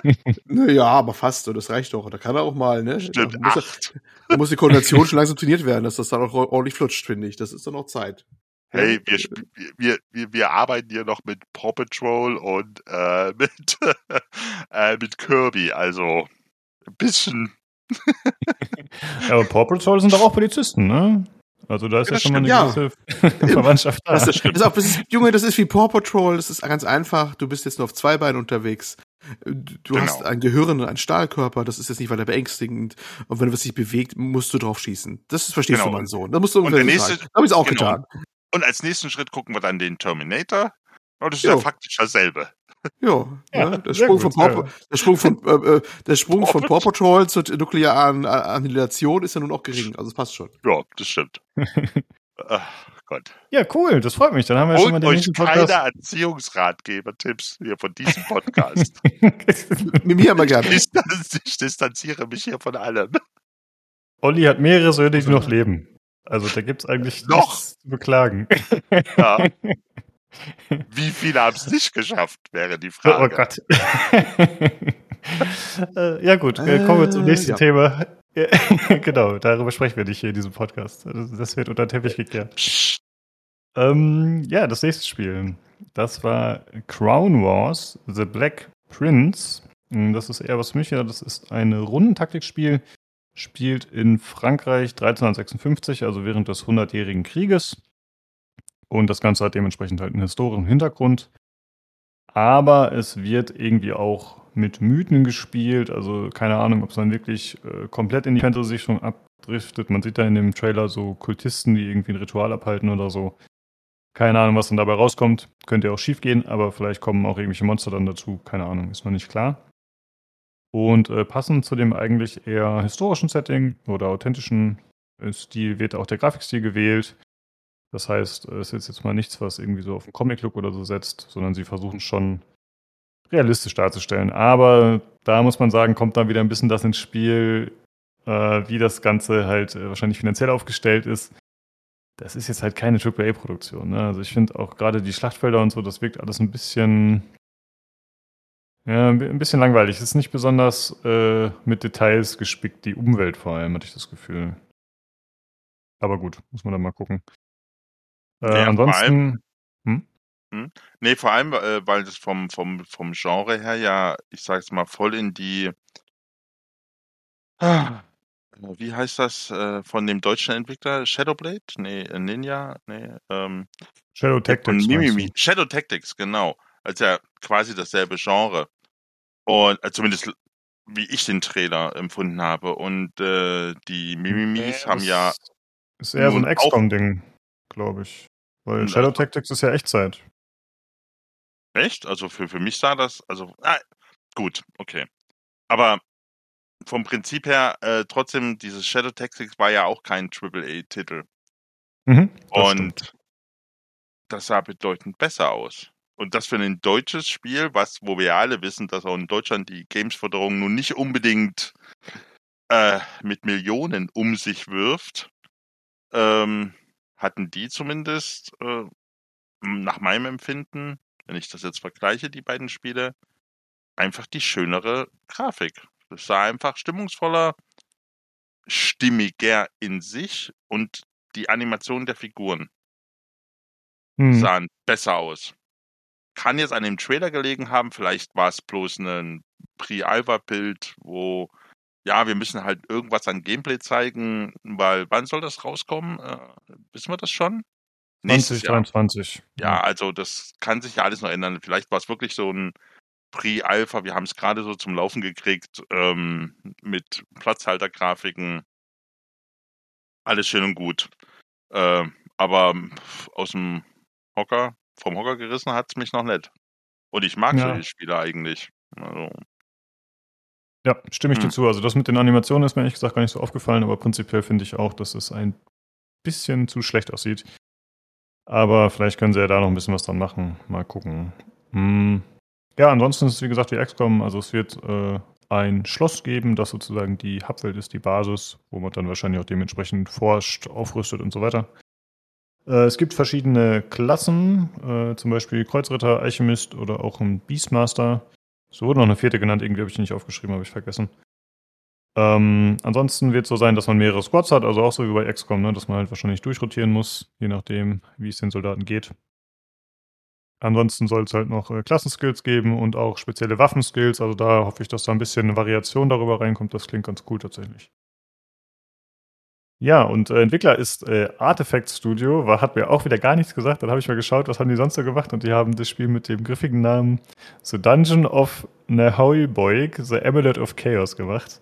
Naja, aber fast, so, das reicht doch. Da kann er auch mal, ne? Stimmt, da muss, er, 8. da muss die Koordination schon langsam trainiert werden, dass das dann auch ordentlich flutscht, finde ich. Das ist dann auch Zeit. Hey, wir, wir, wir, wir arbeiten hier noch mit Paw Patrol und äh, mit, äh, mit Kirby. Also ein bisschen. Ja, aber Paw Patrol sind doch auch Polizisten, ne? Also da ist Ja, ja, schon mal eine stimmt, gewisse Verwandtschaft da. Das, das, ist auch, das ist, Junge, das ist wie Paw Patrol, das ist ganz einfach. Du bist jetzt nur auf zwei Beinen unterwegs. Du, du Genau. hast ein Gehirn und einen Stahlkörper, das ist jetzt nicht weiter beängstigend. Und wenn was sich bewegt, musst du drauf schießen. Das ist, verstehst Genau. du, mein Sohn. Das musst du Und der nächste- sagen. Hab ich's auch genau. getan. Und als nächsten Schritt gucken wir dann den Terminator. Und das ist Jo. ja faktisch dasselbe. Ja, Ja, ne? der Sprung gut, von Paw, ja. der Sprung von äh, äh, der Sprung von Paw Patrol zur nuklearen äh, Annihilation ist ja nun auch gering, also es passt schon. Ja, das stimmt. Ach Gott. Ja, cool, das freut mich. Dann haben wir schon mal Holt den euch nächsten keine Podcast. Erziehungsratgeber-Tipps hier von diesem Podcast. Mit mir immer gerne. ich, ich distanziere mich hier von allem. Olli hat mehrere Söhne, die noch leben. Also da gibt's eigentlich Noch. nichts zu beklagen. Ja. Wie viele haben es nicht geschafft, wäre die Oh Frage. Gott. Äh, ja gut, äh, kommen wir zum Äh, nächsten ja. Thema. Genau, darüber sprechen wir nicht hier in diesem Podcast. Das, wird unter den Teppich gekehrt. Ähm, ja, das nächste Spiel. Das war Crown Wars, The Black Prince. Ähm, Das ist eher was für mich. Ja, das ist ein Rundentaktikspiel. Spielt in Frankreich 1356, also während des Hundertjährigen Krieges. Und das Ganze hat dementsprechend halt einen historischen Hintergrund. Aber es wird irgendwie auch mit Mythen gespielt. Also keine Ahnung, ob es dann wirklich äh, komplett in die Fantasy-Richtung abdriftet. Man sieht da in dem Trailer so Kultisten, die irgendwie ein Ritual abhalten oder so. Keine Ahnung, was dann dabei rauskommt. Könnte ja auch schief gehen, aber vielleicht kommen auch irgendwelche Monster dann dazu. Keine Ahnung, ist noch nicht klar. Und äh, passend zu dem eigentlich eher historischen Setting oder authentischen äh, Stil wird auch der Grafikstil gewählt. Das heißt, äh, es ist jetzt mal nichts, was irgendwie so auf den Comic-Look oder so setzt, sondern sie versuchen schon realistisch darzustellen. Aber da muss man sagen, kommt dann wieder ein bisschen das ins Spiel, äh, wie das Ganze halt äh, wahrscheinlich finanziell aufgestellt ist. Das ist jetzt halt keine AAA-Produktion. Ne? Also ich finde auch gerade die Schlachtfelder und so, das wirkt alles ein bisschen, ja, ein bisschen langweilig. Es ist nicht besonders äh, mit Details gespickt, die Umwelt vor allem, hatte ich das Gefühl. Aber gut, muss man dann mal gucken. Äh, Ja, vor ansonsten, Nee, vor allem, äh, weil das vom, vom, vom Genre her ja, ich sag's mal, voll in die, ah, wie heißt das, äh, von dem deutschen Entwickler? Shadowblade? Nee, äh, Ninja? Nee, ähm, Shadow Tactics. Mimimi. Shadow Tactics, genau. Also ja quasi dasselbe Genre. Und äh, zumindest wie ich den Trailer empfunden habe. Und äh, die Mimimis Nee, haben das ja, Ist eher so ein XCOM-Ding, glaube ich. Weil Und Shadow Tactics ist ja Echtzeit. echt? Also für, für mich sah das, also, ah, gut, okay. Aber vom Prinzip her, äh, trotzdem, dieses Shadow Tactics war ja auch kein AAA-Titel. Mhm, Und stimmt. das sah bedeutend besser aus. Und das für ein deutsches Spiel, was, wo wir alle wissen, dass auch in Deutschland die Gamesförderung nun nicht unbedingt äh, mit Millionen um sich wirft, ähm, hatten die zumindest äh, nach meinem Empfinden, wenn ich das jetzt vergleiche, die beiden Spiele, einfach die schönere Grafik. Das sah einfach stimmungsvoller, stimmiger in sich und die Animation der Figuren Hm. sahen besser aus. Kann jetzt an dem Trailer gelegen haben, vielleicht war es bloß ein Pre-Alpha-Bild, wo, ja, wir müssen halt irgendwas an Gameplay zeigen, weil wann soll das rauskommen? Äh, wissen wir das schon? Nächstes Jahr. 2023. Ja, also das kann sich ja alles noch ändern. Vielleicht war es wirklich so ein Pre-Alpha, wir haben es gerade so zum Laufen gekriegt, ähm, mit Platzhaltergrafiken. Alles schön und gut. Äh, aber aus dem Hocker, vom Hocker gerissen hat es mich noch nicht. Und ich mag Ja. solche Spiele eigentlich. Also, Ja, stimme ich dir Hm. zu. Also das mit den Animationen ist mir ehrlich gesagt gar nicht so aufgefallen, aber prinzipiell finde ich auch, dass es ein bisschen zu schlecht aussieht. Aber vielleicht können sie ja da noch ein bisschen was dran machen. Mal gucken. Hm. Ja, ansonsten ist es wie gesagt wie XCOM. Also es wird äh, ein Schloss geben, das sozusagen die Hubwelt ist, die Basis, wo man dann wahrscheinlich auch dementsprechend forscht, aufrüstet und so weiter. Äh, es gibt verschiedene Klassen, äh, zum Beispiel Kreuzritter, Alchemist oder auch ein Beastmaster. Es wurde noch eine vierte genannt, irgendwie habe ich die nicht aufgeschrieben, habe ich vergessen. Ähm, ansonsten wird es so sein, dass man mehrere Squads hat, also auch so wie bei XCOM, ne, dass man halt wahrscheinlich durchrotieren muss, je nachdem, wie es den Soldaten geht. Ansonsten soll es halt noch äh, Klassenskills geben und auch spezielle Waffenskills. Also da hoffe ich, dass da ein bisschen eine Variation darüber reinkommt. Das klingt ganz cool tatsächlich. Ja, und äh, Entwickler ist äh, Artifact Studio, war, hat mir auch wieder gar nichts gesagt. Dann habe ich mal geschaut, was haben die sonst so gemacht und die haben das Spiel mit dem griffigen Namen The Dungeon of Nahoiboig, The Amulet of Chaos gemacht.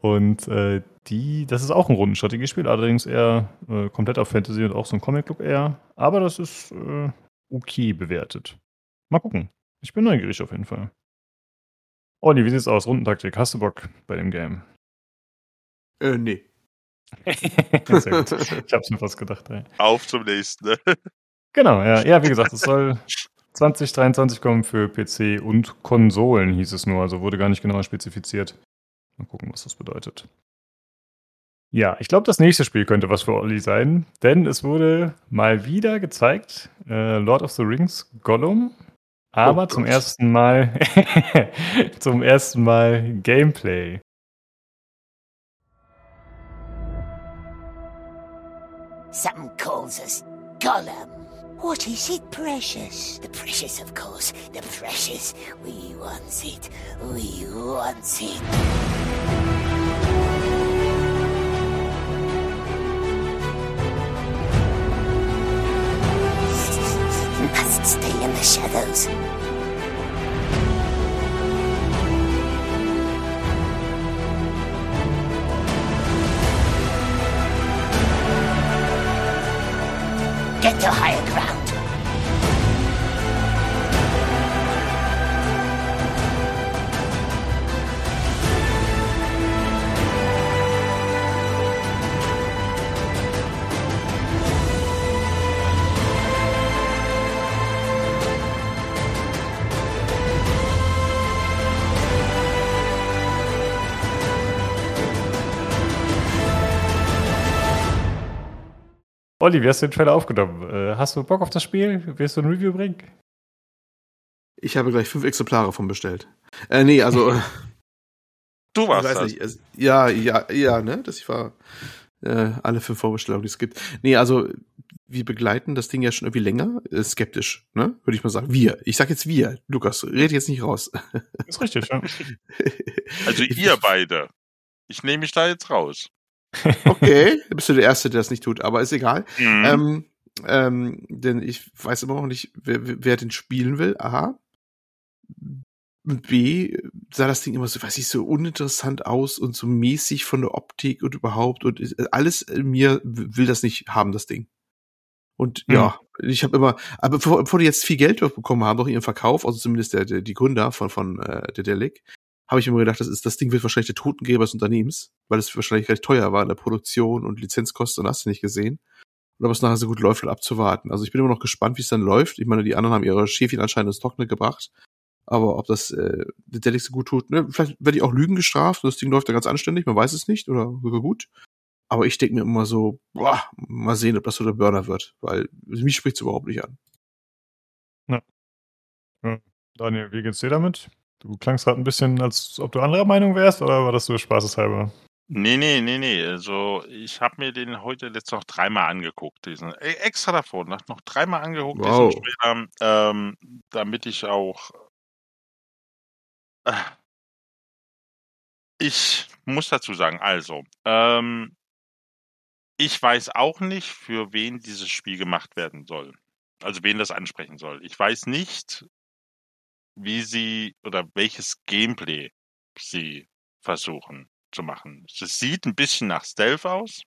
Und äh, die, das ist auch ein Rundenstrategiespiel, allerdings eher äh, komplett auf Fantasy und auch so ein Comic-Look eher. Aber das ist äh, okay bewertet. Mal gucken. Ich bin neugierig auf jeden Fall. Olli, wie sieht's aus? Rundentaktik. Hast du Bock bei dem Game? Äh, nee. Sehr gut. Ich hab's mir fast gedacht. Ey. auf zum nächsten. Ne? Genau, ja. Ja, wie gesagt, es soll 2023 kommen für PC und Konsolen, hieß es nur. Also wurde gar nicht genauer spezifiziert. Mal gucken, was das bedeutet. Ja, ich glaube, das nächste Spiel könnte was für Olli sein, denn es wurde mal wieder gezeigt, äh, Lord of the Rings Gollum, aber Oh zum ersten Mal zum ersten Mal Gameplay. Something calls us Gollum. What is it, precious? The precious, of course. The precious. We want it. We want it. Must stay in the shadows. Olli, wie hast du den Trailer aufgenommen? Äh, hast du Bock auf das Spiel? Willst du ein Review bringen? Ich habe gleich fünf Exemplare von bestellt. Äh, nee, also, ich Du warst weiß das. nicht. Es, ja, ja, ja, ne, das war äh, alle fünf Vorbestellungen, die es gibt. Nee, also, wir begleiten das Ding ja schon irgendwie länger, äh, skeptisch, ne, würde ich mal sagen. Wir. Ich sag jetzt wir. Lukas, red jetzt nicht raus. Ist richtig, ja. Also ihr beide. Ich nehme mich da jetzt raus. Okay, bist du der Erste, der das nicht tut, aber ist egal. Mhm. Ähm, ähm, denn ich weiß immer noch nicht, wer, wer den spielen will. A. B, sah das Ding immer so, weiß ich, so uninteressant aus und so mäßig von der Optik und überhaupt und alles mir will das nicht haben, das Ding. Und Hm. ja, ich habe immer, aber bevor, bevor die jetzt viel Geld bekommen haben, durch ihren Verkauf, also zumindest der, der die Gründer von von äh, der Delic, habe ich immer gedacht, das ist das Ding wird wahrscheinlich der Totengeber des Unternehmens, weil es wahrscheinlich recht teuer war in der Produktion und Lizenzkosten und hast du nicht gesehen. Und ob es nachher so gut läuft, abzuwarten. Also ich bin immer noch gespannt, wie es dann läuft. Ich meine, die anderen haben ihre Schäfchen anscheinend ins Trockene gebracht. Aber ob das äh, der so gut tut, ne? vielleicht werde ich auch Lügen gestraft. Das Ding läuft ja ganz anständig, man weiß es nicht oder sogar gut. Aber ich denke mir immer so, boah, mal sehen, ob das so der Burner wird, weil mich spricht's überhaupt nicht an. Daniel, wie geht's dir damit? Du klangst gerade ein bisschen, als ob du anderer Meinung wärst, oder war das so spaßeshalber? Nee, nee, nee, nee. Also ich habe mir den heute jetzt noch dreimal angeguckt, diesen extra davor, noch, noch dreimal angeguckt, Wow. diesen Trailer, ähm, damit ich auch äh, ich muss dazu sagen, also, ähm, ich weiß auch nicht, für wen dieses Spiel gemacht werden soll. Also wen das ansprechen soll. Ich weiß nicht, wie sie oder welches Gameplay sie versuchen zu machen. Es sieht ein bisschen nach Stealth aus.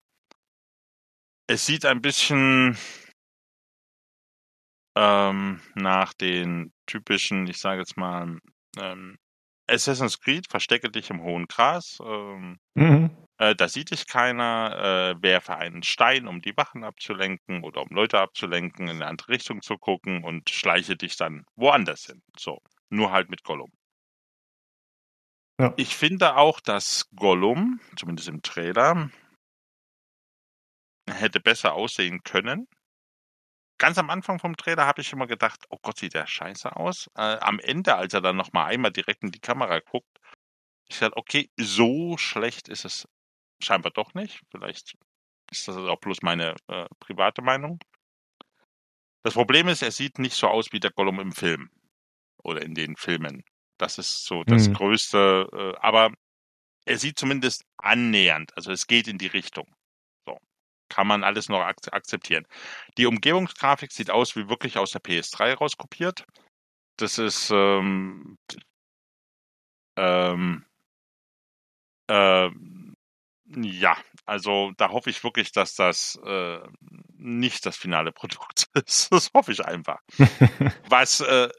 Es sieht ein bisschen ähm, nach den typischen, ich sage jetzt mal, ähm, Assassin's Creed, verstecke dich im hohen Gras. Ähm, Mhm. äh, da sieht dich keiner, äh, werfe einen Stein, um die Wachen abzulenken oder um Leute abzulenken, in eine andere Richtung zu gucken und schleiche dich dann woanders hin. So, nur halt mit Gollum. Ja. Ich finde auch, dass Gollum, zumindest im Trailer, hätte besser aussehen können. Ganz am Anfang vom Trailer habe ich immer gedacht, oh Gott, sieht der scheiße aus. Äh, am Ende, als er dann nochmal einmal direkt in die Kamera guckt, ich dachte, okay, so schlecht ist es scheinbar doch nicht. Vielleicht ist das auch bloß meine äh, private Meinung. Das Problem ist, er sieht nicht so aus wie der Gollum im Film oder in den Filmen. Das ist so das Mhm. größte, äh, aber er sieht zumindest annähernd, also es geht in die Richtung. So. Kann man alles noch ak akzeptieren. Die Umgebungsgrafik sieht aus wie wirklich aus der PS3 rauskopiert. Das ist ähm, ähm, ähm, ja, also da hoffe ich wirklich, dass das äh, nicht das finale Produkt ist. Das hoffe ich einfach. Was, äh,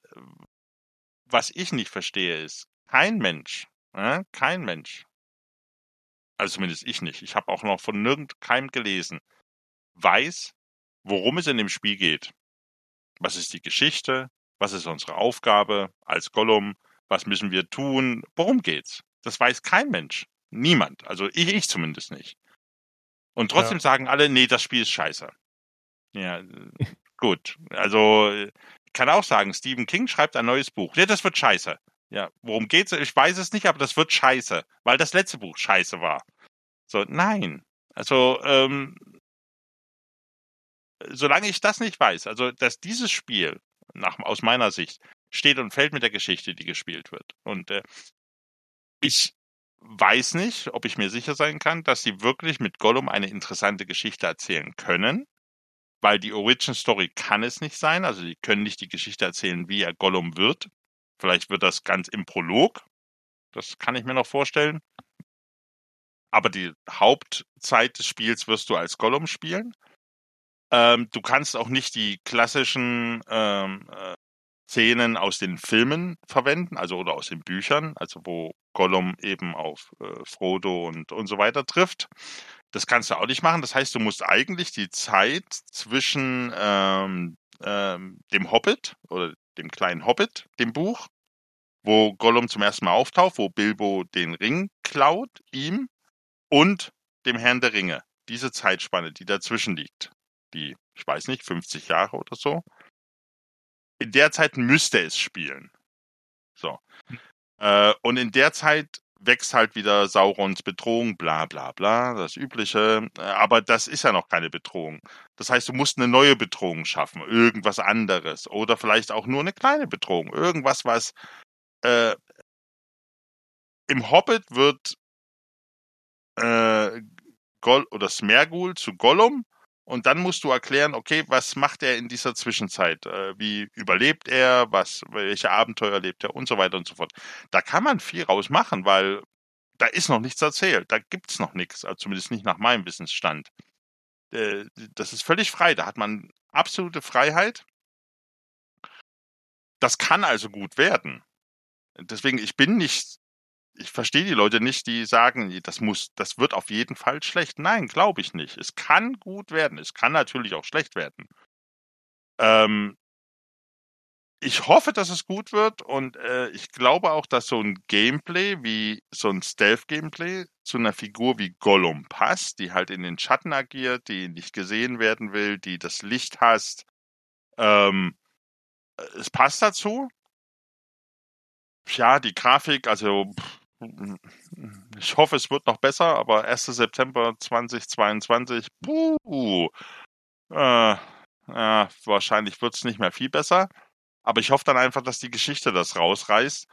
was ich nicht verstehe, ist, kein Mensch, äh, kein Mensch, also zumindest ich nicht, ich habe auch noch von nirgend keinem gelesen, weiß, worum es in dem Spiel geht. Was ist die Geschichte? Was ist unsere Aufgabe als Gollum? Was müssen wir tun? Worum geht's? Das weiß kein Mensch. Niemand. Also ich, ich zumindest nicht. Und trotzdem Ja. sagen alle, nee, das Spiel ist scheiße. Ja, äh, gut. Also äh, kann auch sagen, Stephen King schreibt ein neues Buch. Ja, das wird scheiße. Ja, worum geht's? Ich weiß es nicht, aber das wird scheiße, weil das letzte Buch scheiße war. So, nein. Also, ähm, solange ich das nicht weiß, also dass dieses Spiel nach, aus meiner Sicht steht und fällt mit der Geschichte, die gespielt wird. Und äh, ich weiß nicht, ob ich mir sicher sein kann, dass sie wirklich mit Gollum eine interessante Geschichte erzählen können, weil die Origin Story kann es nicht sein. Also sie können nicht die Geschichte erzählen, wie er Gollum wird. Vielleicht wird das ganz im Prolog. Das kann ich mir noch vorstellen. Aber die Hauptzeit des Spiels wirst du als Gollum spielen. Ähm, du kannst auch nicht die klassischen ähm, äh, Szenen aus den Filmen verwenden, also oder aus den Büchern, also wo Gollum eben auf äh, Frodo und, und so weiter trifft. Das kannst du auch nicht machen. Das heißt, du musst eigentlich die Zeit zwischen ähm, ähm, dem Hobbit oder dem kleinen Hobbit, dem Buch, wo Gollum zum ersten Mal auftaucht, wo Bilbo den Ring klaut, ihm, und dem Herrn der Ringe. Diese Zeitspanne, die dazwischen liegt, die, ich weiß nicht, 50 Jahre oder so. In der Zeit müsste es spielen. So. Äh, und in der Zeit wächst halt wieder Saurons Bedrohung, bla bla bla, das Übliche. Äh, Aber das ist ja noch keine Bedrohung. Das heißt, du musst eine neue Bedrohung schaffen, irgendwas anderes. Oder vielleicht auch nur eine kleine Bedrohung. Irgendwas, was äh, im Hobbit wird äh, Gol oder Smergul zu Gollum und dann musst du erklären, okay, was macht er in dieser Zwischenzeit? Äh, wie überlebt er? Was, welche Abenteuer erlebt er und so weiter und so fort. Da kann man viel rausmachen, weil da ist noch nichts erzählt. Da gibt's noch nichts, also zumindest nicht nach meinem Wissensstand. Äh, das ist völlig frei. Da hat man absolute Freiheit. Das kann also gut werden. Deswegen, ich bin nicht ich verstehe die Leute nicht, die sagen, das muss, das wird auf jeden Fall schlecht. Nein, glaube ich nicht. Es kann gut werden. Es kann natürlich auch schlecht werden. Ähm, ich hoffe, dass es gut wird und äh, ich glaube auch, dass so ein Gameplay wie so ein Stealth-Gameplay zu einer Figur wie Gollum passt, die halt in den Schatten agiert, die nicht gesehen werden will, die das Licht hasst. Ähm, es passt dazu. ja, die Grafik, also pff, ich hoffe, es wird noch besser, aber 1. September 2022, puh, äh, äh, wahrscheinlich wird es nicht mehr viel besser. Aber ich hoffe dann einfach, dass die Geschichte das rausreißt.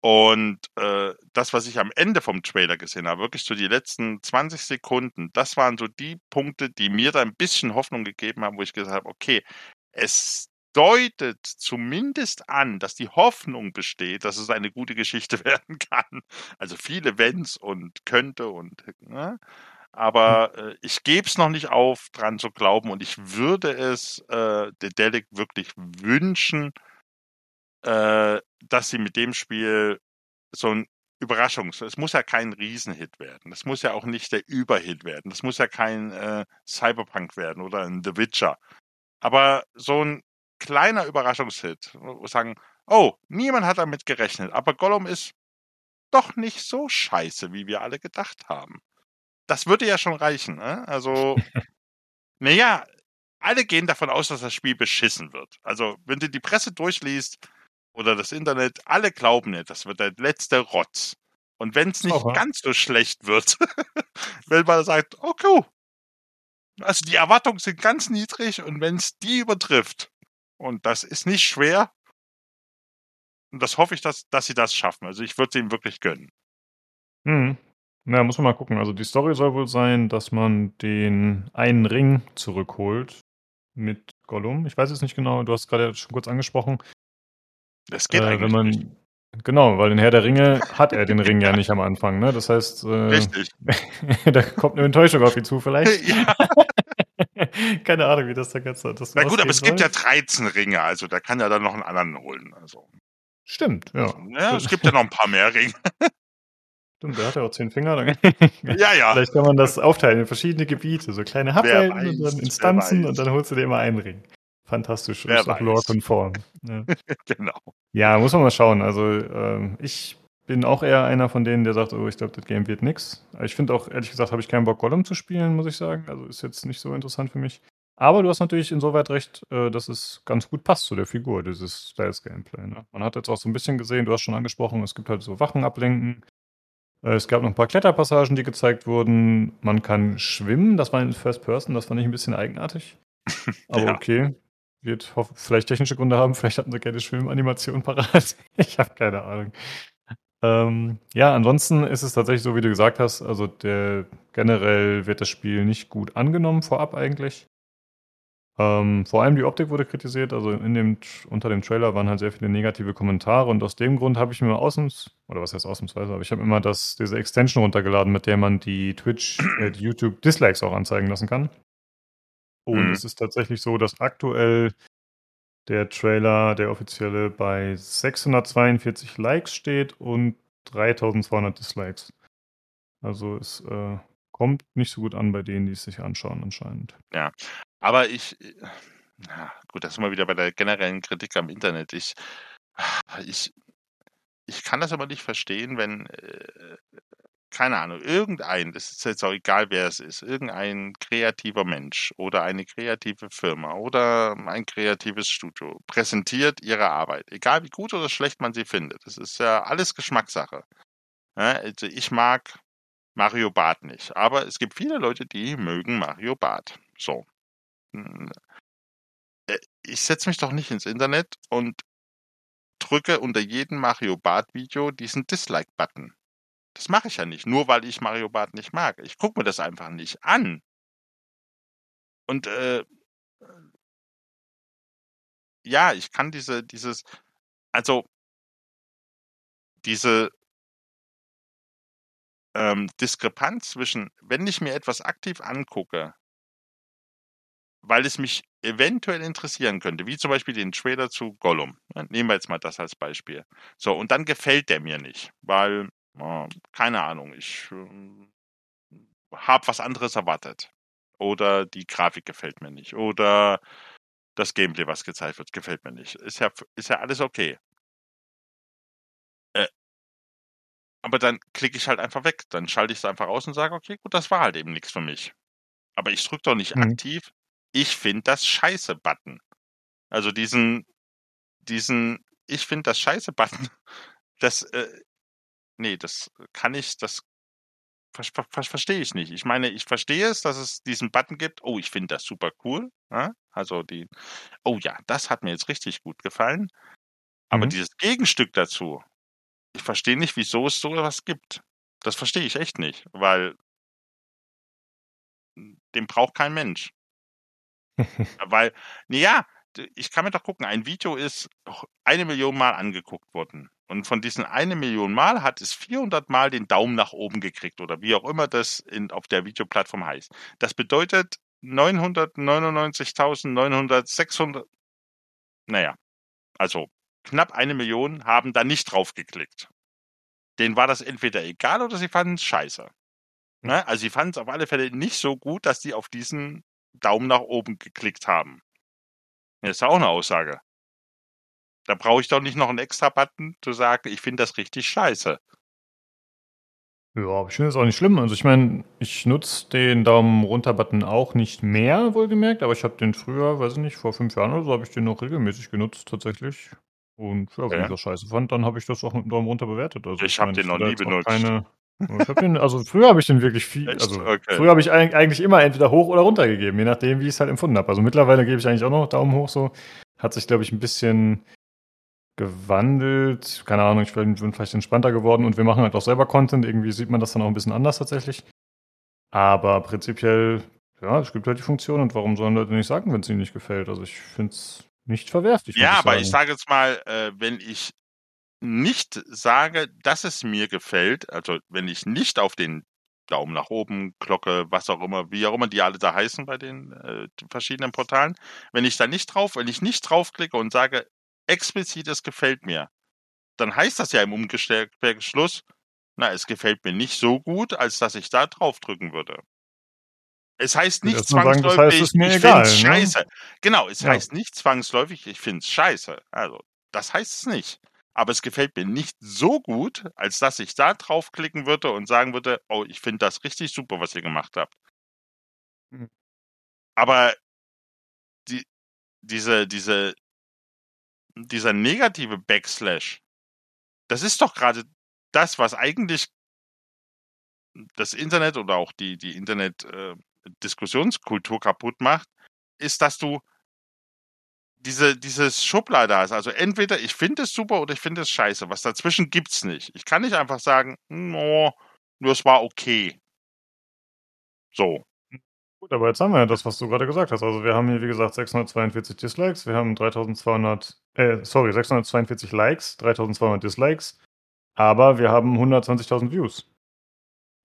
Und äh, das, was ich am Ende vom Trailer gesehen habe, wirklich so die letzten 20 Sekunden, das waren so die Punkte, die mir da ein bisschen Hoffnung gegeben haben, wo ich gesagt habe, okay, es deutet zumindest an, dass die Hoffnung besteht, dass es eine gute Geschichte werden kann. Also viele Events und könnte und ne? aber äh, ich gebe es noch nicht auf, dran zu glauben und ich würde es äh, Dedelic wirklich wünschen, äh, dass sie mit dem Spiel so ein Überraschungs. Es muss ja kein Riesenhit werden. Das muss ja auch nicht der Überhit werden. Das muss ja kein äh, Cyberpunk werden oder ein The Witcher. Aber so ein kleiner Überraschungshit, wo wir sagen, oh, niemand hat damit gerechnet, aber Gollum ist doch nicht so scheiße, wie wir alle gedacht haben. Das würde ja schon reichen. Ne? Also, naja, alle gehen davon aus, dass das Spiel beschissen wird. Also, wenn du die Presse durchliest oder das Internet, alle glauben nicht, das wird der letzte Rotz. Und wenn es nicht Aha. ganz so schlecht wird, wenn man sagt, okay, also die Erwartungen sind ganz niedrig und wenn es die übertrifft, und das ist nicht schwer, und das hoffe ich, dass, dass sie das schaffen. Also ich würde es ihnen wirklich gönnen. Hm. Na, muss man mal gucken. Also die Story soll wohl sein, dass man den einen Ring zurückholt mit Gollum. Ich weiß es nicht genau, du hast gerade schon kurz angesprochen. Das geht äh, eigentlich wenn man, nicht. Genau, weil den Herr der Ringe hat er den Ring ja nicht am Anfang, ne? Das heißt, äh, Richtig. da kommt eine Enttäuschung auf ihn zu vielleicht. ja. Keine Ahnung, wie das da ganz das Na gut, aber es gibt ja soll. 13 Ringe, also da kann er dann noch einen anderen holen. Also, Stimmt, ja. ja, es gibt ja noch ein paar mehr Ringe. Stimmt, der hat ja auch zehn Finger. Ja, ja. Vielleicht kann man das aufteilen in verschiedene Gebiete, so kleine Hubwelten und dann Instanzen und dann holst du dir immer einen Ring. Fantastisch, Wer ist auch lore-konform. Ja. genau. ja, muss man mal schauen. Also ähm, ich bin auch eher einer von denen, der sagt, oh, ich glaube, das Game wird nix. Ich finde auch, ehrlich gesagt, habe ich keinen Bock, Gollum zu spielen, muss ich sagen. Also ist jetzt nicht so interessant für mich. Aber du hast natürlich insoweit recht, äh, dass es ganz gut passt zu der Figur, dieses Styles-Gameplay. Ne? Man hat jetzt auch so ein bisschen gesehen, du hast schon angesprochen, es gibt halt so Wachen ablenken. Äh, Es gab noch ein paar Kletterpassagen, die gezeigt wurden. Man kann schwimmen, das war in First Person, das fand ich ein bisschen eigenartig. Aber Ja. okay. Wird vielleicht technische Gründe haben, vielleicht hatten sie keine Schwimmanimation parat. ich habe keine Ahnung. Ähm, ja, ansonsten ist es tatsächlich so, wie du gesagt hast. Also der generell wird das Spiel nicht gut angenommen vorab eigentlich. Ähm, vor allem die Optik wurde kritisiert. Also in dem, unter dem Trailer waren halt sehr viele negative Kommentare und aus dem Grund habe ich mir ausnahms, oder was heißt ausnahmsweise, aber ich habe immer das, diese Extension runtergeladen, mit der man die Twitch, äh, die YouTube Dislikes auch anzeigen lassen kann. Und Mhm. es ist tatsächlich so, dass aktuell der Trailer, der offizielle, bei 642 Likes steht und 3200 Dislikes. Also es äh, kommt nicht so gut an bei denen, die es sich anschauen anscheinend. Aber ich, ja, gut, das sind wir wieder bei der generellen Kritik am Internet. Ich, ich, ich kann das aber nicht verstehen, wenn, äh, keine Ahnung, irgendein, das ist jetzt auch egal, wer es ist, irgendein kreativer Mensch oder eine kreative Firma oder ein kreatives Studio präsentiert ihre Arbeit, egal wie gut oder schlecht man sie findet. Das ist ja alles Geschmackssache. Ja, also ich mag Mario Barth nicht, aber es gibt viele Leute, die mögen Mario Barth. So. Hm, äh, Ich setze mich doch nicht ins Internet und drücke unter jedem Mario Bart Video diesen Dislike-Button. Das mache ich ja nicht, nur weil ich Mario Bart nicht mag. Ich gucke mir das einfach nicht an. Und äh, ja, ich kann diese, dieses, also diese ähm, Diskrepanz zwischen, wenn ich mir etwas aktiv angucke, weil es mich eventuell interessieren könnte, wie zum Beispiel den Trailer zu Gollum. Nehmen wir jetzt mal das als Beispiel. So, und dann gefällt der mir nicht, weil, äh, keine Ahnung, ich äh, habe was anderes erwartet. Oder die Grafik gefällt mir nicht. Oder das Gameplay, was gezeigt wird, gefällt mir nicht. Ist ja, ist ja alles okay. Äh, aber dann klicke ich halt einfach weg. Dann schalte ich es einfach aus und sage, okay, gut, das war halt eben nichts für mich. Aber ich drücke doch nicht Mhm. aktiv, ich finde das scheiße Button. Also diesen, diesen, ich finde das scheiße Button, das, äh, nee, das kann ich, das ver ver ver verstehe ich nicht. Ich meine, ich verstehe es, dass es diesen Button gibt. Oh, ich finde das super cool. Ja? Also die, oh ja, das hat mir jetzt richtig gut gefallen. Aber Mhm. dieses Gegenstück dazu, ich verstehe nicht, wieso es sowas gibt. Das verstehe ich echt nicht, weil den braucht kein Mensch. Weil, naja, ich kann mir doch gucken, ein Video ist eine Million Mal angeguckt worden. Und von diesen eine Million Mal hat es 400 Mal den Daumen nach oben gekriegt oder wie auch immer das in, auf der Videoplattform heißt. Das bedeutet 999.900, 600, naja, also knapp eine Million haben da nicht drauf geklickt. Denen war das entweder egal oder sie fanden es scheiße. Ne? Also sie fanden es auf alle Fälle nicht so gut, dass die auf diesen Daumen nach oben geklickt haben. Das ist ja auch eine Aussage. Da brauche ich doch nicht noch einen extra Button zu sagen, ich finde das richtig scheiße. Ja, aber ich finde das auch nicht schlimm. Also ich meine, ich nutze den Daumen runter-Button auch nicht mehr, wohlgemerkt, aber ich habe den früher, weiß ich nicht, vor fünf Jahren oder so, habe ich den noch regelmäßig genutzt tatsächlich. Und ja, wenn Ja. ich das scheiße fand, dann habe ich das auch mit dem Daumen runter bewertet. Also Ich hab meine, den noch nie benutzt. Keine, ich hab den, also früher habe ich den wirklich viel, Echt? also Okay. früher habe ich eig- eigentlich immer entweder hoch oder runter gegeben, je nachdem, wie ich es halt empfunden habe. Also mittlerweile gebe ich eigentlich auch noch Daumen hoch so. Hat sich, glaube ich, ein bisschen gewandelt. Keine Ahnung, ich bin, bin vielleicht entspannter geworden und wir machen halt auch selber Content. Irgendwie sieht man das dann auch ein bisschen anders tatsächlich. Aber prinzipiell, ja, es gibt halt die Funktion und warum sollen Leute nicht sagen, wenn es ihnen nicht gefällt? Also ich finde es nicht verwerflich. Ja, muss aber ich sage jetzt mal, äh, wenn ich nicht sage, dass es mir gefällt, also wenn ich nicht auf den Daumen nach oben, Glocke, was auch immer, wie auch immer die alle da heißen bei den äh, verschiedenen Portalen, wenn ich da nicht drauf, wenn ich nicht draufklicke und sage, explizit, es gefällt mir, dann heißt das ja im Umkehrschluss, na, es gefällt mir nicht so gut, als dass ich da draufdrücken würde. Es heißt nicht mal sagen, das zwangsläufig, heißt, es ich egal, find's ne? scheiße. Genau, es Ja. heißt nicht zwangsläufig, ich find's scheiße. Also, das heißt es nicht. Aber es gefällt mir nicht so gut, als dass ich da draufklicken würde und sagen würde, oh, ich finde das richtig super, was ihr gemacht habt. Mhm. Aber die, diese, diese, dieser negative Backslash, das ist doch gerade das, was eigentlich das Internet oder auch die, die Internet-Diskussionskultur kaputt macht, ist, dass du diese, dieses Schublade hast. Also entweder ich finde es super oder ich finde es scheiße. Was dazwischen gibt's nicht. Ich kann nicht einfach sagen, no, nur es war okay. So. Gut, aber jetzt haben wir ja das, was du gerade gesagt hast. Also wir haben hier, wie gesagt, 642 Dislikes, wir haben 3200, äh, sorry, 642 Likes, 3200 Dislikes, aber wir haben 120.000 Views.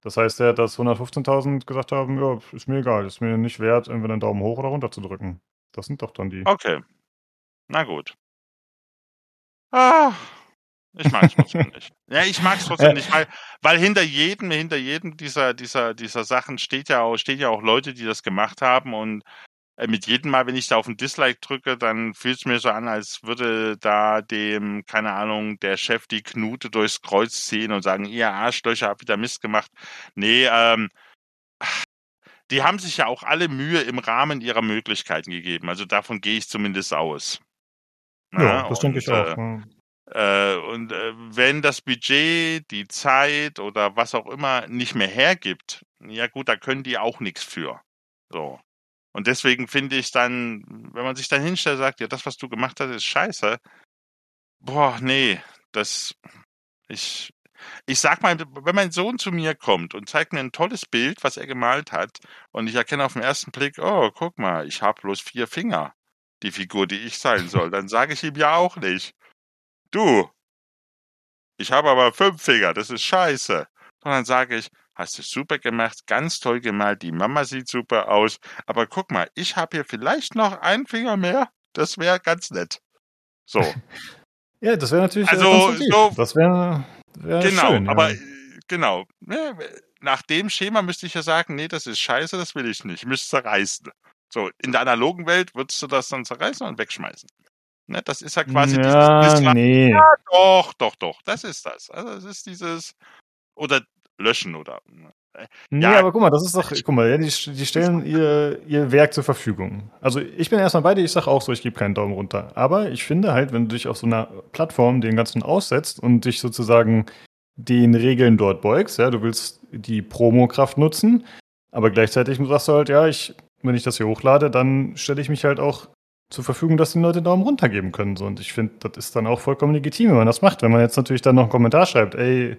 Das heißt ja, dass 115.000 gesagt haben, ja, ist mir egal, ist mir nicht wert, entweder einen Daumen hoch oder runter zu drücken. Das sind doch dann die. Okay. Na gut. Ah, ich mag es trotzdem nicht. Ja, ich mag es trotzdem nicht, weil, weil hinter jedem, hinter jedem dieser, dieser, dieser Sachen steht ja auch, stehen ja auch Leute, die das gemacht haben und äh, mit jedem Mal, wenn ich da auf ein Dislike drücke, dann fühlt es mir so an, als würde da dem, keine Ahnung, der Chef die Knute durchs Kreuz ziehen und sagen, ihr Arschlöcher habt wieder Mist gemacht. Nee, ähm, die haben sich ja auch alle Mühe im Rahmen ihrer Möglichkeiten gegeben. Also davon gehe ich zumindest aus. Ja, das denke ich auch. Ja. äh, und äh, wenn das Budget, die Zeit oder was auch immer nicht mehr hergibt, ja gut, da können die auch nichts für. So. Und deswegen finde ich dann, wenn man sich dann hinstellt und sagt, ja, das, was du gemacht hast, ist scheiße. Boah, nee, das, ich, ich sag mal, wenn mein Sohn zu mir kommt und zeigt mir ein tolles Bild, was er gemalt hat, und ich erkenne auf den ersten Blick, oh, guck mal, ich habe bloß vier Finger, die Figur, die ich sein soll, dann sage ich ihm ja auch nicht. Du, ich habe aber fünf Finger, das ist scheiße. Und dann sage ich, hast du super gemacht, ganz toll gemalt, die Mama sieht super aus, aber guck mal, ich habe hier vielleicht noch einen Finger mehr, das wäre ganz nett. So, Ja, das wäre natürlich. äh, Also, so- das wäre wär genau, schön. aber äh, genau. Ne, Nach dem Schema müsste ich ja sagen, nee, das ist scheiße, das will ich nicht, ich müsste zerreißen. So, in der analogen Welt würdest du das dann zerreißen und wegschmeißen. Ne, das ist ja quasi ja, dieses, dieses nee. Doch, doch, doch, das ist das. Also es ist dieses oder löschen oder Nee, Ja. aber guck mal, das ist doch, guck mal, ja, die, die stellen ihr, ihr Werk zur Verfügung. Also ich bin erstmal bei dir, ich sage auch so, ich gebe keinen Daumen runter. Aber ich finde halt, wenn du dich auf so einer Plattform den ganzen aussetzt und dich sozusagen den Regeln dort beugst, ja, du willst die Promokraft nutzen, aber gleichzeitig sagst du halt, ja, ich, wenn ich das hier hochlade, dann stelle ich mich halt auch zur Verfügung, dass die Leute Daumen runter geben können. So. Und ich finde, das ist dann auch vollkommen legitim, wenn man das macht. Wenn man jetzt natürlich dann noch einen Kommentar schreibt, ey,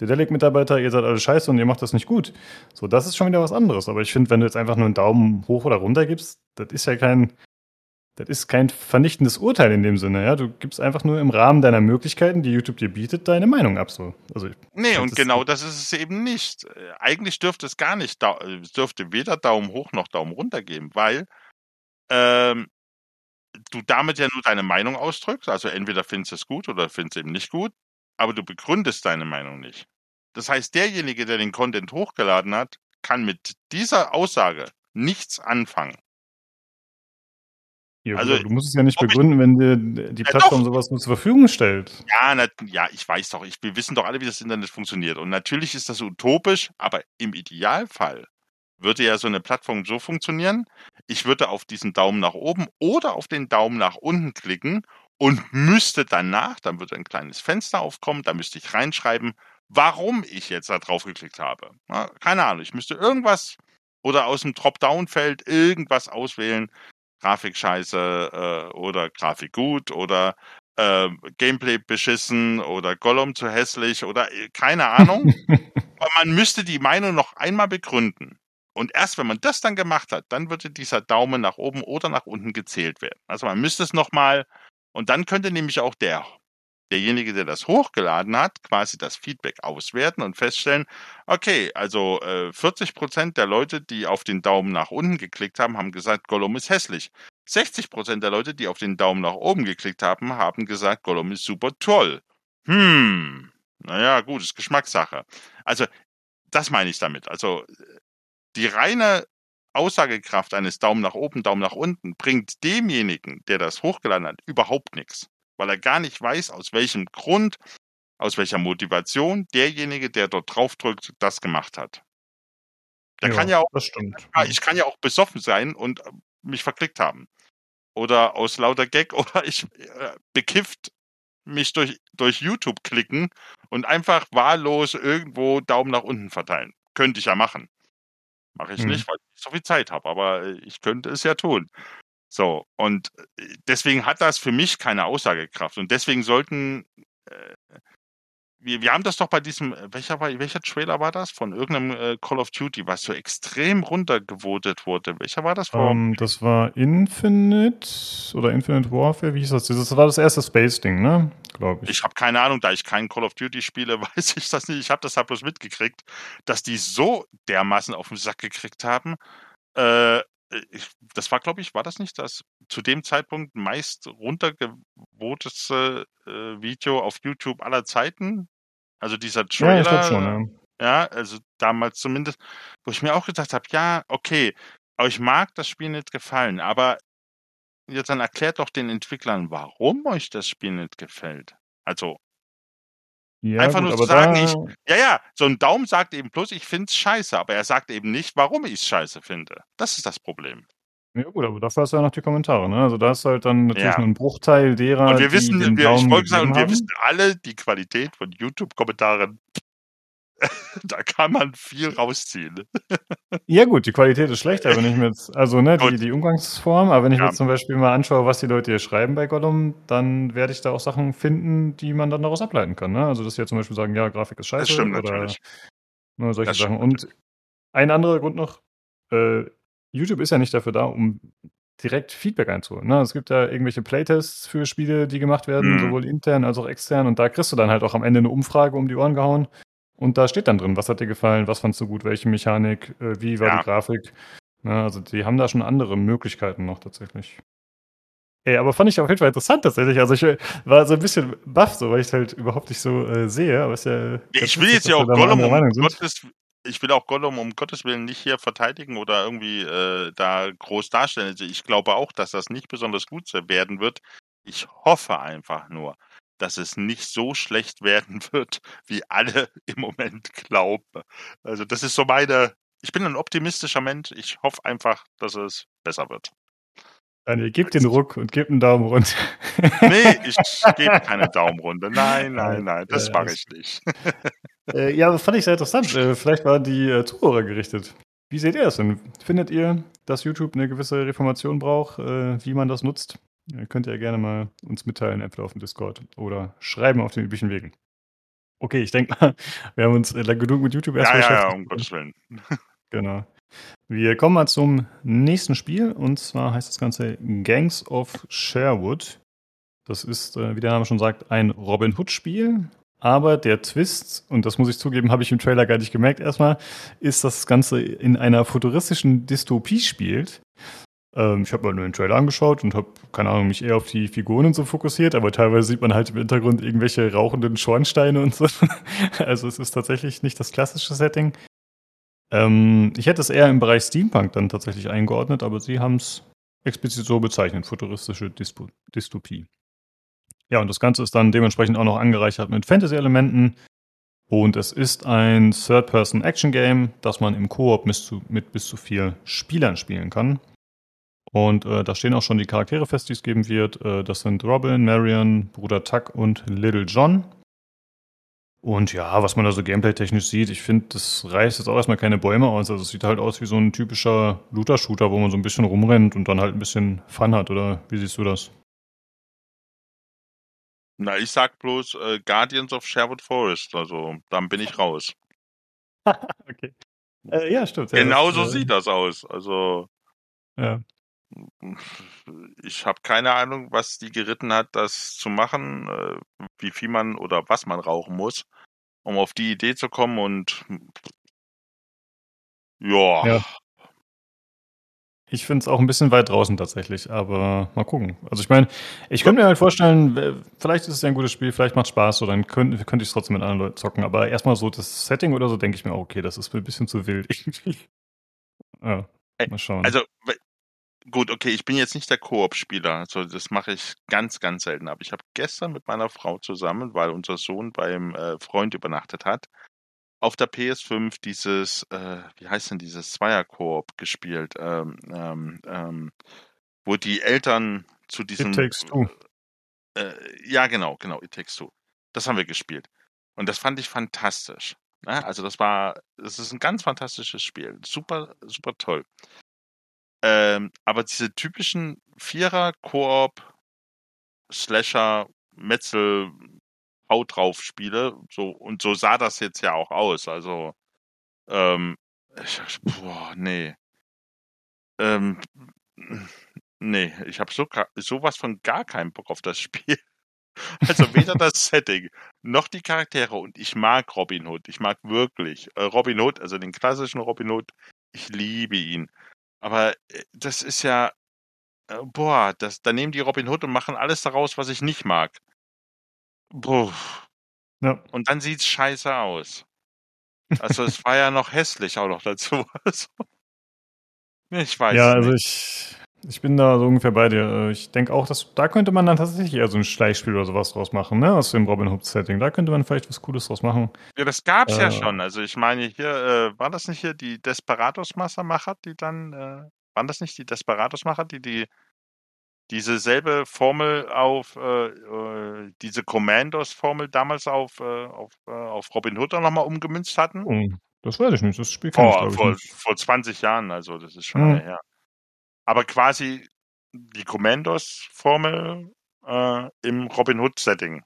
der Delic-Mitarbeiter, ihr seid alle scheiße und ihr macht das nicht gut. So, das ist schon wieder was anderes. Aber ich finde, wenn du jetzt einfach nur einen Daumen hoch oder runter gibst, das ist ja kein, das ist kein vernichtendes Urteil in dem Sinne. Ja, du gibst einfach nur im Rahmen deiner Möglichkeiten, die YouTube dir bietet, deine Meinung ab. So, also Nee, Das und ist- genau das ist es eben nicht. Äh, Eigentlich dürfte es gar nicht, äh, es dürfte weder Daumen hoch noch Daumen runter geben, weil ähm, du damit ja nur deine Meinung ausdrückst. Also entweder findest du es gut oder findest es eben nicht gut, aber du begründest deine Meinung nicht. Das heißt, derjenige, der den Content hochgeladen hat, kann mit dieser Aussage nichts anfangen. ja, Also, du musst es ja nicht ob ich- begründen, wenn dir die Ja, Plattform doch. sowas nur zur Verfügung stellt. Ja, na, ja, ich weiß doch, ich, wir wissen doch alle, wie das Internet funktioniert. Und natürlich ist das utopisch, aber im Idealfall würde ja so eine Plattform so funktionieren. Ich würde auf diesen Daumen nach oben oder auf den Daumen nach unten klicken und müsste danach, dann würde ein kleines Fenster aufkommen, da müsste ich reinschreiben, warum ich jetzt da drauf geklickt habe. Na, keine Ahnung, ich müsste irgendwas oder aus dem Dropdown-Feld irgendwas auswählen. Grafik scheiße äh, oder Grafik gut oder äh, Gameplay beschissen oder Gollum zu hässlich oder äh, keine Ahnung. Aber man müsste die Meinung noch einmal begründen. Und erst wenn man das dann gemacht hat, dann würde dieser Daumen nach oben oder nach unten gezählt werden. Also man müsste es nochmal, und dann könnte nämlich auch der, derjenige, der das hochgeladen hat, quasi das Feedback auswerten und feststellen, okay, also äh, 40 Prozent der Leute, die auf den Daumen nach unten geklickt haben, haben gesagt, Gollum ist hässlich. 60 Prozent der Leute, die auf den Daumen nach oben geklickt haben, haben gesagt, Gollum ist super toll. Hm, naja, gut, ist Geschmackssache. Also, das meine ich damit. Also, die reine Aussagekraft eines Daumen nach oben, Daumen nach unten bringt demjenigen, der das hochgeladen hat, überhaupt nichts. Weil er gar nicht weiß, aus welchem Grund, aus welcher Motivation derjenige, der dort draufdrückt, das gemacht hat. Der kann ja auch ja, ich kann ja auch besoffen sein und äh, mich verklickt haben. Oder aus lauter Gag oder ich äh, bekifft mich durch, durch YouTube klicken und einfach wahllos irgendwo Daumen nach unten verteilen. Könnte ich ja machen. Mache ich Hm. nicht, weil ich nicht so viel Zeit habe, aber äh, ich könnte es ja tun. So, und äh, deswegen hat das für mich keine Aussagekraft. Und deswegen sollten äh, wir, wir haben das doch bei diesem, äh, welcher war, welcher Trailer war das? Von irgendeinem äh, Call of Duty, was so extrem runtergevotet wurde. Welcher war das? Vor, Ähm, das war Infinite oder Infinite Warfare, wie hieß das? Das war das erste Space-Ding, ne? Glaube ich. ich habe keine Ahnung, da ich kein Call of Duty spiele, weiß ich das nicht. Ich habe das halt bloß mitgekriegt, dass die so dermaßen auf den Sack gekriegt haben. Äh, ich, das war, glaube ich, war das nicht das zu dem Zeitpunkt meist runtergevotetste äh, Video auf YouTube aller Zeiten? Also dieser Trailer. ja, schon, ja. Ja, also damals zumindest, wo ich mir auch gedacht habe, ja, okay, euch mag das Spiel nicht gefallen, aber jetzt dann erklärt doch den Entwicklern, warum euch das Spiel nicht gefällt. Also, ja Einfach gut, nur zu sagen, ich- ja, ja, so ein Daumen sagt eben bloß, ich find's scheiße, aber er sagt eben nicht, warum ich es scheiße finde. Das ist das Problem. Ja gut, aber dafür hast du ja noch die Kommentare, ne? Also da ist halt dann natürlich Ja. nur ein Bruchteil derer, Und wir die wissen, den wir, ich Daumen wollte sagen, gegeben wir wissen alle die Qualität von YouTube-Kommentaren. da kann man viel rausziehen. Ja gut, die Qualität ist schlechter, wenn ich mir jetzt, also ne, die, die Umgangsform, aber wenn ich Ja. mir jetzt zum Beispiel mal anschaue, was die Leute hier schreiben bei Gollum, dann werde ich da auch Sachen finden, die man dann daraus ableiten kann. Ne? Also dass sie ja zum Beispiel sagen, ja, Grafik ist scheiße Das stimmt oder natürlich. ne, solche Das Sachen. Und ein anderer Grund noch, äh, YouTube ist ja nicht dafür da, um direkt Feedback einzuholen. Ne? Es gibt ja irgendwelche Playtests für Spiele, die gemacht werden, Mhm. sowohl intern als auch extern. Und da kriegst du dann halt auch am Ende eine Umfrage um die Ohren gehauen. Und da steht dann drin, was hat dir gefallen, was fandst du gut, welche Mechanik, äh, wie war Ja. die Grafik. Ne? Also die haben da schon andere Möglichkeiten noch tatsächlich. Ey, aber fand ich auf jeden Fall interessant tatsächlich. Also ich äh, war so ein bisschen baff, so, weil ich es halt überhaupt nicht so äh, sehe. Aber ist ja Ich will jetzt ja auch da Gollum um. Gottes, ich will auch Gollum um Gottes Willen nicht hier verteidigen oder irgendwie äh, da groß darstellen. Also ich glaube auch, dass das nicht besonders gut werden wird. Ich hoffe einfach nur, dass es nicht so schlecht werden wird, wie alle im Moment glauben. Also das ist so meine, ich bin ein optimistischer Mensch. Ich hoffe einfach, dass es besser wird. Daniel, gib den Ruck und gib einen Daumen runter. Nee, ich gebe keine Daumen runter. Nein, nein, nein, das mache ich nicht. Äh, ja, das fand ich sehr interessant. Äh, vielleicht waren die äh, Zuhörer gerichtet. Wie seht ihr das denn? Findet ihr, dass YouTube eine gewisse Reformation braucht, äh, wie man das nutzt? Äh, könnt ihr gerne mal uns mitteilen, entweder auf dem Discord oder schreiben auf den üblichen Wegen. Okay, ich denke mal, wir haben uns äh, lang genug mit YouTube Ja, erstmal ja, ja, beschäftigt. um Gottes Willen. Genau. Wir kommen mal zum nächsten Spiel und zwar heißt das Ganze Gangs of Sherwood. Das ist, äh, wie der Name schon sagt, ein Robin Hood-Spiel. Aber der Twist, und das muss ich zugeben, habe ich im Trailer gar nicht gemerkt erstmal, ist, dass das Ganze in einer futuristischen Dystopie spielt. Ähm, ich habe mal nur den Trailer angeschaut und habe, keine Ahnung, mich eher auf die Figuren und so fokussiert, aber teilweise sieht man halt im Hintergrund irgendwelche rauchenden Schornsteine und so. Also es ist tatsächlich nicht das klassische Setting. Ähm, ich hätte es eher im Bereich Steampunk dann tatsächlich eingeordnet, aber sie haben es explizit so bezeichnet, futuristische Dystopie. Ja, und das Ganze ist dann dementsprechend auch noch angereichert mit Fantasy-Elementen. Und es ist ein Third-Person-Action-Game, das man im Koop mit bis zu vier Spielern spielen kann. Und äh, da stehen auch schon die Charaktere fest, die es geben wird. Äh, das sind Robin, Marion, Bruder Tuck und Little John. Und ja, was man da so gameplay-technisch sieht, ich finde, das reißt jetzt auch erstmal keine Bäume aus. Also es sieht halt aus wie so ein typischer Looter-Shooter, wo man so ein bisschen rumrennt und dann halt ein bisschen Fun hat, oder wie siehst du das? Na, ich sag bloß äh, Guardians of Sherwood Forest, also dann bin ich raus. okay. Äh, ja, stimmt. Ja, Genau so äh, sieht das aus. Also Ja. ich habe keine Ahnung, was die geritten hat, das zu machen, äh, wie viel man oder was man rauchen muss, um auf die Idee zu kommen und ja, Ja. Ich finde es auch ein bisschen weit draußen tatsächlich, aber mal gucken. Also ich meine, ich könnte mir halt vorstellen, vielleicht ist es ja ein gutes Spiel, vielleicht macht Spaß, so dann könnte könnte ich es trotzdem mit anderen Leuten zocken. Aber erstmal so das Setting oder so, denke ich mir, auch, okay, das ist mir ein bisschen zu wild irgendwie. Ja, mal schauen. also gut, okay, ich bin jetzt nicht der Koop-Spieler, also das mache ich ganz, ganz selten. Aber ich habe gestern mit meiner Frau zusammen, weil unser Sohn beim äh, Freund übernachtet hat, auf der PS5 dieses, äh, wie heißt denn dieses Zweier-Koop gespielt, ähm, ähm, ähm, wo die Eltern zu diesem It Takes Two. Äh, ja, genau, genau, It Takes Two. Das haben wir gespielt. Und das fand ich fantastisch. Ne? Also das war, das ist ein ganz fantastisches Spiel. Super, super toll. Ähm, aber diese typischen Vierer-Koop, Slasher, Metzel, Haut drauf Spiele, so, und so sah das jetzt ja auch aus. Also, ähm, ich, boah, nee. Ähm, nee, ich habe so, sowas von gar keinen Bock auf das Spiel. Also weder das Setting noch die Charaktere und ich mag Robin Hood. Ich mag wirklich äh, Robin Hood, also den klassischen Robin Hood. Ich liebe ihn. Aber äh, das ist ja, äh, boah, das, da nehmen die Robin Hood und machen alles daraus, was ich nicht mag. Boah. Ja. Und dann sieht's scheiße aus. Also es war ja noch hässlich auch noch dazu. Also, ich weiß ja, also nicht. ich, ich bin da so ungefähr bei dir. Äh, Ich denke auch, dass da könnte man dann tatsächlich eher so ein Schleichspiel oder sowas draus machen, ne? Aus dem Robin Hood-Setting. Da könnte man vielleicht was Cooles draus machen. Ja, das gab's ja Äh. schon. Also ich meine, hier, äh, war das nicht hier die Desperados-Macher, die dann, äh, waren das nicht die Desperados-Macher, die die diese selbe Formel auf, äh, äh, diese Commandos-Formel damals auf, äh, auf, äh, auf Robin Hood auch nochmal umgemünzt hatten? Oh, das weiß ich nicht. Das Spiel ich, Vor, ich, vor, nicht. vor 20 Jahren, also das ist schon Mhm. her. Aber quasi die Commandos-Formel äh, im Robin Hood-Setting.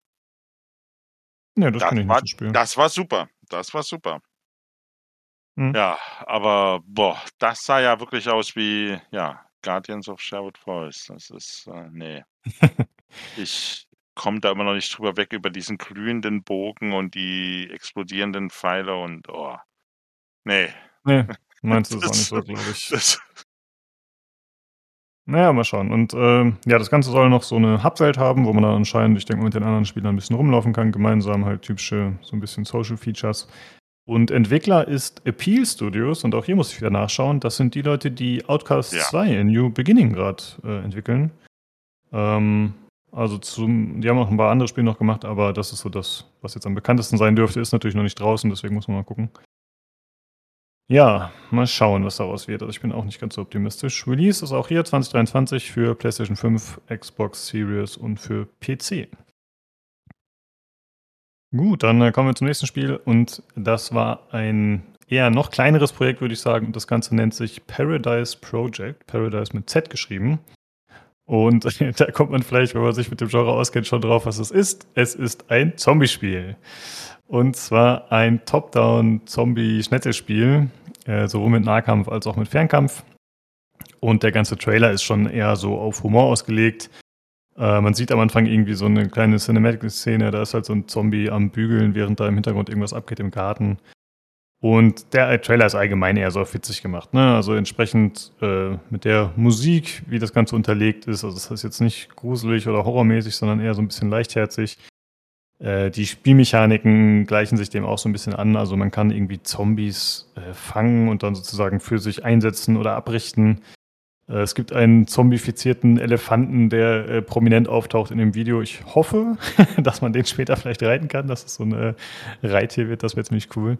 Nee, das Das kenne ich war, nicht, das Spiel. das war super. Das war super. Mhm. Ja, aber boah, das sah ja wirklich aus wie, ja, Guardians of Sherwood Forest. Das ist, äh, nee. Ich komme da immer noch nicht drüber weg über diesen glühenden Bogen und die explodierenden Pfeile und, oh, nee. Nee, meinst du das auch nicht so, glaube ich. Das, Naja, mal schauen. Und ähm, ja, das Ganze soll noch so eine Hubwelt haben, wo man dann anscheinend, ich denke mal, mit den anderen Spielern ein bisschen rumlaufen kann, gemeinsam halt typische, so ein bisschen Social Features. Und Entwickler ist Appeal Studios und auch hier muss ich wieder nachschauen. Das sind die Leute, die Outcast Ja. 2 in New Beginning gerade äh, entwickeln. Ähm, Also zum, die haben auch ein paar andere Spiele noch gemacht, aber das ist so das, was jetzt am bekanntesten sein dürfte, ist natürlich noch nicht draußen, deswegen muss man mal gucken. Ja, mal schauen, was daraus wird. Also ich bin auch nicht ganz so optimistisch. Release ist auch hier 2023 für PlayStation 5, Xbox Series und für PC. Gut, dann äh, kommen wir zum nächsten Spiel und das war ein eher noch kleineres Projekt, würde ich sagen. Und das Ganze nennt sich Paradise Project. Paradise mit Z geschrieben. Und da kommt man vielleicht, wenn man sich mit dem Genre auskennt, schon drauf, was es ist. Es ist ein Zombie-Spiel. Und zwar ein Top-Down-Zombie-Schnetzelspiel, äh, sowohl mit Nahkampf als auch mit Fernkampf. Und der ganze Trailer ist schon eher so auf Humor ausgelegt. Äh, man sieht am Anfang irgendwie so eine kleine Cinematic-Szene, da ist halt so ein Zombie am Bügeln, während da im Hintergrund irgendwas abgeht im Garten. Und der Trailer ist allgemein eher so witzig gemacht. Ne? Also entsprechend äh, mit der Musik, wie das Ganze unterlegt ist. Also das ist jetzt nicht gruselig oder horrormäßig, sondern eher so ein bisschen leichtherzig. Äh, die Spielmechaniken gleichen sich dem auch so ein bisschen an. Also man kann irgendwie Zombies äh, fangen und dann sozusagen für sich einsetzen oder abrichten. Äh, es gibt einen zombifizierten Elefanten, der äh, prominent auftaucht in dem Video. Ich hoffe, dass man den später vielleicht reiten kann, dass es so ein äh, Reittier wird. Das wäre ziemlich cool.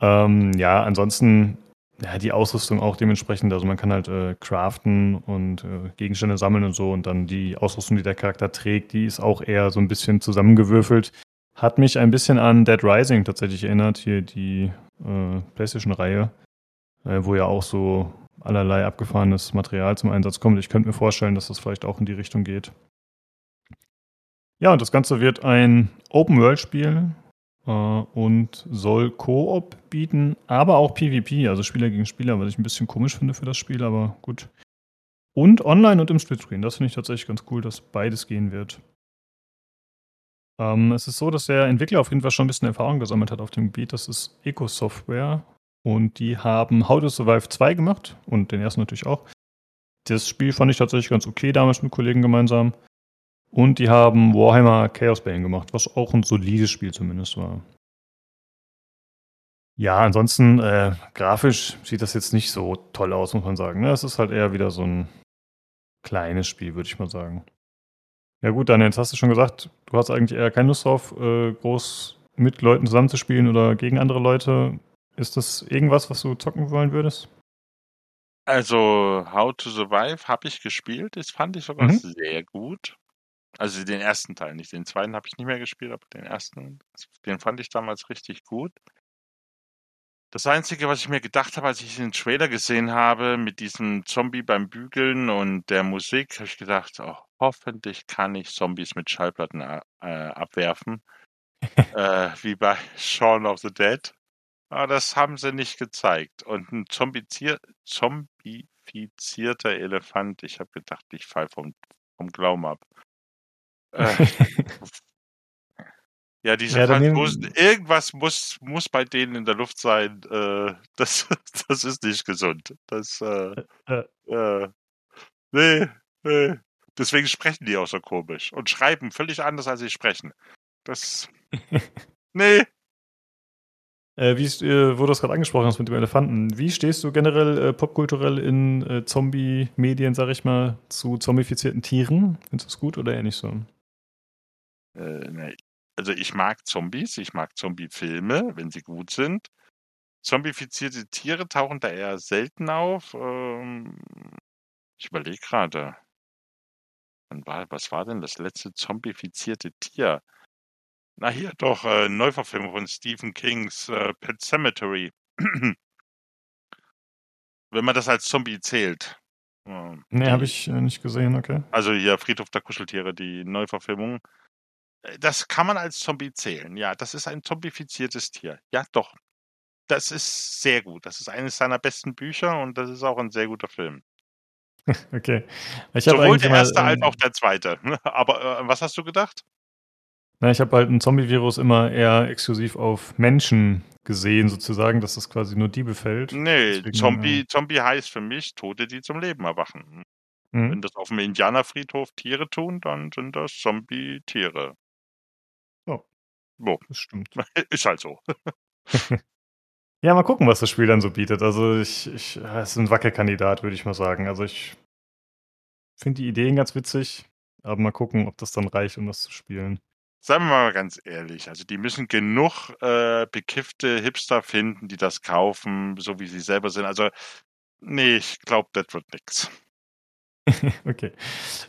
Ähm, ja, ansonsten ja, die Ausrüstung auch dementsprechend. Also man kann halt äh, craften und äh, Gegenstände sammeln und so. Und dann die Ausrüstung, die der Charakter trägt, die ist auch eher so ein bisschen zusammengewürfelt. Hat mich ein bisschen an Dead Rising tatsächlich erinnert, hier die äh, PlayStation-Reihe, äh, wo ja auch so allerlei abgefahrenes Material zum Einsatz kommt. Ich könnte mir vorstellen, dass das vielleicht auch in die Richtung geht. Ja, und das Ganze wird ein Open-World-Spiel äh, und soll Koop bieten, aber auch PvP, also Spieler gegen Spieler, was ich ein bisschen komisch finde für das Spiel, aber gut. Und online und im Splitscreen. Das finde ich tatsächlich ganz cool, dass beides gehen wird. Ähm, es ist so, dass der Entwickler auf jeden Fall schon ein bisschen Erfahrung gesammelt hat auf dem Gebiet. Das ist Eco Software. Und die haben How to Survive 2 gemacht und den ersten natürlich auch. Das Spiel fand ich tatsächlich ganz okay damals mit Kollegen gemeinsam. Und die haben Warhammer Chaos Bane gemacht, was auch ein solides Spiel zumindest war. Ja, ansonsten äh, grafisch sieht das jetzt nicht so toll aus, muss man sagen. Ne? Es ist halt eher wieder so ein kleines Spiel, würde ich mal sagen. Ja gut, Daniel, jetzt hast du schon gesagt, du hast eigentlich eher keine Lust drauf, äh, groß mit Leuten zusammenzuspielen oder gegen andere Leute. Ist das irgendwas, was du zocken wollen würdest? Also How to Survive habe ich gespielt, das fand ich sogar Mhm. sehr gut. Also den ersten Teil, nicht den zweiten habe ich nicht mehr gespielt, aber den ersten, den fand ich damals richtig gut. Das Einzige, was ich mir gedacht habe, als ich den Trailer gesehen habe, mit diesem Zombie beim Bügeln und der Musik, habe ich gedacht, oh, hoffentlich kann ich Zombies mit Schallplatten äh, abwerfen. äh, wie bei Shaun of the Dead. Aber das haben sie nicht gezeigt. Und ein zombizier zombifizierter Elefant, ich habe gedacht, ich fall vom, vom Glauben ab. Äh, ja, diese Ja, Franzosen, irgendwas muss, muss bei denen in der Luft sein. Äh, das, das ist nicht gesund. Das, Äh. äh, nee, nee. Deswegen sprechen die auch so komisch und schreiben völlig anders, als sie sprechen. Das, nee. Äh, wie äh, wo du das gerade angesprochen hast mit dem Elefanten, wie stehst du generell äh, popkulturell in äh, Zombie-Medien, sag ich mal, zu zombifizierten Tieren? Findest du es gut oder eher nicht so? Äh, nee. Also ich mag Zombies, ich mag Zombie-Filme, wenn sie gut sind. Zombifizierte Tiere tauchen da eher selten auf. Ähm, ich überlege gerade. Was war denn das letzte zombifizierte Tier? Na hier doch, äh, Neuverfilmung von Stephen Kings äh, Pet Cemetery. Wenn man das als Zombie zählt. Ähm, Nee, die- habe ich äh, nicht gesehen, okay. also hier Friedhof der Kuscheltiere, die Neuverfilmung. Äh, Das kann man als Zombie zählen. Ja, das ist ein zombifiziertes Tier. Ja, doch. Das ist sehr gut. Das ist eines seiner besten Bücher und das ist auch ein sehr guter Film. Okay. Ich habe Sowohl der erste als ähm, auch der zweite. Aber äh, was hast du gedacht? Na, ich habe halt ein Zombie-Virus immer eher exklusiv auf Menschen gesehen, sozusagen, dass das quasi nur die befällt. Nee, Deswegen, Zombie, Zombie heißt für mich Tote, die zum Leben erwachen. Mhm. Wenn das auf dem Indianerfriedhof Tiere tun, dann sind das Zombie-Tiere. Oh. Wo? Das stimmt. Ist halt so. Ja, mal gucken, was das Spiel dann so bietet. Also ich, ich es ist ein Wackelkandidat, würde ich mal sagen. Also ich finde die Ideen ganz witzig. Aber mal gucken, ob das dann reicht, um das zu spielen. Sagen wir mal ganz ehrlich, also die müssen genug äh, bekiffte Hipster finden, die das kaufen, so wie sie selber sind. Also, nee, ich glaube, das wird nix. okay.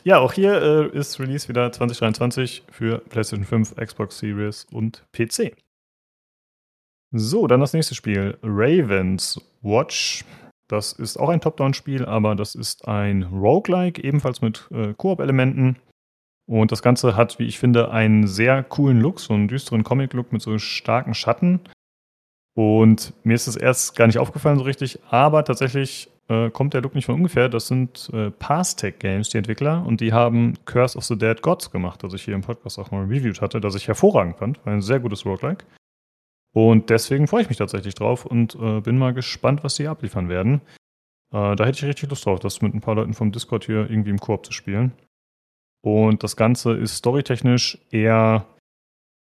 Ja, auch hier äh, ist Release wieder 2023 für PlayStation 5, Xbox Series und PC. So, dann das nächste Spiel. Ravens Watch. Das ist auch ein Top-Down-Spiel, aber das ist ein Roguelike, ebenfalls mit äh, Koop-Elementen. Und das Ganze hat, wie ich finde, einen sehr coolen Look, so einen düsteren Comic-Look mit so starken Schatten. Und mir ist es erst gar nicht aufgefallen so richtig, aber tatsächlich äh, kommt der Look nicht von ungefähr. Das sind äh, Pastec Games, die Entwickler, und die haben Curse of the Dead Gods gemacht, das ich hier im Podcast auch mal reviewed hatte, das ich hervorragend fand. War ein sehr gutes Roguelike. Und deswegen freue ich mich tatsächlich drauf und äh, bin mal gespannt, was sie abliefern werden. Äh, da hätte ich richtig Lust drauf, das mit ein paar Leuten vom Discord hier irgendwie im Koop zu spielen. Und das Ganze ist storytechnisch eher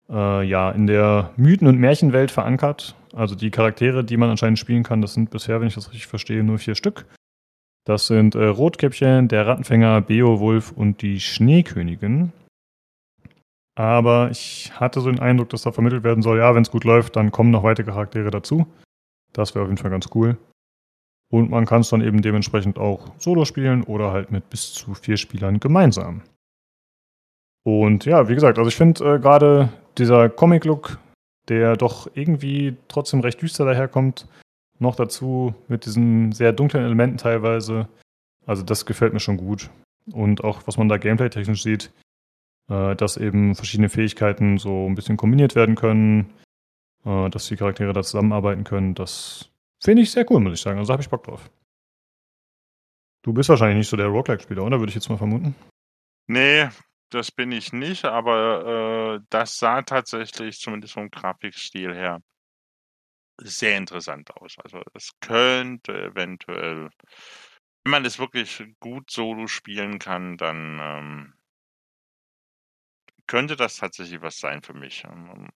äh, ja, in der Mythen- und Märchenwelt verankert. Also die Charaktere, die man anscheinend spielen kann, das sind bisher, wenn ich das richtig verstehe, nur vier Stück. Das sind äh, Rotkäppchen, der Rattenfänger, Beowulf und die Schneekönigin. Aber ich hatte so den Eindruck, dass da vermittelt werden soll, ja, wenn es gut läuft, dann kommen noch weitere Charaktere dazu. Das wäre auf jeden Fall ganz cool. Und man kann es dann eben dementsprechend auch solo spielen oder halt mit bis zu vier Spielern gemeinsam. Und ja, wie gesagt, also ich finde äh, gerade dieser Comic-Look, der doch irgendwie trotzdem recht düster daherkommt, noch dazu mit diesen sehr dunklen Elementen teilweise. Also das gefällt mir schon gut. Und auch was man da gameplay-technisch sieht, äh, dass eben verschiedene Fähigkeiten so ein bisschen kombiniert werden können, äh, dass die Charaktere da zusammenarbeiten können, das finde ich sehr cool, muss ich sagen. Also habe ich Bock drauf. Du bist wahrscheinlich nicht so der Roguelike-Spieler, oder? Würde ich jetzt mal vermuten. Nee, das bin ich nicht, aber äh, das sah tatsächlich, zumindest vom Grafikstil her, sehr interessant aus. Also es könnte eventuell, wenn man es wirklich gut solo spielen kann, dann ähm, könnte das tatsächlich was sein für mich. Ähm,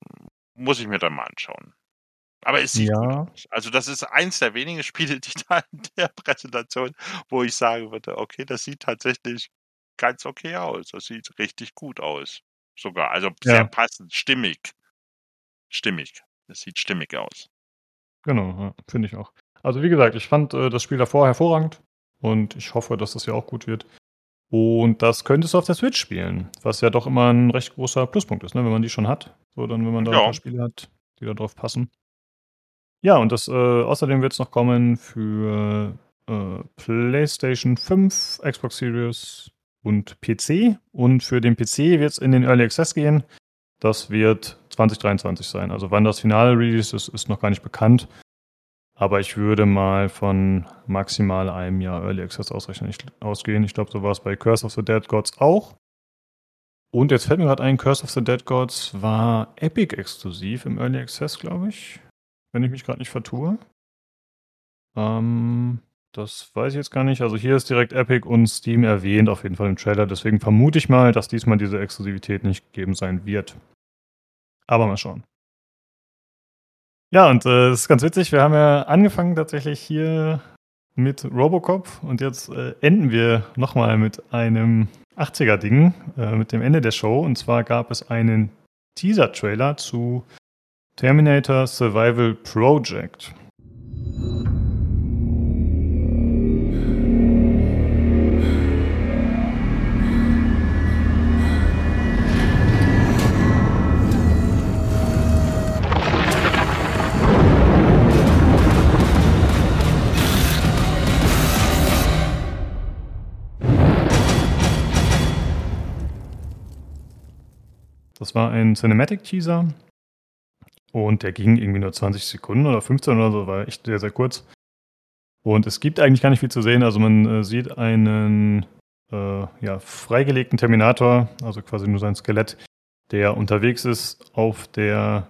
muss ich mir dann mal anschauen. Aber es sieht Ja. Also das ist eins der wenigen Spiele, die da in der Präsentation, wo ich sagen würde, okay, das sieht tatsächlich ganz okay aus. Das sieht richtig gut aus. Sogar. Also sehr Ja. passend, stimmig. Stimmig. Das sieht stimmig aus. Genau, ja, finde ich auch. Also wie gesagt, ich fand äh, das Spiel davor hervorragend und ich hoffe, dass das ja auch gut wird. Und das könntest du auf der Switch spielen, was ja doch immer ein recht großer Pluspunkt ist, ne? wenn man die schon hat. So, dann, wenn man da Ja. ein paar Spiele hat, die da drauf passen. Ja, und das äh, außerdem wird es noch kommen für äh, PlayStation 5, Xbox Series und PC. Und für den PC wird es in den Early Access gehen. Das wird 2023 sein. Also wann das finale Release ist, ist noch gar nicht bekannt. Aber ich würde mal von maximal einem Jahr Early Access ausrechnen, ich, ausgehen. Ich glaube, so war es bei Curse of the Dead Gods auch. Und jetzt fällt mir gerade ein, Curse of the Dead Gods war Epic exklusiv im Early Access, glaube ich. Wenn ich mich gerade nicht vertue. Ähm, das weiß ich jetzt gar nicht. Also hier ist direkt Epic und Steam erwähnt, auf jeden Fall im Trailer. Deswegen vermute ich mal, dass diesmal diese Exklusivität nicht gegeben sein wird. Aber mal schauen. Ja, und äh, es ist ganz witzig, wir haben ja angefangen tatsächlich hier mit Robocop und jetzt äh, enden wir nochmal mit einem 80er-Ding, äh, mit dem Ende der Show. Und zwar gab es einen Teaser-Trailer zu Terminator Survival Project. Das war ein Cinematic-Teaser und der ging irgendwie nur 20 Sekunden oder 15 oder so, war echt sehr, sehr kurz. Und es gibt eigentlich gar nicht viel zu sehen. Also man äh, sieht einen äh, ja, freigelegten Terminator, also quasi nur sein Skelett, der unterwegs ist auf der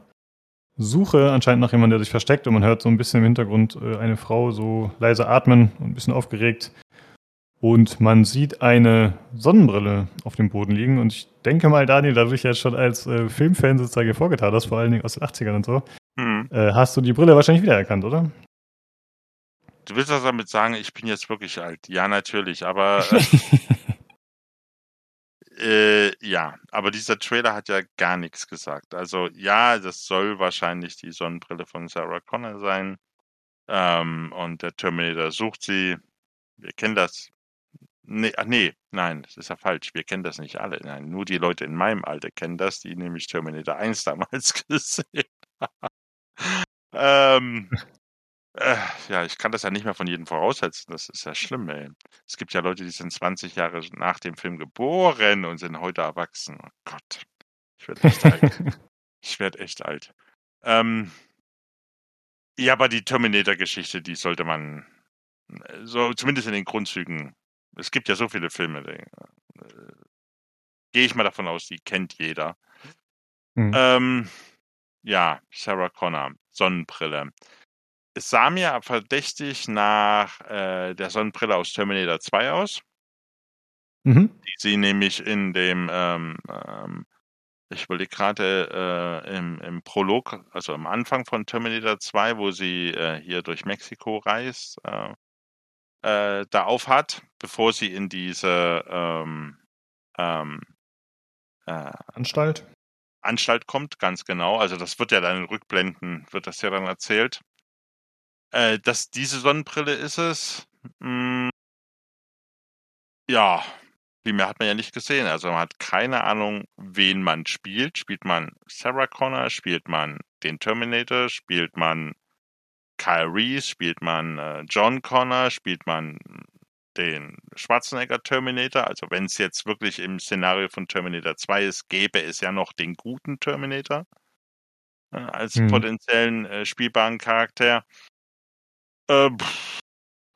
Suche anscheinend nach jemandem, der sich versteckt. Und man hört so ein bisschen im Hintergrund äh, eine Frau so leise atmen und ein bisschen aufgeregt. Und man sieht eine Sonnenbrille auf dem Boden liegen. Und ich denke mal, Daniel, da du dich jetzt schon als äh, Filmfan sozusagen vorgetan hast, vor allen Dingen aus den 80ern und so, Hm. äh, hast du die Brille wahrscheinlich wiedererkannt, oder? Du willst das damit sagen, ich bin jetzt wirklich alt? Ja, natürlich, aber äh, Äh, ja, aber dieser Trailer hat ja gar nichts gesagt. Also ja, das soll wahrscheinlich die Sonnenbrille von Sarah Connor sein. Ähm, und der Terminator sucht sie. Wir kennen das. Nee, ach nee, nein, das ist ja falsch. Wir kennen das nicht alle. Nein, nur die Leute in meinem Alter kennen das, die nämlich Terminator 1 damals gesehen haben. ähm, äh, ja, ich kann das ja nicht mehr von jedem voraussetzen. Das ist ja schlimm, ey. Es gibt ja Leute, die sind 20 Jahre nach dem Film geboren und sind heute erwachsen. Oh Gott. Ich werde echt alt. Ich werde echt alt. Ähm, ja, aber die Terminator-Geschichte, die sollte man äh, so zumindest in den Grundzügen. Es gibt ja so viele Filme. die, Äh, Gehe ich mal davon aus, die kennt jeder. Mhm. Ähm, ja, Sarah Connor, Sonnenbrille. Es sah mir verdächtig nach äh, der Sonnenbrille aus Terminator 2 aus, Mhm. die sie nämlich in dem, ähm, ähm, ich überlege gerade, äh, im, im Prolog, also am Anfang von Terminator 2, wo sie äh, hier durch Mexiko reist, äh, äh, da aufhat, bevor sie in diese ähm, ähm, äh, Anstalt. Anstalt kommt, ganz genau. Also das wird ja dann in Rückblenden, wird das ja dann erzählt. Äh, dass diese Sonnenbrille ist es. Hm, ja, viel mehr hat man ja nicht gesehen. Also man hat keine Ahnung, wen man spielt. Spielt man Sarah Connor, spielt man den Terminator, spielt man Kyle Reese, spielt man äh, John Connor, spielt man den Schwarzenegger Terminator. Also wenn es jetzt wirklich im Szenario von Terminator 2 ist, gäbe es ja noch den guten Terminator äh, als Hm. potenziellen äh, spielbaren Charakter. Äh, pff,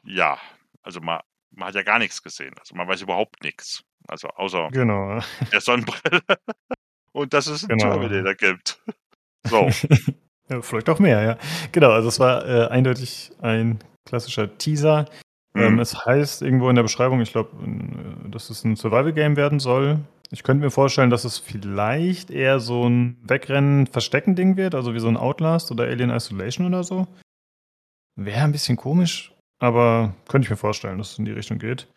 ja, also man, man hat ja gar nichts gesehen. Also man weiß überhaupt nichts. Also außer Genau. der Sonnenbrille. Und dass es einen Genau. Terminator gibt. So. ja, vielleicht auch mehr, ja. Genau, also es war äh, eindeutig ein klassischer Teaser. Ähm, Mhm. es heißt irgendwo in der Beschreibung, ich glaube, äh, dass es ein Survival-Game werden soll. Ich könnte mir vorstellen, dass es vielleicht eher so ein Wegrennen-Verstecken-Ding wird, also wie so ein Outlast oder Alien Isolation oder so. Wäre ein bisschen komisch, aber könnte ich mir vorstellen, dass es in die Richtung geht.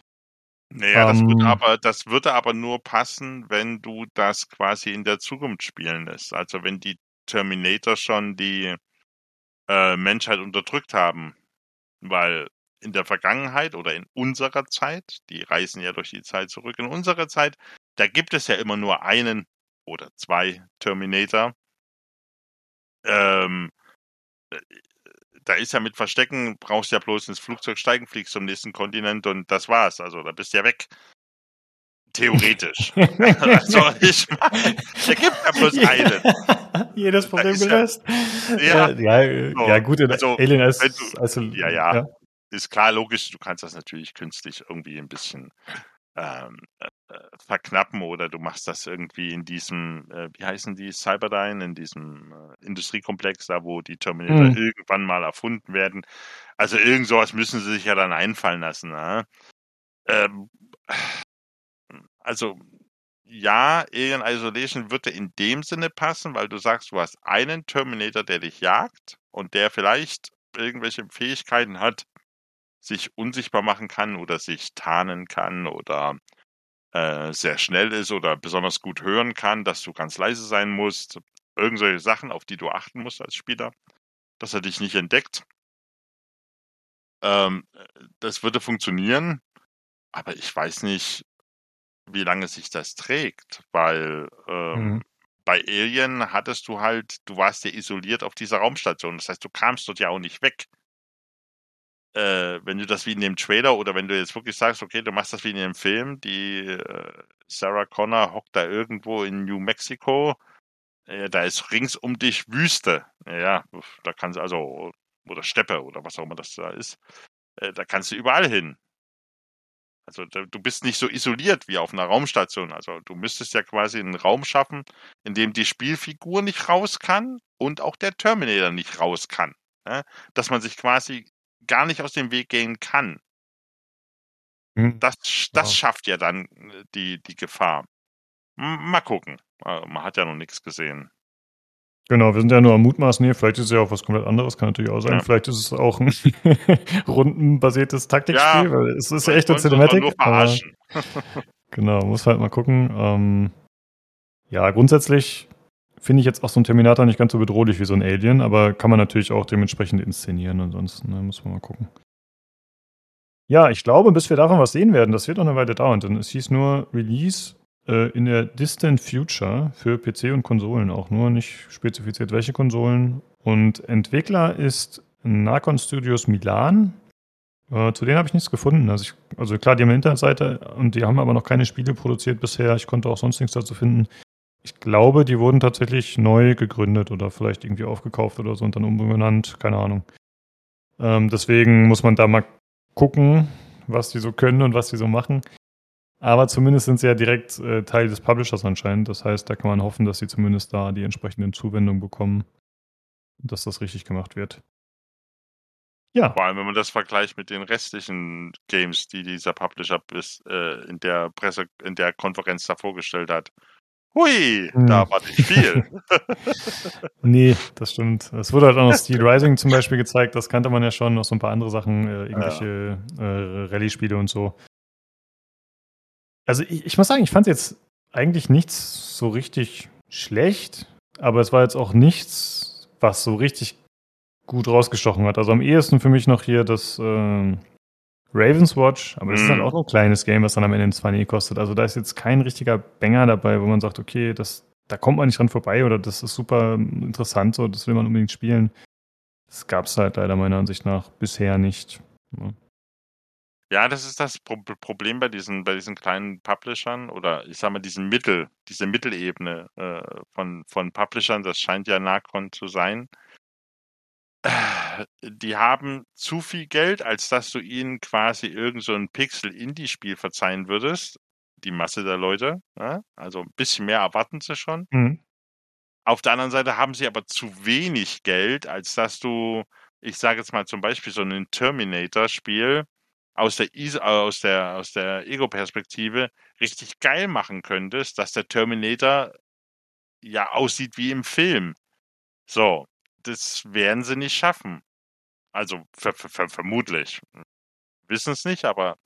Naja, das, Ähm, würde aber, das würde aber nur passen, wenn du das quasi in der Zukunft spielen lässt. Also wenn die Terminator schon die äh, Menschheit unterdrückt haben. Weil in der Vergangenheit oder in unserer Zeit, die reisen ja durch die Zeit zurück, in unserer Zeit, da gibt es ja immer nur einen oder zwei Terminator. Ähm, äh, da ist ja mit Verstecken, brauchst ja bloß ins Flugzeug steigen, fliegst zum nächsten Kontinent und das war's. Also da bist du ja weg. Theoretisch. also ich meine, da gibt ja bloß einen. Jedes Problem ja- gelöst. Ja, ja, so. ja, gut, Also, Alien ist, du- also, ja, ja, ist klar, logisch, du kannst das natürlich künstlich irgendwie ein bisschen ähm, äh, äh, verknappen oder du machst das irgendwie in diesem, äh, wie heißen die, Cyberdyne, in diesem äh, Industriekomplex, da wo die Terminator Hm. irgendwann mal erfunden werden. Also irgend sowas müssen sie sich ja dann einfallen lassen. Ne? Ähm, also ja, Alien Isolation würde in dem Sinne passen, weil du sagst, du hast einen Terminator, der dich jagt und der vielleicht irgendwelche Fähigkeiten hat, sich unsichtbar machen kann oder sich tarnen kann oder äh, sehr schnell ist oder besonders gut hören kann, dass du ganz leise sein musst. Irgendwelche Sachen, auf die du achten musst als Spieler, dass er dich nicht entdeckt. Ähm, das würde funktionieren, aber ich weiß nicht, wie lange sich das trägt, weil ähm, Mhm. bei Alien hattest du halt, du warst ja isoliert auf dieser Raumstation. Das heißt, du kamst dort ja auch nicht weg. Äh, wenn du das wie in dem Trailer oder wenn du jetzt wirklich sagst, okay, du machst das wie in dem Film, die äh, Sarah Connor hockt da irgendwo in New Mexico, äh, da ist rings um dich Wüste. Ja, da kannst du also, oder Steppe oder was auch immer das da ist, äh, da kannst du überall hin. Also du bist nicht so isoliert wie auf einer Raumstation. Also du müsstest ja quasi einen Raum schaffen, in dem die Spielfigur nicht raus kann und auch der Terminator nicht raus kann. Ja? Dass man sich quasi gar nicht aus dem Weg gehen kann. Hm. Das, das Ja. schafft ja dann äh, die, die Gefahr. Mal gucken. Äh, Man hat ja noch nichts gesehen. Genau, wir sind ja nur am Mutmaßen hier. Vielleicht ist es ja auch was komplett anderes, kann natürlich auch sein. Ja. Vielleicht ist es auch ein rundenbasiertes Taktikspiel, Ja, weil es ist ja echt eine Cinematic. nur verarschen. Genau, muss halt mal gucken. Ähm, ja, grundsätzlich finde ich jetzt auch so ein Terminator nicht ganz so bedrohlich wie so ein Alien, aber kann man natürlich auch dementsprechend inszenieren. Ansonsten ne, muss man mal gucken. Ja, ich glaube, bis wir davon was sehen werden, das wird noch eine Weile dauern, denn es hieß nur Release in der Distant Future für PC und Konsolen auch nur, nicht spezifiziert welche Konsolen. Und Entwickler ist Narcon Studios Milan. Äh, zu denen habe ich nichts gefunden. Also, ich, also klar, die haben eine Internetseite und die haben aber noch keine Spiele produziert bisher. Ich konnte auch sonst nichts dazu finden. Ich glaube, die wurden tatsächlich neu gegründet oder vielleicht irgendwie aufgekauft oder so und dann umbenannt. Keine Ahnung. Ähm, deswegen muss man da mal gucken, was die so können und was die so machen. Aber zumindest sind sie ja direkt äh, Teil des Publishers anscheinend. Das heißt, da kann man hoffen, dass sie zumindest da die entsprechenden Zuwendungen bekommen und dass das richtig gemacht wird. Ja. Vor allem, wenn man das vergleicht mit den restlichen Games, die dieser Publisher bis äh, in der Presse, in der Konferenz da vorgestellt hat. Hui, hm. da war nicht viel. nee, das stimmt. Es wurde halt auch noch Steel Rising zum Beispiel gezeigt, das kannte man ja schon, noch so ein paar andere Sachen, äh, irgendwelche ja. äh, Rallye-Spiele und so. Also ich, ich muss sagen, ich fand jetzt eigentlich nichts so richtig schlecht, aber es war jetzt auch nichts, was so richtig gut rausgestochen hat. Also am ehesten für mich noch hier das äh, Ravens Watch, aber das mm. ist dann mhm. auch ein kleines Game, was dann am Ende 20 kostet. Also da ist jetzt kein richtiger Banger dabei, wo man sagt, okay, das, da kommt man nicht dran vorbei oder das ist super interessant, so das will man unbedingt spielen. Das gab es halt leider meiner Ansicht nach bisher nicht. Ja. Ja, das ist das Pro Problem bei diesen, bei diesen kleinen Publishern oder ich sag mal, diesen Mittel, diese Mittelebene äh, von, von Publishern, das scheint ja Nacon zu sein. Die haben zu viel Geld, als dass du ihnen quasi irgend so ein Pixel-Indie-Spiel verzeihen würdest. Die Masse der Leute. Ja? Also ein bisschen mehr erwarten sie schon. Mhm. Auf der anderen Seite haben sie aber zu wenig Geld, als dass du, ich sage jetzt mal zum Beispiel so ein Terminator-Spiel aus der, aus der, aus der Ego-Perspektive richtig geil machen könntest, dass der Terminator ja aussieht wie im Film. So, das werden sie nicht schaffen. Also ver ver vermutlich. Wissen es nicht, aber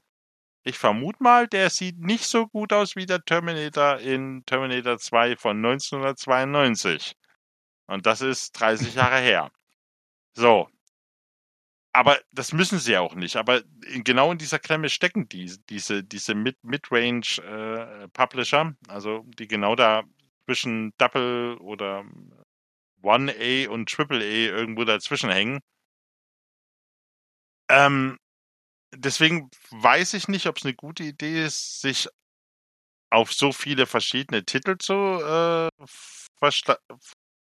ich vermute mal, der sieht nicht so gut aus wie der Terminator in Terminator 2 von 1992. Und das ist 30 Jahre her. So, aber das müssen sie auch nicht. Aber genau in dieser Klemme stecken die, diese, diese Mid-Range-Publisher, äh, also die genau da zwischen Double oder 1A und Triple A irgendwo dazwischen hängen. Ähm, deswegen weiß ich nicht, ob es eine gute Idee ist, sich auf so viele verschiedene Titel zu, äh,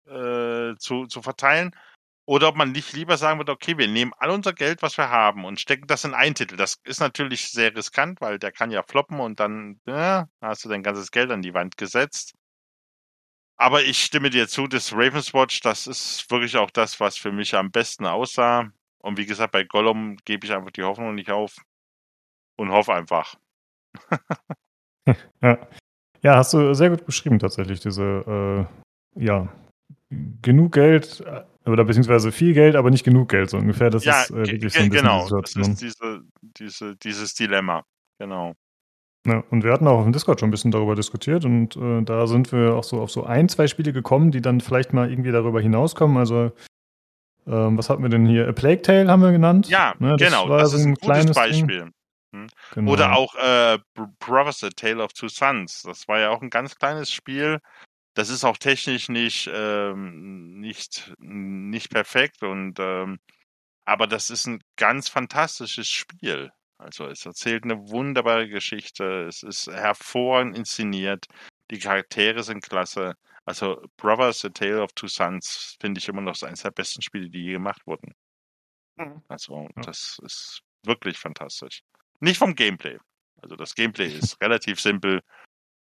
äh, zu, zu verteilen oder ob man nicht lieber sagen würde, okay, wir nehmen all unser Geld, was wir haben und stecken das in einen Titel. Das ist natürlich sehr riskant, weil der kann ja floppen und dann ja, hast du dein ganzes Geld an die Wand gesetzt. Aber ich stimme dir zu, das Ravenswatch, das ist wirklich auch das, was für mich am besten aussah. Und wie gesagt, bei Gollum gebe ich einfach die Hoffnung nicht auf und hoffe einfach. ja. ja, hast du sehr gut beschrieben tatsächlich, diese, äh, ja, genug Geld oder beziehungsweise viel Geld, aber nicht genug Geld, so ungefähr. Das ja, ist äh, wirklich so ein genau, das ist diese, diese, dieses Dilemma. Genau. Ja, und wir hatten auch auf dem Discord schon ein bisschen darüber diskutiert und äh, da sind wir auch so auf so ein, zwei Spiele gekommen, die dann vielleicht mal irgendwie darüber hinauskommen. Also, ähm, was hatten wir denn hier? A Plague Tale haben wir genannt. Ja, ne, das genau, das so ist ein, gutes Beispiel. Hm. Genau. Oder auch äh, Brothers, A Tale of Two Sons. Das war ja auch ein ganz kleines Spiel, das ist auch technisch nicht, ähm, nicht, nicht perfekt und ähm, aber das ist ein ganz fantastisches Spiel. Also es erzählt eine wunderbare Geschichte, es ist hervorragend inszeniert, die Charaktere sind klasse. Also Brothers, A Tale of Two Sons finde ich immer noch eines der besten Spiele, die je gemacht wurden. Mhm. Also das ist wirklich fantastisch. Nicht vom Gameplay. Also das Gameplay ist relativ simpel.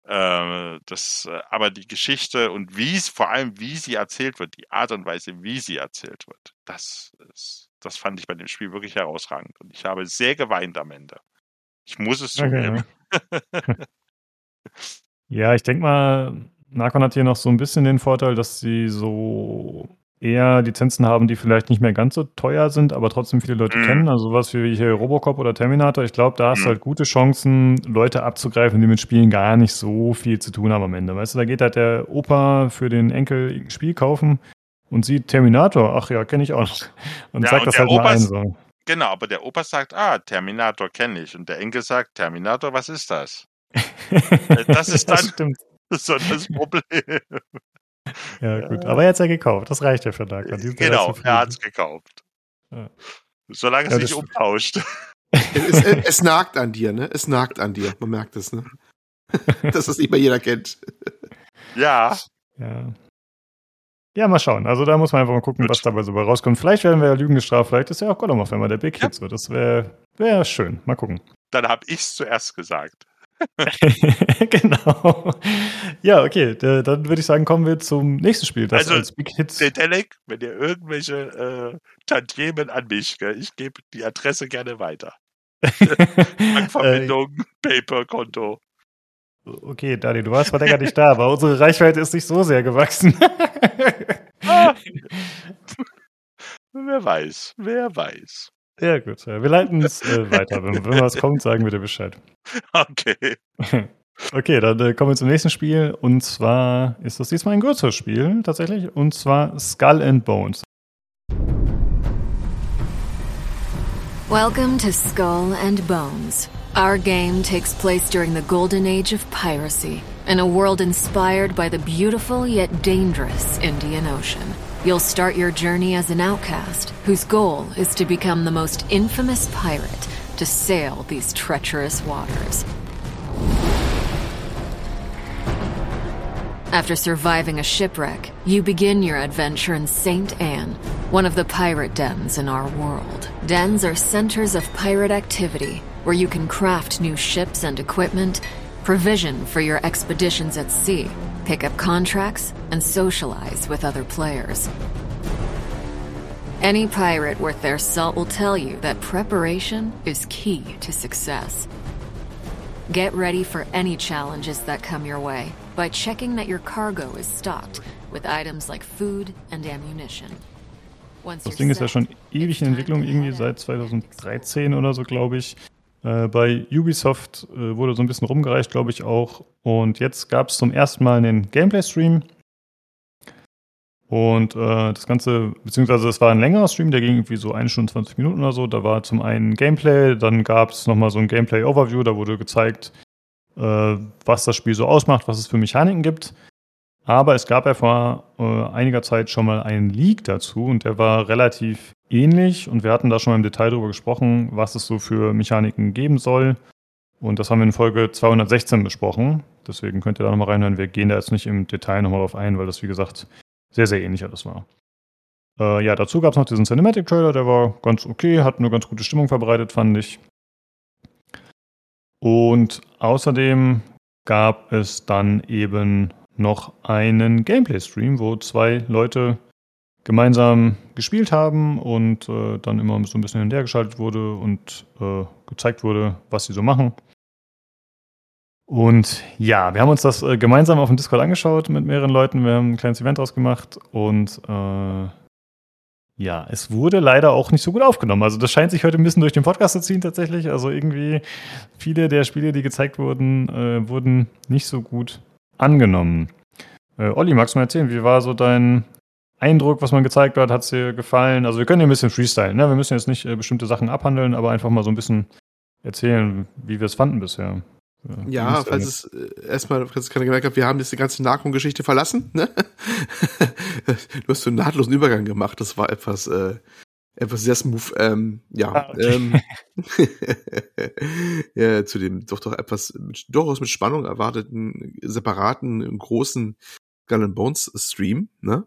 Äh, das, äh, aber die Geschichte und wie es, vor allem wie sie erzählt wird, die Art und Weise, wie sie erzählt wird, das ist, das fand ich bei dem Spiel wirklich herausragend. Und ich habe sehr geweint am Ende. Ich muss es zugeben. Okay. ja, ich denke mal, Narcon hat hier noch so ein bisschen den Vorteil, dass sie so eher Lizenzen haben, die vielleicht nicht mehr ganz so teuer sind, aber trotzdem viele Leute Mhm. kennen. Also sowas wie hier Robocop oder Terminator. Ich glaube, da hast du Mhm. halt gute Chancen, Leute abzugreifen, die mit Spielen gar nicht so viel zu tun haben am Ende. Weißt du, da geht halt der Opa für den Enkel ein Spiel kaufen und sieht Terminator. Ach ja, kenne ich auch noch. Und Ja, sagt und das halt mal Opa ein. ist- So. Genau, aber der Opa sagt, ah, Terminator kenne ich. Und der Enkel sagt, Terminator, was ist das? das ist dann- stimmt. So das Problem. Ja, gut. Aber er hat es ja gekauft. Das reicht ja für Darkon. Ja genau, er hat's gekauft. Ja. Solange es Ja, nicht umtauscht. Es, es, es nagt an dir, ne? Es nagt an dir. Man merkt es, ne? Dass das nicht mal jeder kennt. Ja, Ja. Ja, mal schauen. Also da muss man einfach mal gucken, Gut. was dabei so bei rauskommt. Vielleicht werden wir ja Lügen gestraft. Vielleicht ist ja auch Gollum auf einmal der Big Ja. Hit. So. Das wäre wär schön. Mal gucken. dann habe ich's zuerst gesagt. genau. Ja, okay. Da- Dann würde ich sagen, kommen wir zum nächsten Spiel. Das Also, als Big Hit. Dedelic, wenn ihr irgendwelche äh, Tantiemen an mich, gell, ich gebe die Adresse gerne weiter. Bankverbindung, Paper-Konto. okay, Dani, du warst zwar länger nicht da, aber unsere Reichweite ist nicht so sehr gewachsen. Ah. wer weiß, wer weiß. Ja, gut. Wir leiten es äh, weiter. Wenn, wenn was kommt, sagen wir dir Bescheid. Okay. Okay, dann äh, kommen wir zum nächsten Spiel. Und zwar ist das diesmal ein größeres Spiel, tatsächlich. Und zwar Skull and Bones. Welcome to Skull and Bones. Our game takes place during the golden age of piracy, in a world inspired by the beautiful yet dangerous Indian Ocean. You'll start your journey as an outcast, whose goal is to become the most infamous pirate to sail these treacherous waters. After surviving a shipwreck, you begin your adventure in St. Anne, one of the pirate dens in our world. Dens are centers of pirate activity where you can craft new ships and equipment, provision for your expeditions at sea, pick up contracts, and socialize with other players. Any pirate worth their salt will tell you that preparation is key to success. Get ready for any challenges that come your way by checking that your cargo is stocked with items like food and ammunition. Once Das Ding ist ja schon ewig in Entwicklung, irgendwie seit 2013 oder so, glaube ich. Äh, bei Ubisoft äh, wurde so ein bisschen rumgereicht, glaube ich auch. Und jetzt gab es zum ersten Mal einen Gameplay-Stream. Und äh, das Ganze, beziehungsweise es war ein längerer Stream, der ging irgendwie so eine Stunde 20 Minuten oder so. Da war zum einen Gameplay, dann gab es nochmal so ein Gameplay-Overview, da wurde gezeigt, äh, was das Spiel so ausmacht, was es für Mechaniken gibt. Aber es gab ja vor äh, einiger Zeit schon mal einen Leak dazu und der war relativ ähnlich und wir hatten da schon mal im Detail darüber gesprochen, was es so für Mechaniken geben soll. Und das haben wir in Folge 216 besprochen. Deswegen könnt ihr da nochmal reinhören. Wir gehen da jetzt nicht im Detail nochmal drauf ein, weil das, wie gesagt, sehr, sehr ähnlich alles war. Äh, ja, dazu gab es noch diesen Cinematic Trailer, der war ganz okay, hat eine ganz gute Stimmung verbreitet, fand ich. Und außerdem gab es dann eben noch einen Gameplay-Stream, wo zwei Leute gemeinsam gespielt haben und äh, dann immer so ein bisschen hinterher geschaltet wurde und äh, gezeigt wurde, was sie so machen. Und ja, wir haben uns das äh, gemeinsam auf dem Discord angeschaut mit mehreren Leuten. Wir haben ein kleines Event ausgemacht und äh, ja, es wurde leider auch nicht so gut aufgenommen. Also das scheint sich heute ein bisschen durch den Podcast zu ziehen tatsächlich. Also irgendwie viele der Spiele, die gezeigt wurden, äh, wurden nicht so gut angenommen. Äh, Olli, magst du mal erzählen, wie war so dein Eindruck, was man gezeigt hat? Hat es dir gefallen? Also wir können ja ein bisschen freestylen. Ne? Wir müssen jetzt nicht äh, bestimmte Sachen abhandeln, aber einfach mal so ein bisschen erzählen, wie wir es fanden bisher. Ja, ist falls es äh, erstmal, falls es keiner gemerkt hat, wir haben jetzt die ganze Narkon-Geschichte verlassen. Ne? du hast so einen nahtlosen Übergang gemacht. Das war etwas, äh, etwas sehr smooth. Ähm, ja, Ah, okay. ähm, ja, zu dem doch doch etwas mit, durchaus mit Spannung erwarteten separaten großen Skull and Bones Stream. Ne?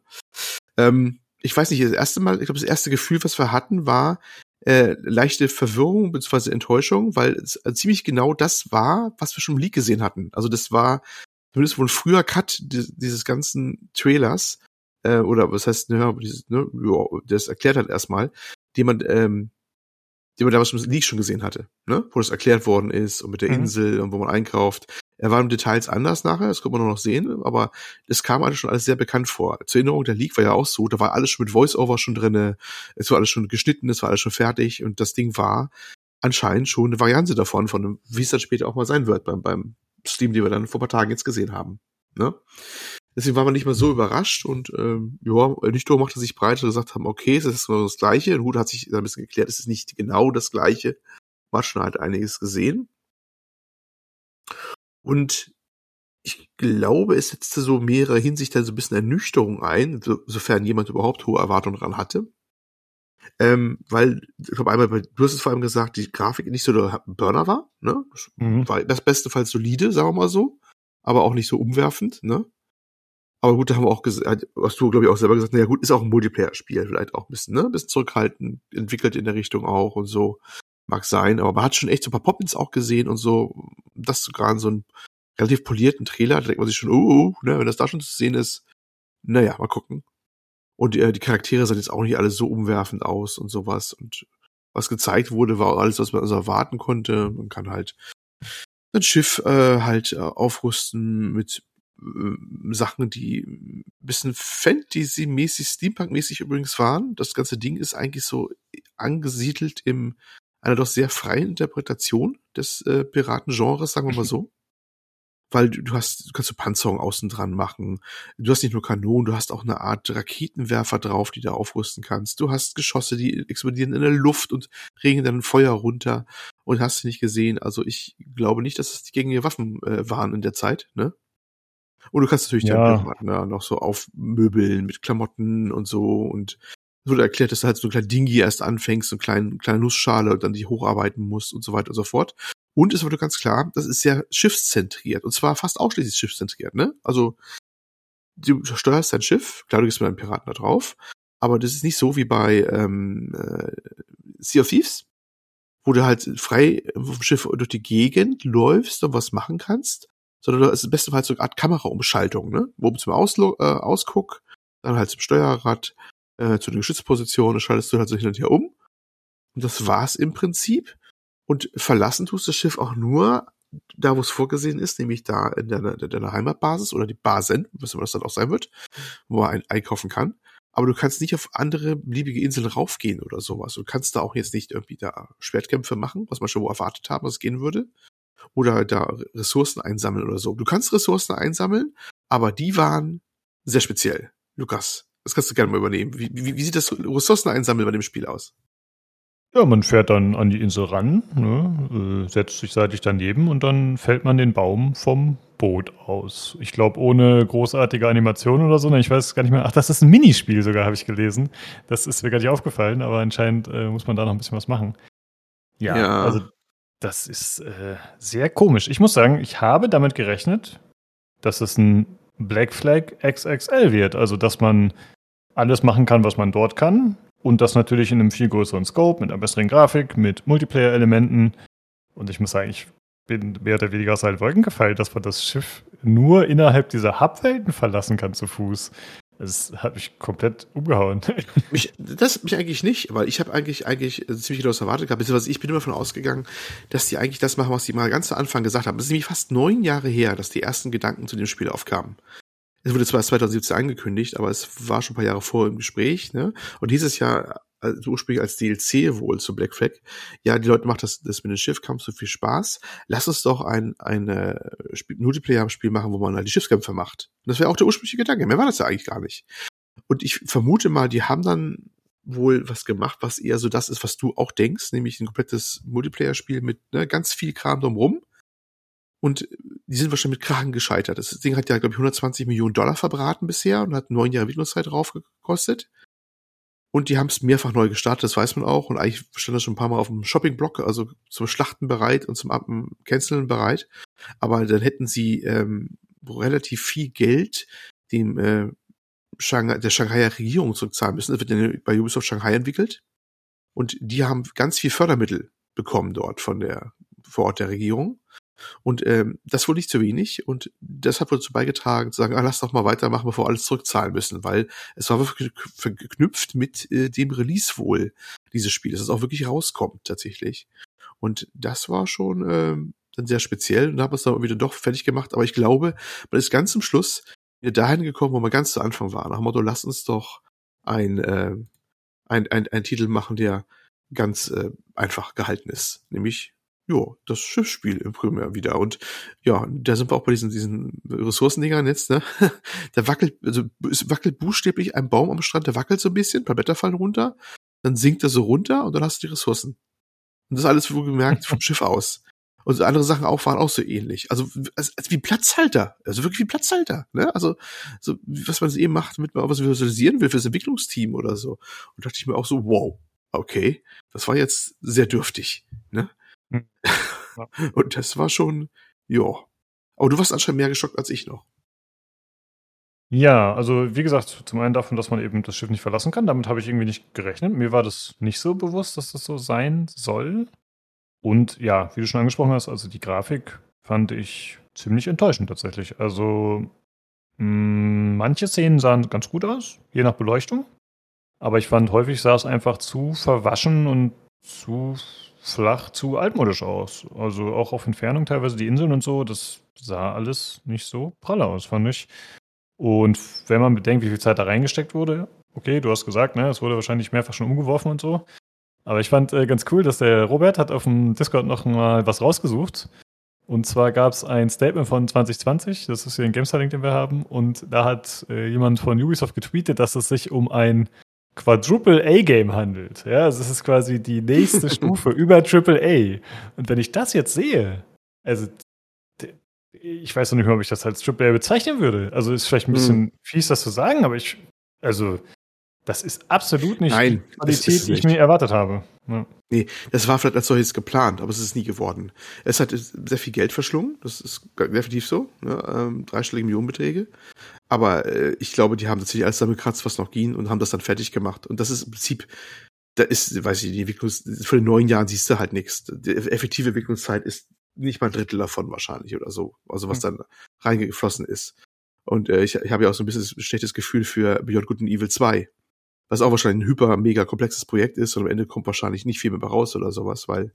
Ähm, ich weiß nicht, das erste Mal, ich glaube, das erste Gefühl, was wir hatten, war äh, leichte Verwirrung bzw. Enttäuschung, weil es äh, ziemlich genau das war, was wir schon im Leak gesehen hatten. Also das war zumindest wohl ein früher Cut dieses ganzen Trailers, äh, oder was heißt, ne, dieses, ne, ja, das erklärt hat erstmal, den man, ähm, den man damals im Leak schon gesehen hatte, ne? Wo das erklärt worden ist und mit der Mhm. Insel und wo man einkauft. Er war im Details anders nachher, das kommt man noch sehen, aber es kam alles schon alles sehr bekannt vor. Zur Erinnerung, der League war ja auch so, da war alles schon mit Voice-Over schon drinne, es war alles schon geschnitten, es war alles schon fertig und das Ding war anscheinend schon eine Variante davon, von dem, wie es dann später auch mal sein wird beim, beim Stream, den wir dann vor ein paar Tagen jetzt gesehen haben. Ne? Deswegen war man nicht mehr so überrascht und ähm, ja, nicht nur machte sich breit und gesagt haben, okay, es ist genau das Gleiche. Und Hut hat sich ein bisschen geklärt, es ist nicht genau das Gleiche. War schon halt einiges gesehen. Und ich glaube, es setzte so mehrere Hinsicht dann so ein bisschen Ernüchterung ein, so, sofern jemand überhaupt hohe Erwartungen dran hatte. Ähm, weil, ich glaube, einmal, du hast es vor allem gesagt, die Grafik nicht so der Burner war, ne? Das Mhm. war das bestenfalls solide, sagen wir mal so, aber auch nicht so umwerfend, ne? Aber gut, da haben wir auch gesagt, hast du, glaube ich, auch selber gesagt, naja gut, ist auch ein Multiplayer-Spiel, vielleicht auch ein bisschen, ne? Ein bisschen zurückhaltend, entwickelt in der Richtung auch und so. Mag sein, aber man hat schon echt so ein paar Pop-Ins auch gesehen und so. Das sogar in so einem relativ polierten Trailer, da denkt man sich schon, oh, oh, ne, wenn das da schon zu sehen ist, naja, mal gucken. Und äh, die Charaktere sahen jetzt auch nicht alle so umwerfend aus und sowas. Und was gezeigt wurde, war alles, was man also erwarten konnte. Man kann halt ein Schiff äh, halt äh, aufrüsten mit Sachen, die ein bisschen Fantasy-mäßig, Steampunk-mäßig übrigens waren. Das ganze Ding ist eigentlich so angesiedelt im einer doch sehr freien Interpretation des äh, Piratengenres, sagen wir mal so. Weil du, du hast, du kannst so Panzerung außen dran machen. Du hast nicht nur Kanonen, du hast auch eine Art Raketenwerfer drauf, die du aufrüsten kannst. Du hast Geschosse, die explodieren in der Luft und regen dann Feuer runter und hast du nicht gesehen. Also ich glaube nicht, dass es die gängige Waffen äh, waren in der Zeit, ne? Und du kannst natürlich Ja. dann na, noch so aufmöbeln mit Klamotten und so und es wurde erklärt, dass du halt so ein kleiner Dingi erst anfängst, so eine kleine, kleine Nussschale und dann die hocharbeiten musst und so weiter und so fort. Und es wurde ganz klar, das ist sehr schiffszentriert und zwar fast ausschließlich schiffszentriert, ne? Also du steuerst dein Schiff, klar, du gehst mit einem Piraten da drauf, aber das ist nicht so wie bei ähm, äh, Sea of Thieves, wo du halt frei auf dem Schiff durch die Gegend läufst und was machen kannst, sondern es ist im besten Fall so eine Art Kameraumschaltung, ne? Oben zum Auslo äh, Ausguck, dann halt zum Steuerrad, äh, zu der Geschützposition, da schaltest du halt so hin und her um. Und das war's im Prinzip. Und verlassen tust das Schiff auch nur da, wo es vorgesehen ist, nämlich da in deiner, in deiner Heimatbasis oder die Basen, was immer das dann auch sein wird, wo man ein, einkaufen kann. Aber du kannst nicht auf andere beliebige Inseln raufgehen oder sowas. Du kannst da auch jetzt nicht irgendwie da Schwertkämpfe machen, was man schon wo erwartet haben, es gehen würde. Oder da Ressourcen einsammeln oder so. Du kannst Ressourcen einsammeln, aber die waren sehr speziell. Lukas, das kannst du gerne mal übernehmen. Wie, wie, wie sieht das Ressourcen einsammeln bei dem Spiel aus? Ja, man fährt dann an die Insel ran, ne, äh, setzt sich seitlich daneben und dann fällt man den Baum vom Boot aus. Ich glaube, ohne großartige Animation oder so. ne, Ich weiß gar nicht mehr. Ach, das ist ein Minispiel sogar, habe ich gelesen. Das ist mir gar nicht aufgefallen, aber anscheinend äh, muss man da noch ein bisschen was machen. Ja, Ja. also das ist äh, sehr komisch. Ich muss sagen, ich habe damit gerechnet, dass es ein Black Flag XXL wird. Also, dass man alles machen kann, was man dort kann. Und das natürlich in einem viel größeren Scope, mit einer besseren Grafik, mit Multiplayer-Elementen. Und ich muss sagen, ich bin mehr oder weniger aus allen Wolken gefallen, dass man das Schiff nur innerhalb dieser Hubwelten verlassen kann zu Fuß. Das hat mich komplett umgehauen. Mich, das mich eigentlich nicht, weil ich habe eigentlich eigentlich ziemlich genau das erwartet gehabt. Beziehungsweise ich bin immer davon ausgegangen, dass die eigentlich das machen, was die mal ganz zu Anfang gesagt haben. Das ist nämlich fast neun Jahre her, dass die ersten Gedanken zu dem Spiel aufkamen. Es wurde zwar erst 2017 angekündigt, aber es war schon ein paar Jahre vor im Gespräch. Ne? Und dieses Jahr also ursprünglich als DLC wohl zu Black Flag. Ja, die Leute macht das, das mit dem Schiffkampf so viel Spaß. Lass uns doch ein, ein äh, Spiel- Multiplayer-Spiel machen, wo man halt die Schiffskämpfe macht. Und das wäre auch der ursprüngliche Gedanke. Mehr war das ja eigentlich gar nicht. Und ich vermute mal, die haben dann wohl was gemacht, was eher so das ist, was du auch denkst, nämlich ein komplettes Multiplayer-Spiel mit ne, ganz viel Kram drumrum. Und die sind wahrscheinlich mit Krachen gescheitert. Das Ding hat ja, glaube ich, 120 Millionen Dollar verbraten bisher und hat neun Jahre Entwicklungszeit drauf gekostet. Und die haben es mehrfach neu gestartet, das weiß man auch. Und eigentlich stand das schon ein paar Mal auf dem Shopping-Block, also zum Schlachten bereit und zum Canceln bereit. Aber dann hätten sie ähm, relativ viel Geld dem äh, Shanghai, der Shanghaier Regierung zurückzahlen müssen. Das wird bei Ubisoft Shanghai entwickelt. Und die haben ganz viel Fördermittel bekommen dort von der vor Ort der Regierung. Und ähm, das wohl nicht zu wenig. Und das hat dazu beigetragen, zu sagen, ah, lass doch mal weitermachen, bevor wir alles zurückzahlen müssen, weil es war wirklich verknüpft mit äh, dem Release wohl dieses Spiels, dass es auch wirklich rauskommt tatsächlich. Und das war schon ähm, dann sehr speziell und da haben wir es dann wieder doch fertig gemacht. Aber ich glaube, man ist ganz zum Schluss wieder dahin gekommen, wo man ganz zu Anfang war. Nach dem Motto, lass uns doch ein, äh, ein, ein, ein Titel machen, der ganz äh, einfach gehalten ist. Nämlich, ja, das Schiffsspiel im Primär wieder. Und ja, da sind wir auch bei diesen, diesen Ressourcendingern jetzt, ne? Da wackelt, also es wackelt buchstäblich ein Baum am Strand, der wackelt so ein bisschen, ein paar Blätter fallen runter, dann sinkt er so runter und dann hast du die Ressourcen. Und das alles wohl gemerkt vom Schiff aus. Und andere Sachen auch waren auch so ähnlich. Also als, als wie Platzhalter, also wirklich wie Platzhalter. Ne? Also so was man eben macht, damit man was visualisieren will fürs Entwicklungsteam oder so. Und dachte ich mir auch so, wow, okay, das war jetzt sehr dürftig. Ne? Hm. Und das war schon, ja. Aber du warst anscheinend mehr geschockt als ich noch. Ja, also wie gesagt, zum einen davon, dass man eben das Schiff nicht verlassen kann. Damit habe ich irgendwie nicht gerechnet. Mir war das nicht so bewusst, dass das so sein soll. Und ja, wie du schon angesprochen hast, also die Grafik fand ich ziemlich enttäuschend tatsächlich. Also mh, manche Szenen sahen ganz gut aus, je nach Beleuchtung. Aber ich fand häufig sah es einfach zu verwaschen und zu flach, zu altmodisch aus. Also auch auf Entfernung teilweise die Inseln und so, das sah alles nicht so prall aus, fand ich. Und wenn man bedenkt, wie viel Zeit da reingesteckt wurde, okay, du hast gesagt, ne, es wurde wahrscheinlich mehrfach schon umgeworfen und so. Aber ich fand äh, ganz cool, dass der Robert hat auf dem Discord noch mal was rausgesucht. Und zwar gab es ein Statement von 2020, das ist hier ein GameStar-Link, den wir haben. Und da hat äh, jemand von Ubisoft getweetet, dass es sich um ein Quadruple A-Game handelt. Ja, also es ist quasi die nächste Stufe über Triple A. Und wenn ich das jetzt sehe, also ich weiß noch nicht mehr, ob ich das als Triple A bezeichnen würde. Also ist vielleicht ein bisschen Hm. fies, das zu sagen, aber ich, also das ist absolut nicht Nein, die Qualität, die ich mir erwartet habe. Ja. Nee, das war vielleicht als solches geplant, aber es ist nie geworden. Es hat sehr viel Geld verschlungen, das ist definitiv so, ne? ähm, dreistellige Millionenbeträge. Aber äh, ich glaube, die haben tatsächlich alles damit gekratzt, was noch ging und haben das dann fertig gemacht. Und das ist im Prinzip, da ist, weiß ich, die Entwicklungs, für den neun Jahren siehst du halt nichts. Die effektive Entwicklungszeit ist nicht mal ein Drittel davon wahrscheinlich oder so. Also was dann reingeflossen ist. Und äh, ich, ich habe ja auch so ein bisschen ein schlechtes Gefühl für Beyond Good and Evil 2 was auch wahrscheinlich ein hyper, mega komplexes Projekt ist und am Ende kommt wahrscheinlich nicht viel mehr raus oder sowas, weil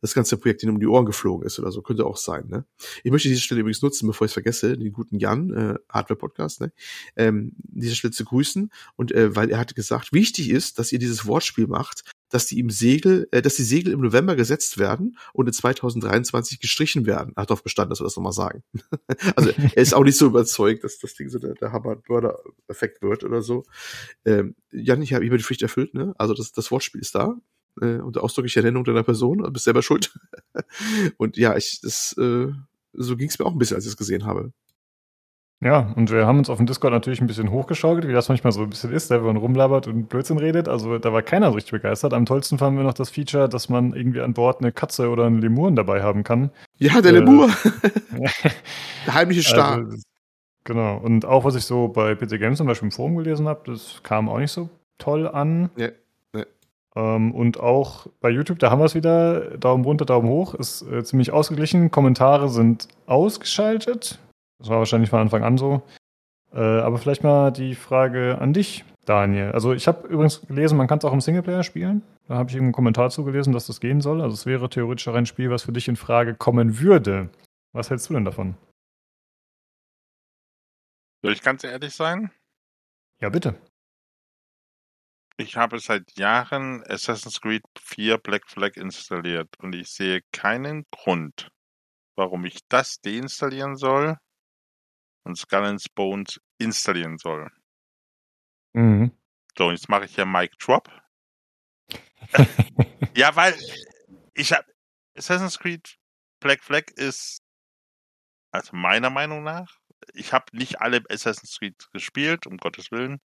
das ganze Projekt ihnen um die Ohren geflogen ist oder so, könnte auch sein, ne? Ich möchte diese Stelle übrigens nutzen, bevor ich es vergesse, den guten Jan, äh, Hardware-Podcast, ne? Ähm, diese Stelle zu grüßen und äh, weil er hatte gesagt, wichtig ist, dass ihr dieses Wortspiel macht, dass die im Segel, äh, dass die Segel im November gesetzt werden und in 2023 gestrichen werden. Er hat darauf bestanden, dass wir das nochmal sagen. also er ist auch nicht so überzeugt, dass das Ding so der, der Hammer-Effekt wird oder so. Ähm, Jan, ich habe immer die Pflicht erfüllt, ne? Also das, das Wortspiel ist da. Äh, unter ausdrücklicher Nennung deiner Person, du bist selber schuld. und ja, ich, das, äh, so ging es mir auch ein bisschen, als ich es gesehen habe. Ja, und wir haben uns auf dem Discord natürlich ein bisschen hochgeschaukelt, wie das manchmal so ein bisschen ist, wenn man rumlabert und Blödsinn redet. Also da war keiner so richtig begeistert. Am tollsten fanden wir noch das Feature, dass man irgendwie an Bord eine Katze oder einen Lemuren dabei haben kann. Ja, der Äh, Lemur, der heimliche Star. Also, genau. Und auch was ich so bei PC Games zum Beispiel im Forum gelesen habe, das kam auch nicht so toll an. Ja. Ähm, und auch bei YouTube, da haben wir es wieder. Daumen runter, Daumen hoch. Ist äh, ziemlich ausgeglichen. Kommentare sind ausgeschaltet. Das war wahrscheinlich von Anfang an so. Äh, aber vielleicht mal die Frage an dich, Daniel. Also ich habe übrigens gelesen, man kann es auch im Singleplayer spielen. Da habe ich irgendeinen Kommentar zugelesen, dass das gehen soll. Also es wäre theoretisch auch ein Spiel, was für dich in Frage kommen würde. Was hältst du denn davon? Soll ich ganz ehrlich sein? Ja, bitte. Ich habe seit Jahren Assassin's Creed 4 Black Flag installiert und ich sehe keinen Grund, warum ich das deinstallieren soll und Skull and Bones installieren soll. Mhm. So, jetzt mache ich hier Mic Drop. ja, weil ich habe Assassin's Creed Black Flag ist also meiner Meinung nach, ich habe nicht alle Assassin's Creed gespielt, um Gottes Willen.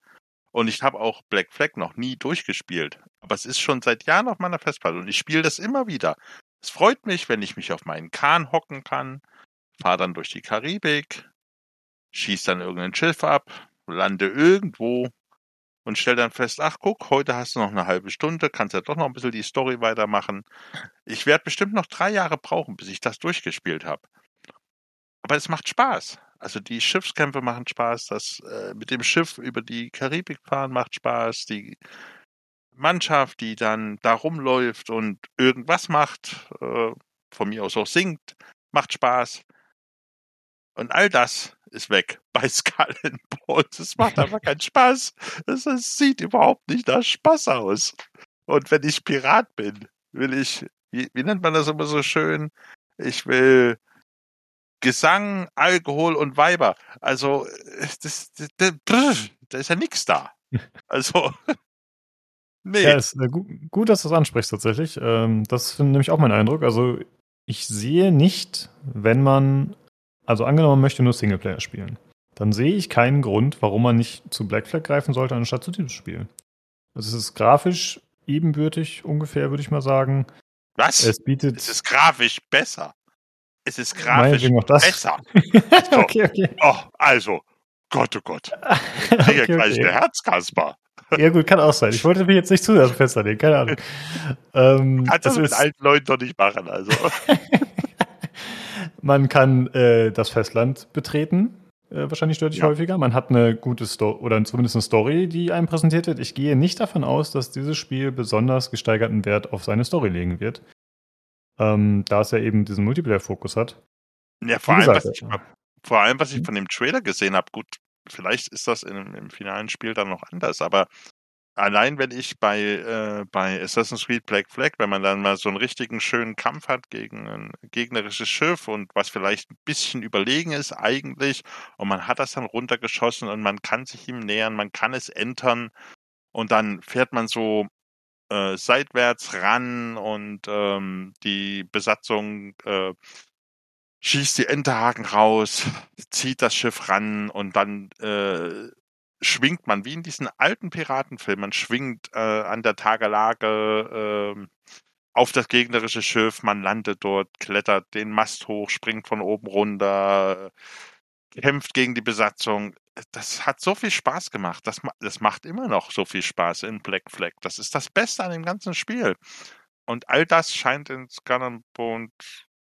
Und ich habe auch Black Flag noch nie durchgespielt. Aber es ist schon seit Jahren auf meiner Festplatte und ich spiele das immer wieder. Es freut mich, wenn ich mich auf meinen Kahn hocken kann, fahre dann durch die Karibik, schieß dann irgendein Schiff ab, lande irgendwo und stell dann fest, ach guck, heute hast du noch eine halbe Stunde, kannst ja doch noch ein bisschen die Story weitermachen. Ich werde bestimmt noch drei Jahre brauchen, bis ich das durchgespielt habe. Aber es macht Spaß. Also die Schiffskämpfe machen Spaß, das äh, mit dem Schiff über die Karibik fahren macht Spaß, die Mannschaft, die dann da rumläuft und irgendwas macht, äh, von mir aus auch singt, macht Spaß. Und all das ist weg bei Skull Bones. Es macht einfach keinen Spaß. Es, es sieht überhaupt nicht nach Spaß aus. Und wenn ich Pirat bin, will ich, wie, wie nennt man das immer so schön? Ich will Gesang, Alkohol und Weiber. Also, das, das, das, da ist ja nichts da. Also, nee. Ja, ist äh, gut, gut, dass du das ansprichst tatsächlich. Ähm, das finde nämlich auch mein Eindruck. Also ich sehe nicht, wenn man, also angenommen, man möchte nur Singleplayer spielen, dann sehe ich keinen Grund, warum man nicht zu Black Flag greifen sollte, anstatt zu diesem Spiel. Also es ist grafisch ebenbürtig ungefähr, würde ich mal sagen. Was? Es bietet. Es ist grafisch besser. Es ist grafisch das. besser. okay, okay. Oh, also, Gott, oh Gott. Ich kriege Okay, gleich okay. eine Herzkasper. Ja, gut, kann auch sein. Ich wollte mich jetzt nicht zu sehr festlegen, keine Ahnung. Ähm, Kannst du es mit alten Leuten doch nicht machen. Also, man kann äh, das Festland betreten, äh, wahrscheinlich deutlich Ja. häufiger. Man hat eine gute Story oder zumindest eine Story, die einem präsentiert wird. Ich gehe nicht davon aus, dass dieses Spiel besonders gesteigerten Wert auf seine Story legen wird. Ähm, da es ja eben diesen Multiplayer-Fokus hat. ja, vor Wie allem, was ich, vor allem, was ich von dem Trailer gesehen habe, gut, vielleicht ist das in, im finalen Spiel dann noch anders, aber allein wenn ich bei, äh, bei Assassin's Creed Black Flag, wenn man dann mal so einen richtigen schönen Kampf hat gegen ein gegnerisches Schiff und was vielleicht ein bisschen überlegen ist eigentlich und man hat das dann runtergeschossen und man kann sich ihm nähern, man kann es entern und dann fährt man so äh, seitwärts ran und ähm, die Besatzung äh, schießt die Enterhaken raus, zieht das Schiff ran und dann äh, schwingt man, wie in diesen alten Piratenfilmen, man schwingt äh, an der Tagelage äh, auf das gegnerische Schiff, man landet dort, klettert den Mast hoch, springt von oben runter, kämpft gegen die Besatzung. Das hat so viel Spaß gemacht. Das, das macht immer noch so viel Spaß in Black Flag. Das ist das Beste an dem ganzen Spiel. Und all das scheint in Skull and Bones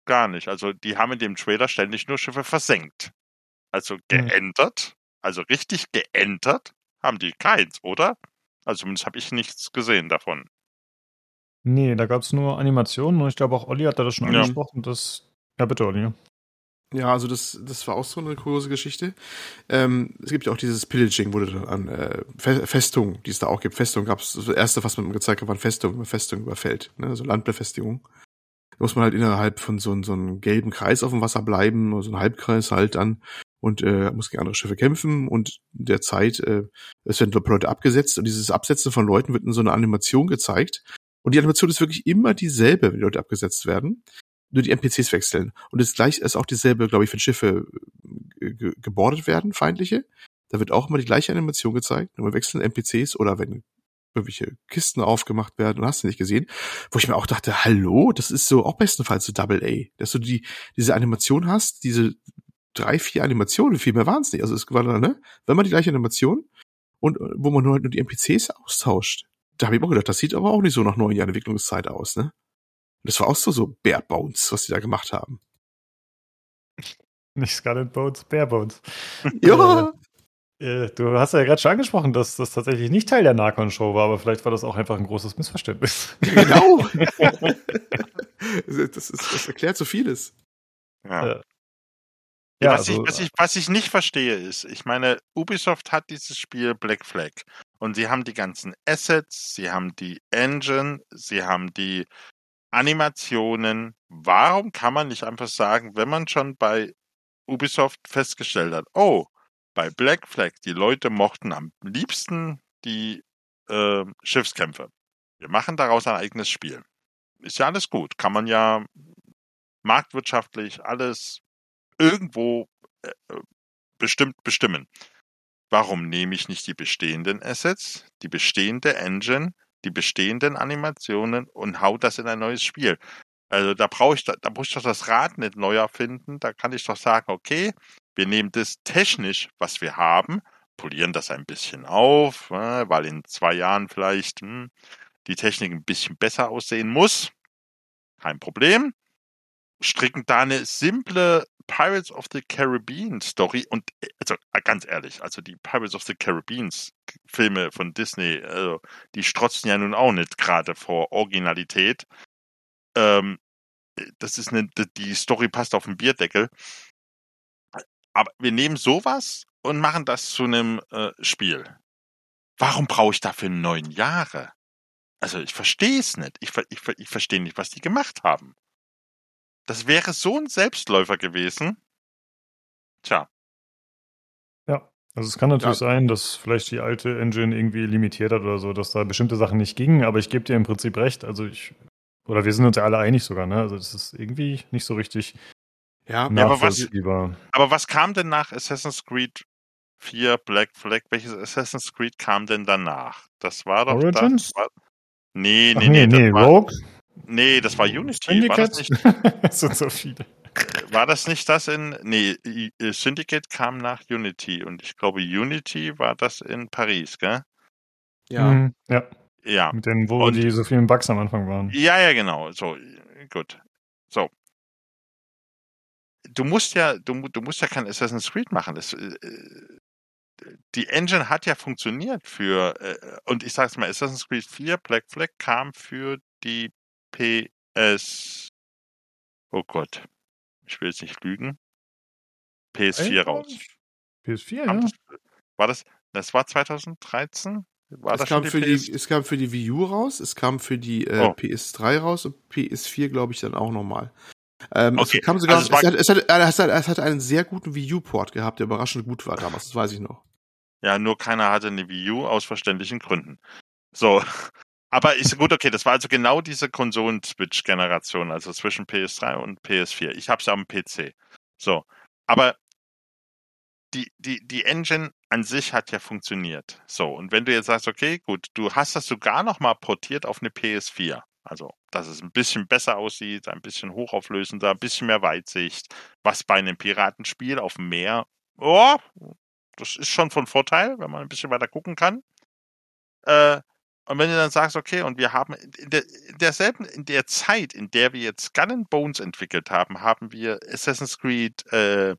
gar nicht. Also die haben in dem Trailer ständig nur Schiffe versenkt. Also geändert, also richtig geändert haben die keins, oder? Also zumindest habe ich nichts gesehen davon. Nee, da gab es nur Animationen und ich glaube auch Olli hat da das schon Ja. angesprochen. Das, ja, bitte, Olli. Ja, also das, das war auch so eine kuriose Geschichte. Ähm, es gibt ja auch dieses Pillaging, wurde dann an äh, Fe Festung, die es da auch gibt. Festung gab es, das erste, was man gezeigt hat, waren Festung, wenn man Festung überfällt, ne? also Landbefestigung. Da muss man halt innerhalb von so, so einem gelben Kreis auf dem Wasser bleiben, oder so ein Halbkreis halt dann und äh, muss gegen andere Schiffe kämpfen und in der Zeit, äh, es werden Leute abgesetzt und dieses Absetzen von Leuten wird in so einer Animation gezeigt. Und die Animation ist wirklich immer dieselbe, wenn die Leute abgesetzt werden nur die NPCs wechseln. Und das gleich ist auch dieselbe, glaube ich, wenn Schiffe äh, ge gebordet werden, feindliche. Da wird auch immer die gleiche Animation gezeigt. Nur wechseln NPCs oder wenn irgendwelche Kisten aufgemacht werden, und hast du nicht gesehen, wo ich mir auch dachte, hallo, das ist so auch bestenfalls so Double A, dass du die, diese Animation hast, diese drei, vier Animationen, viel mehr waren es nicht. Also es war dann, ne, wenn man die gleiche Animation und äh, wo man nur, nur die NPCs austauscht. Da habe ich auch gedacht, das sieht aber auch nicht so nach neun Jahren Entwicklungszeit aus, ne? Das war auch so, so Bare Bones, was die da gemacht haben. Nicht and Bones, Bare Bones. Ja, Äh, du hast ja gerade schon angesprochen, dass das tatsächlich nicht Teil der Narcon-Show war, aber vielleicht war das auch einfach ein großes Missverständnis. genau. das, ist, das erklärt so vieles. Ja. Ja. Ja, was, also, ich, was, ich, was ich nicht verstehe ist, ich meine, Ubisoft hat dieses Spiel Black Flag und sie haben die ganzen Assets, sie haben die Engine, sie haben die Animationen. Warum kann man nicht einfach sagen, wenn man schon bei Ubisoft festgestellt hat, oh, bei Black Flag, die Leute mochten am liebsten die äh, Schiffskämpfe. Wir machen daraus ein eigenes Spiel. Ist ja alles gut. Kann man ja marktwirtschaftlich alles irgendwo äh, bestimmt bestimmen. Warum nehme ich nicht die bestehenden Assets, die bestehende Engine, die bestehenden Animationen und hau das in ein neues Spiel? Also da brauche ich, da, da muss ich doch das Rad nicht neu erfinden. Da kann ich doch sagen, okay, wir nehmen das technisch, was wir haben, polieren das ein bisschen auf, äh, weil in zwei Jahren vielleicht hm, die Technik ein bisschen besser aussehen muss. Kein Problem. Stricken da eine simple Pirates of the Caribbean Story und äh, also äh, ganz ehrlich, also die Pirates of the Caribbean Filme von Disney, also die strotzen ja nun auch nicht gerade vor Originalität. Ähm, das ist eine, die Story passt auf den Bierdeckel. Aber wir nehmen sowas und machen das zu einem äh, Spiel. Warum brauche ich dafür neun Jahre? Also ich verstehe es nicht. Ich, ich, ich verstehe nicht, was die gemacht haben. Das wäre so ein Selbstläufer gewesen. Tja, Ja. Also es kann natürlich Ja. sein, dass vielleicht die alte Engine irgendwie limitiert hat oder so, dass da bestimmte Sachen nicht gingen, aber ich gebe dir im Prinzip recht. Also ich, oder wir sind uns ja alle einig sogar, ne? Also das ist irgendwie nicht so richtig Ja, Ja, aber was- aber was kam denn nach Assassin's Creed 4 Black Flag? Welches Assassin's Creed kam denn danach? Das war doch Origins? das. War, nee, Ach nee, nee, nee, Rogue? Nee, das war Unity. War das, Syndicate? nicht, sind so viele. war das nicht das in. Nee, I- äh, Syndicate kam nach Unity und ich glaube, Unity war das in Paris, gell? ja. Mhm. ja. Ja. Mit denen, wo Und- die so vielen Bugs am Anfang waren. Ja, ja, genau. So, gut. So. Du musst ja, du, du musst ja kein Assassin's Creed machen. Das, äh, die Engine hat ja funktioniert für, äh, und ich sag's mal, Assassin's Creed 4 Black Flag kam für die PS, oh Gott, ich will jetzt nicht lügen, PS4 raus. PS4, Kam ja. das, war das, das war 2013? War es das kam, für PS? die, es kam für die Wii U raus, es kam für die äh, Oh. PS3 raus und PS4, glaube ich, dann auch nochmal. Ähm, Okay, Es kam sogar, also es war- es, hat, es, hat, es, hat, es hat einen sehr guten Wii U-Port gehabt, der überraschend gut war damals, das weiß ich noch. Ja, nur keiner hatte eine Wii U aus verständlichen Gründen. So. Aber ist gut, okay, das war also genau diese Konsolen-Switch-Generation, also zwischen PS3 und PS4. Ich habe es am PC. So. Aber die, die, die Engine an sich hat ja funktioniert. So. Und wenn du jetzt sagst, okay, gut, du hast das sogar noch mal portiert auf eine PS4. Also, dass es ein bisschen besser aussieht, ein bisschen hochauflösender, ein bisschen mehr Weitsicht, was bei einem Piratenspiel auf dem Meer, oh, das ist schon von Vorteil, wenn man ein bisschen weiter gucken kann. Äh, und wenn du dann sagst, okay, und wir haben in, der, in derselben, in der Zeit, in der wir jetzt Skull and Bones entwickelt haben, haben wir Assassin's Creed, äh, äh,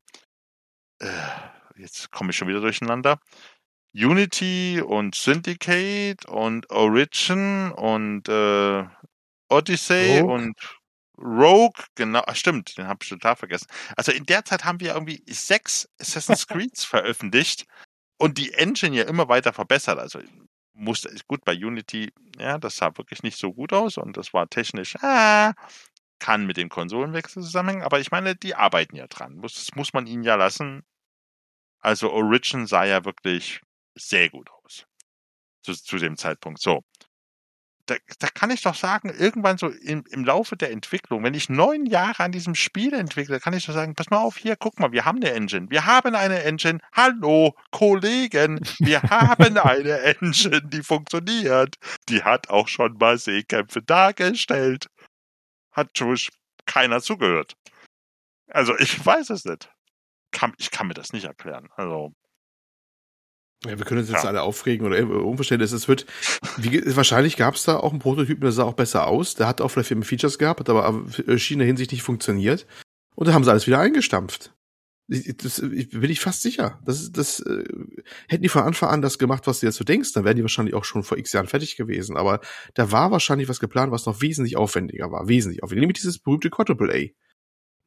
jetzt komme ich schon wieder durcheinander, Unity und Syndicate und Origin und äh, Odyssey Rogue. und Rogue, genau, ah, stimmt, den habe ich total vergessen. Also in der Zeit haben wir irgendwie sechs Assassin's Creeds veröffentlicht und die Engine ja immer weiter verbessert. Also musste gut bei Unity, ja, das sah wirklich nicht so gut aus und das war technisch, ah, kann mit dem Konsolenwechsel zusammenhängen, aber ich meine, die arbeiten ja dran. Das muss man ihnen ja lassen. Also Origin sah ja wirklich sehr gut aus. Zu, zu dem Zeitpunkt. So. Da, da kann ich doch sagen, irgendwann so im, im Laufe der Entwicklung, wenn ich neun Jahre an diesem Spiel entwickle, kann ich doch sagen, pass mal auf, hier, guck mal, wir haben eine Engine. Wir haben eine Engine. Hallo, Kollegen, wir haben eine Engine, die funktioniert. Die hat auch schon mal Seekämpfe dargestellt. Hat schon keiner zugehört. Also ich weiß es nicht. Kann, ich kann mir das nicht erklären. Also Ja, wir können uns jetzt Ja. alle aufregen oder Unverständnis. Es wird, wie, wahrscheinlich gab es da auch einen Prototypen, der sah auch besser aus. Der hat auch vielleicht mehr Features gehabt, hat aber äh, schien in der Hinsicht nicht funktioniert. Und da haben sie alles wieder eingestampft. Ich, das, ich, bin ich fast sicher. Das, das äh, hätten die von Anfang an das gemacht, was du jetzt so denkst, dann wären die wahrscheinlich auch schon vor x Jahren fertig gewesen. Aber da war wahrscheinlich was geplant, was noch wesentlich aufwendiger war. Wesentlich aufwendiger. Nämlich dieses berühmte Quadruple A.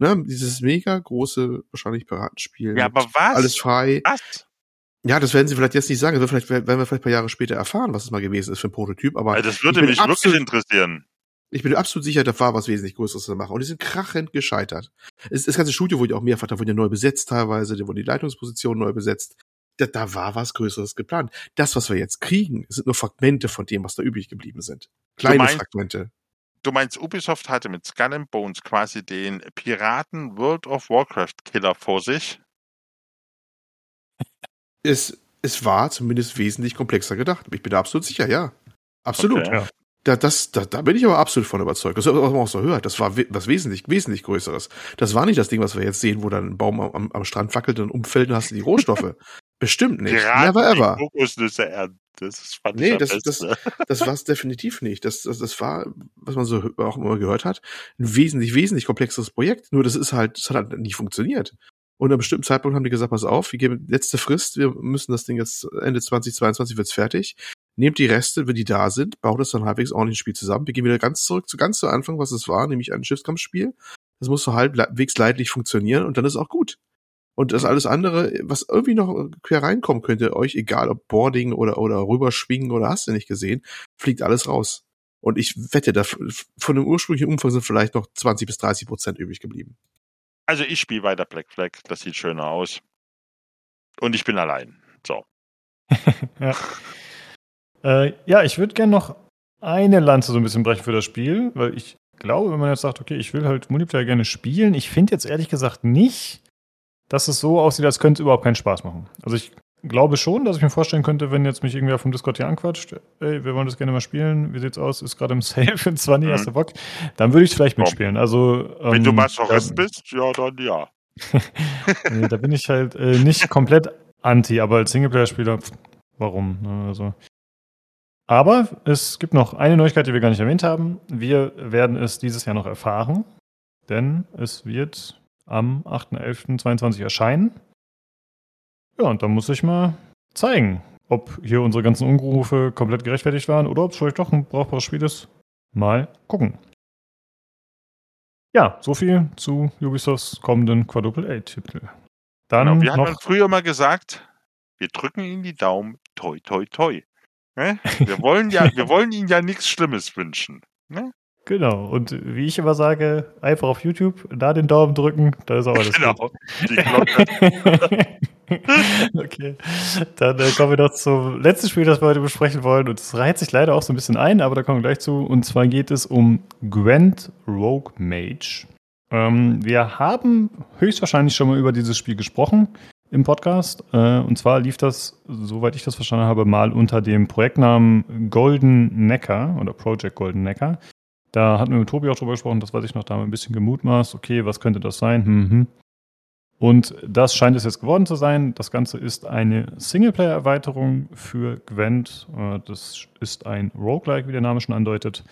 Ne? Dieses mega große, wahrscheinlich Piratenspiel. Ja, aber was? Alles frei. was? Ja, das werden sie vielleicht jetzt nicht sagen. Das vielleicht, werden wir vielleicht ein paar Jahre später erfahren, was es mal gewesen ist für ein Prototyp. Aber Also das würde mich wirklich interessieren. ich bin absolut sicher, da war was wesentlich Größeres zu machen. Und die sind krachend gescheitert. Es, das ganze Studio wurde ja auch mehrfach, da wurde ja neu besetzt teilweise, da wurden die Leitungspositionen neu besetzt. Da, da war was Größeres geplant. Das, was wir jetzt kriegen, sind nur Fragmente von dem, was da übrig geblieben sind. Kleine meinst- Fragmente. Du meinst, Ubisoft hatte mit Skull and Bones quasi den Piraten World of Warcraft Killer vor sich? Es, es war zumindest wesentlich komplexer gedacht. Ich bin da absolut sicher, ja. Absolut. Okay. Ja. Da, das, da, da bin ich aber absolut von überzeugt. Das was man auch so hört. Das war we- was wesentlich, wesentlich Größeres. Das war nicht das Ding, was wir jetzt sehen, wo dann ein Baum am, am Strand wackelt und umfällt und hast du die Rohstoffe. Bestimmt nicht. Never ever. Kokosnüsse ernten. Das fand Nee, ich das- besten. Das war es definitiv nicht. Das, das, das war, was man so auch immer gehört hat, ein wesentlich, wesentlich komplexeres Projekt. Nur das ist halt, das hat halt nicht funktioniert. Und an einem bestimmten Zeitpunkt haben die gesagt, pass auf, wir geben letzte Frist, wir müssen das Ding jetzt Ende 2022 wird's fertig. nehmt die Reste, wenn die da sind, baut das dann halbwegs ordentlich ein Spiel zusammen. Wir gehen wieder ganz zurück zu ganz zu Anfang, was es war, nämlich ein Schiffskampfspiel. Das muss so halbwegs leidlich funktionieren und dann ist auch gut. Und das alles andere, was irgendwie noch quer reinkommen könnte, euch egal ob Boarding oder, oder rüberschwingen oder hast du nicht gesehen, fliegt alles raus. Und ich wette, da von dem ursprünglichen Umfang sind vielleicht noch 20 bis 30 Prozent übrig geblieben. Also ich spiele weiter Black Flag, das sieht schöner aus. Und ich bin allein. So. ja. Äh, ja, ich würde gerne noch eine Lanze so ein bisschen brechen für das Spiel, weil ich glaube, wenn man jetzt sagt, okay, ich will halt Multiplayer gerne spielen, ich finde jetzt ehrlich gesagt nicht, dass es so aussieht, als könnte es überhaupt keinen Spaß machen. Also ich glaube schon, dass ich mir vorstellen könnte, wenn jetzt mich irgendwer vom Discord hier anquatscht, ey, wir wollen das gerne mal spielen, wie sieht's aus, ist gerade im Sale für 20, mhm. hast du Bock? Dann würde ich es vielleicht mitspielen. Also, ähm, wenn du Masochist ähm, bist, ja, dann ja. nee, da bin ich halt äh, nicht komplett anti, aber als Singleplayer-Spieler, warum? Ne? Also, aber es gibt noch eine Neuigkeit, die wir gar nicht erwähnt haben. Wir werden es dieses Jahr noch erfahren, denn es wird am 8.11.22 erscheinen. Ja, und dann muss ich mal zeigen, ob hier unsere ganzen Unrufe komplett gerechtfertigt waren oder ob es vielleicht doch ein brauchbares Spiel ist. Mal gucken. Ja, so viel zu Ubisofts kommenden Quadruple A-Titel. Dann genau, wir noch haben früher mal gesagt, wir drücken Ihnen die Daumen, toi, toi, toi. Ne? Wir wollen ja, wir wollen Ihnen ja nichts Schlimmes wünschen. Ne? Genau, und wie ich immer sage, einfach auf YouTube da den Daumen drücken, da ist auch alles genau. gut. Okay, dann äh, kommen wir noch zum letzten Spiel, das wir heute besprechen wollen. Und es reiht sich leider auch so ein bisschen ein, aber da kommen wir gleich zu. Und zwar geht es um Gwent Rogue Mage. Ähm, wir haben höchstwahrscheinlich schon mal über dieses Spiel gesprochen im Podcast. Äh, und zwar lief das, soweit ich das verstanden habe, mal unter dem Projektnamen Golden Necker oder Project Golden Necker. Da hatten wir mit Tobi auch drüber gesprochen, das weiß ich noch, da haben wir ein bisschen gemutmaßt, okay, was könnte das sein? Hm, hm. Und das scheint es jetzt geworden zu sein. Das Ganze ist eine Singleplayer-Erweiterung für Gwent. Äh, das ist ein Roguelike, wie der Name schon andeutet.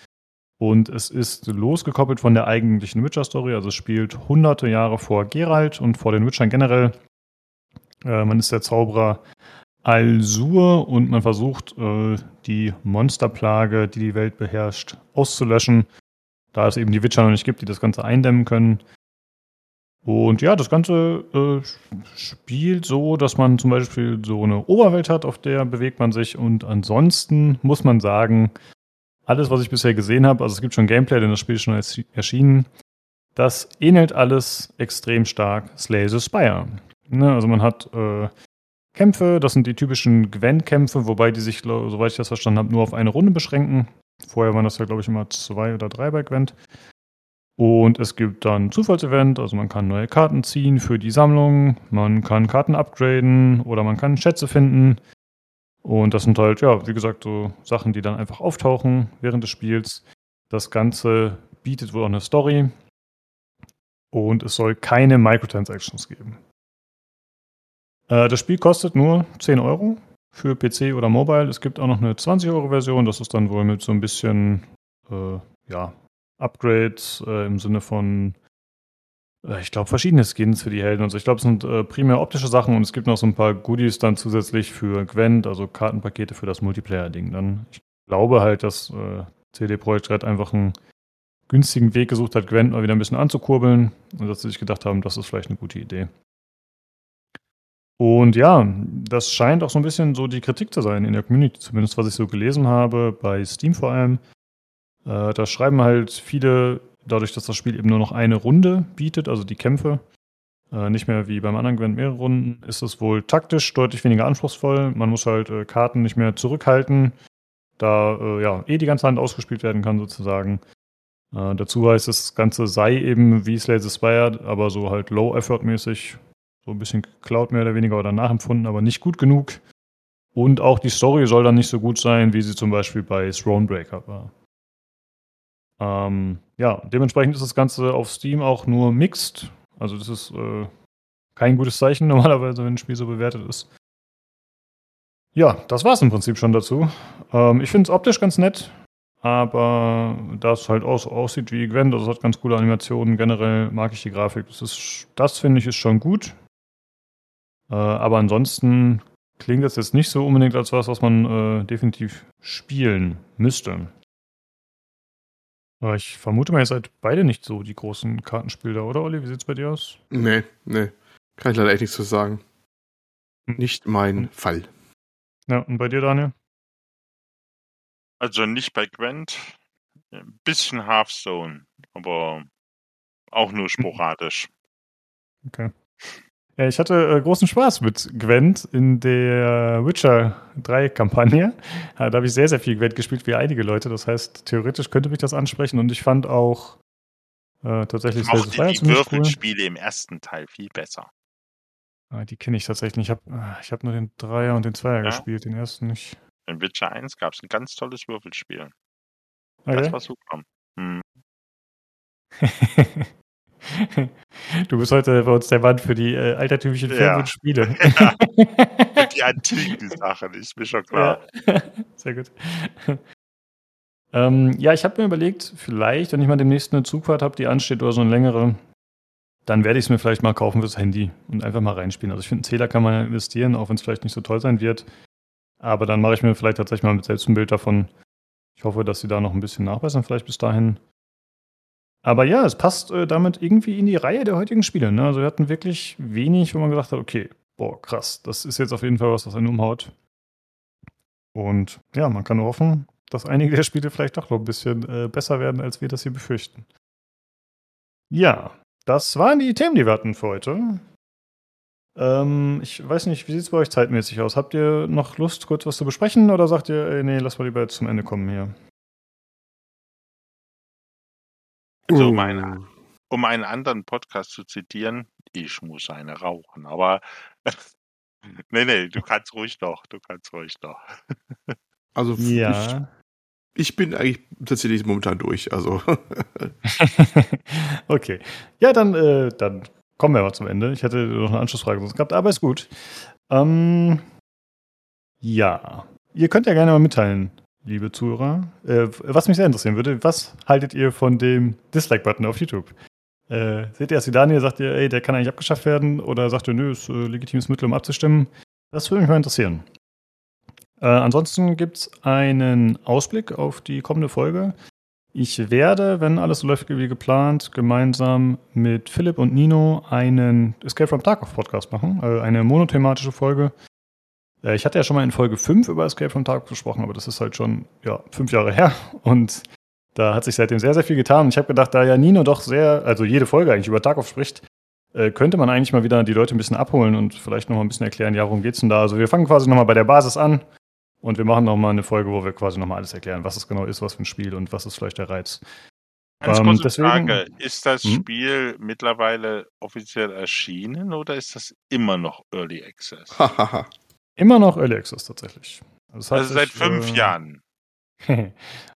Und es ist losgekoppelt von der eigentlichen Witcher-Story. Also es spielt hunderte Jahre vor Geralt und vor den Witchern generell. Äh, man ist der Zauberer Al-Sur und man versucht, äh, die Monsterplage, die die Welt beherrscht, auszulöschen. Da es eben die Witcher noch nicht gibt, die das Ganze eindämmen können. Und ja, das Ganze äh, spielt so, dass man zum Beispiel so eine Oberwelt hat, auf der bewegt man sich. Und ansonsten muss man sagen, alles, was ich bisher gesehen habe, also es gibt schon Gameplay, denn das Spiel ist schon erschienen, das ähnelt alles extrem stark Slay the Spire. Ne, also man hat äh, Kämpfe, das sind die typischen Gwent-Kämpfe, wobei die sich, soweit ich das verstanden habe, nur auf eine Runde beschränken. Vorher waren das ja, glaube ich, immer zwei oder drei bei Gwent. Und es gibt dann Zufallsevent, also man kann neue Karten ziehen für die Sammlung, man kann Karten upgraden oder man kann Schätze finden. Und das sind halt, ja, wie gesagt, so Sachen, die dann einfach auftauchen während des Spiels. Das Ganze bietet wohl auch eine Story. Und es soll keine Microtransactions geben. Äh, das Spiel kostet nur 10 Euro für PC oder Mobile. Es gibt auch noch eine 20-Euro-Version. Das ist dann wohl mit so ein bisschen, äh, ja, Upgrades äh, im Sinne von, äh, ich glaube, verschiedene Skins für die Helden und so. Ich glaube, es sind äh, primär optische Sachen und es gibt noch so ein paar Goodies dann zusätzlich für Gwent, also Kartenpakete für das Multiplayer-Ding. Dann, ich glaube halt, dass äh, CD Projekt Red einfach einen günstigen Weg gesucht hat, Gwent mal wieder ein bisschen anzukurbeln und dass sie sich gedacht haben, das ist vielleicht eine gute Idee. Und ja, das scheint auch so ein bisschen so die Kritik zu sein in der Community, zumindest was ich so gelesen habe, bei Steam vor allem. Äh, da schreiben halt viele, dadurch, dass das Spiel eben nur noch eine Runde bietet, also die Kämpfe, äh, nicht mehr wie beim anderen Gwent mehrere Runden, ist es wohl taktisch deutlich weniger anspruchsvoll. Man muss halt äh, Karten nicht mehr zurückhalten, da äh, ja eh die ganze Hand ausgespielt werden kann sozusagen. Äh, dazu heißt es, das Ganze sei eben wie Slay the Spire, aber so halt Low-Effort-mäßig, so ein bisschen geklaut mehr oder weniger oder nachempfunden, aber nicht gut genug. Und auch die Story soll dann nicht so gut sein, wie sie zum Beispiel bei Thronebreaker war. Ähm, ja, dementsprechend ist das Ganze auf Steam auch nur mixed. Also das ist äh, kein gutes Zeichen normalerweise, wenn ein Spiel so bewertet ist. Ja, das war es im Prinzip schon dazu. Ähm, ich finde es optisch ganz nett, aber da es halt aus, aussieht wie Gwent, also es hat ganz coole Animationen, generell mag ich die Grafik. Das, das finde ich ist schon gut. Äh, aber ansonsten klingt das jetzt nicht so unbedingt als was, was man äh, definitiv spielen müsste. Aber ich vermute mal, ihr seid beide nicht so die großen Kartenspieler, oder Olli? Wie sieht's bei dir aus? Nee, nee. Kann ich leider echt nichts zu sagen. Hm. Nicht mein Fall. Ja, und bei dir, Daniel? Also nicht bei Gwent. Ein bisschen Hearthstone, aber auch nur sporadisch. Okay. Ja, ich hatte äh, großen Spaß mit Gwent in der Witcher 3 Kampagne. Ja, da habe ich sehr, sehr viel Gwent gespielt, wie einige Leute. Das heißt, theoretisch könnte mich das ansprechen und ich fand auch äh, tatsächlich the Spire die, ziemlich cool. Würfelspiele im ersten Teil viel besser. Ah, die kenne ich tatsächlich nicht. Ich habe ich hab nur den Dreier und den Zweier Ja? gespielt, den ersten nicht. In Witcher 1 gab es ein ganz tolles Würfelspiel. Okay. Das war super. Hm. du bist heute bei uns der Mann für die äh, altertümlichen Filme Ja. und Spiele. Ja. Die antiken Sachen, ist mir schon klar. Ja, sehr gut. ähm, ja, ich habe mir überlegt, vielleicht, wenn ich mal demnächst eine Zugfahrt habe, die ansteht oder so eine längere, dann werde ich es mir vielleicht mal kaufen fürs Handy und einfach mal reinspielen. Also ich finde, einen Zähler kann man investieren, auch wenn es vielleicht nicht so toll sein wird. Aber dann mache ich mir vielleicht tatsächlich mal mit selbst ein Bild davon. Ich hoffe, dass sie da noch ein bisschen nachbessern, vielleicht bis dahin. Aber ja, es passt äh, damit irgendwie in die Reihe der heutigen Spiele. Ne? Also wir hatten wirklich wenig, wo man gesagt hat, okay, boah, krass, das ist jetzt auf jeden Fall was, was einen umhaut. Und ja, man kann nur hoffen, dass einige der Spiele vielleicht doch noch ein bisschen äh, besser werden, als wir das hier befürchten. Ja, das waren die Themen, die wir hatten für heute. Ähm, ich weiß nicht, wie sieht es bei euch zeitmäßig aus? Habt ihr noch Lust, kurz was zu besprechen oder sagt ihr, ey, nee, lass mal lieber jetzt zum Ende kommen hier? Also um Uh. einen, um einen anderen Podcast zu zitieren, ich muss eine rauchen. Aber nee, nee, du kannst ruhig noch. Du kannst ruhig noch. Also ich, Ja. ich bin eigentlich tatsächlich momentan durch. Also okay. Ja, dann, äh, dann kommen wir mal zum Ende. Ich hätte noch eine Anschlussfrage sonst gehabt, aber ist gut. Ähm, ja. Ihr könnt ja gerne mal mitteilen, liebe Zuhörer, äh, was mich sehr interessieren würde. Was haltet ihr von dem Dislike-Button auf YouTube? Äh, seht ihr das wie Daniel? Sagt ihr, ey, der kann eigentlich abgeschafft werden? Oder sagt ihr, nö, ist äh, legitimes Mittel, um abzustimmen? Das würde mich mal interessieren. Äh, ansonsten gibt es einen Ausblick auf die kommende Folge. Ich werde, wenn alles so läuft wie geplant, gemeinsam mit Philipp und Nino einen Escape from Tarkov Podcast machen. Äh, eine monothematische Folge. Äh, ich hatte ja schon mal in Folge 5 über Escape from Tarkov gesprochen, aber das ist halt schon ja, fünf Jahre her. Und da hat sich seitdem sehr, sehr viel getan. Und ich habe gedacht, da ja Nino doch sehr, also jede Folge eigentlich über Tarkov spricht, äh, könnte man eigentlich mal wieder die Leute ein bisschen abholen und vielleicht noch mal ein bisschen erklären, ja, worum geht's denn da? Also wir fangen quasi nochmal bei der Basis an und wir machen nochmal eine Folge, wo wir quasi nochmal alles erklären, was es genau ist, was für ein Spiel und was ist vielleicht der Reiz. Ganz Ähm, kurze deswegen- Frage. Ist das Hm? Spiel mittlerweile offiziell erschienen oder ist das immer noch Early Access? Immer noch Early Access tatsächlich. Das hat Also seit sich, fünf äh, Jahren.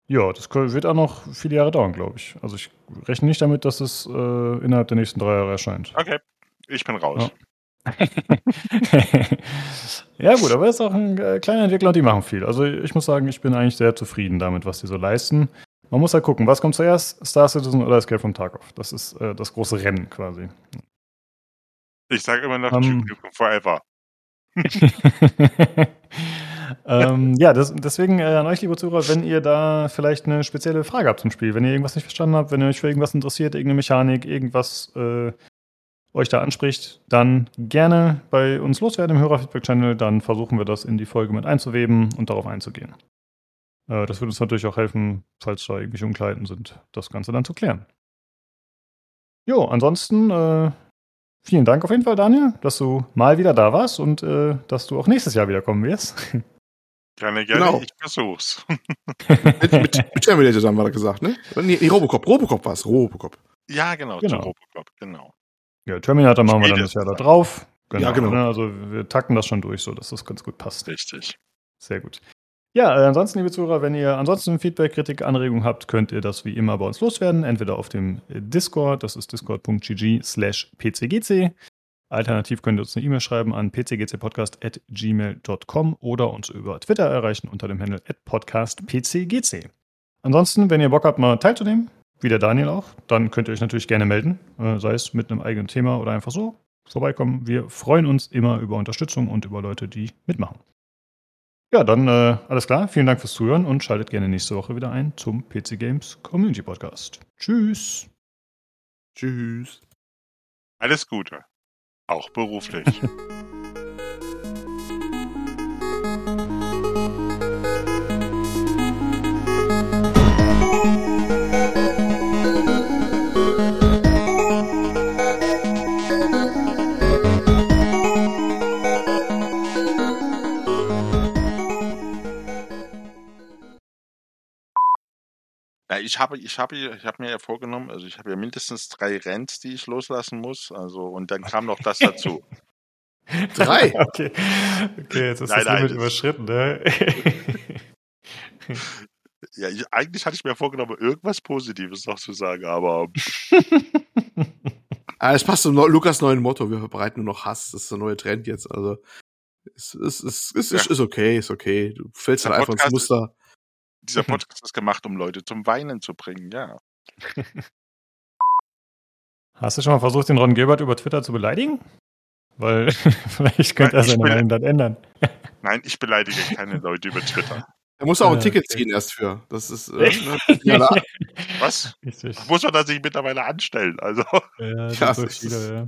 ja, das wird auch noch viele Jahre dauern, glaube ich. Also ich rechne nicht damit, dass es äh, innerhalb der nächsten drei Jahre erscheint. Okay, ich bin raus. ja gut, aber es ist auch ein äh, kleiner Entwickler und die machen viel. Also ich muss sagen, ich bin eigentlich sehr zufrieden damit, was die so leisten. Man muss halt gucken, was kommt zuerst, Star Citizen oder Escape from Tarkov. Das ist äh, das große Rennen quasi. Ich sage immer noch Ähm. Duke Nukem Forever. Ähm, ja, das, deswegen äh, an euch, liebe Zuhörer, wenn ihr da vielleicht eine spezielle Frage habt zum Spiel, wenn ihr irgendwas nicht verstanden habt, wenn ihr euch für irgendwas interessiert, irgendeine Mechanik, irgendwas äh, euch da anspricht, dann gerne bei uns loswerden im Hörerfeedback-Channel, dann versuchen wir das in die Folge mit einzuweben und darauf einzugehen. Äh, das würde uns natürlich auch helfen, falls da irgendwelche Unklarheiten sind, das Ganze dann zu klären. Jo, ansonsten äh, vielen Dank auf jeden Fall, Daniel, dass du mal wieder da warst und äh, dass du auch nächstes Jahr wieder kommen wirst. Gerne, gerne, Genau. ich versuch's. mit, mit, mit Terminator dann war er gesagt, ne? Nee, nee Robocop. Robocop war es. Robocop. ja, genau, Genau. Robocop, genau. Ja, Terminator machen wir dann das Jahr da Spätestens. drauf. Ja, genau. Ne, also wir takten das schon durch, so dass das ganz gut passt. Richtig. Sehr gut. Ja, äh, ansonsten, liebe Zuhörer, wenn ihr ansonsten Feedback, Kritik, Anregungen habt, könnt ihr das wie immer bei uns loswerden. Entweder auf dem äh, Discord, das ist discord.gg slash pcgc. Alternativ könnt ihr uns eine E-Mail schreiben an pcgcpodcast.gmail.com oder uns über Twitter erreichen unter dem Handle podcastpcgc. Ansonsten, wenn ihr Bock habt, mal teilzunehmen, wie der Daniel auch, dann könnt ihr euch natürlich gerne melden, äh, sei es mit einem eigenen Thema oder einfach so. vorbeikommen. Wir freuen uns immer über Unterstützung und über Leute, die mitmachen. Ja, dann äh, alles klar. Vielen Dank fürs Zuhören und schaltet gerne nächste Woche wieder ein zum PC Games Community Podcast. Tschüss. Tschüss. Alles Gute. Auch beruflich. ich habe, ich habe, ich habe mir ja vorgenommen, also ich habe ja mindestens drei Rents, die ich loslassen muss. Also und dann kam noch das dazu. Drei? Okay, okay jetzt ist Nein, das nein, Limit das- überschritten. Ne? Ja, ich, eigentlich hatte ich mir vorgenommen, irgendwas Positives noch zu sagen, aber Ah, es passt zum Lukas neuen Motto, wir verbreiten nur noch Hass. Das ist der neue Trend jetzt. Also es ist, ist, es ist, Ja. ist okay, ist okay. Du fällst halt einfach ins Muster. Dieser Podcast ist gemacht, um Leute zum Weinen zu bringen, ja. Hast du schon mal versucht, den Ron Gilbert über Twitter zu beleidigen? Weil vielleicht könnte er seine Meinung dann ändern. Nein, ich beleidige keine Leute über Twitter. Er muss auch ein Ah, Ticket okay. ziehen erst für. Das ist äh, ne? Was? Richtig. Muss man da sich mittlerweile anstellen? Also, Ja, das Ja, ist so das viele, ist- ja.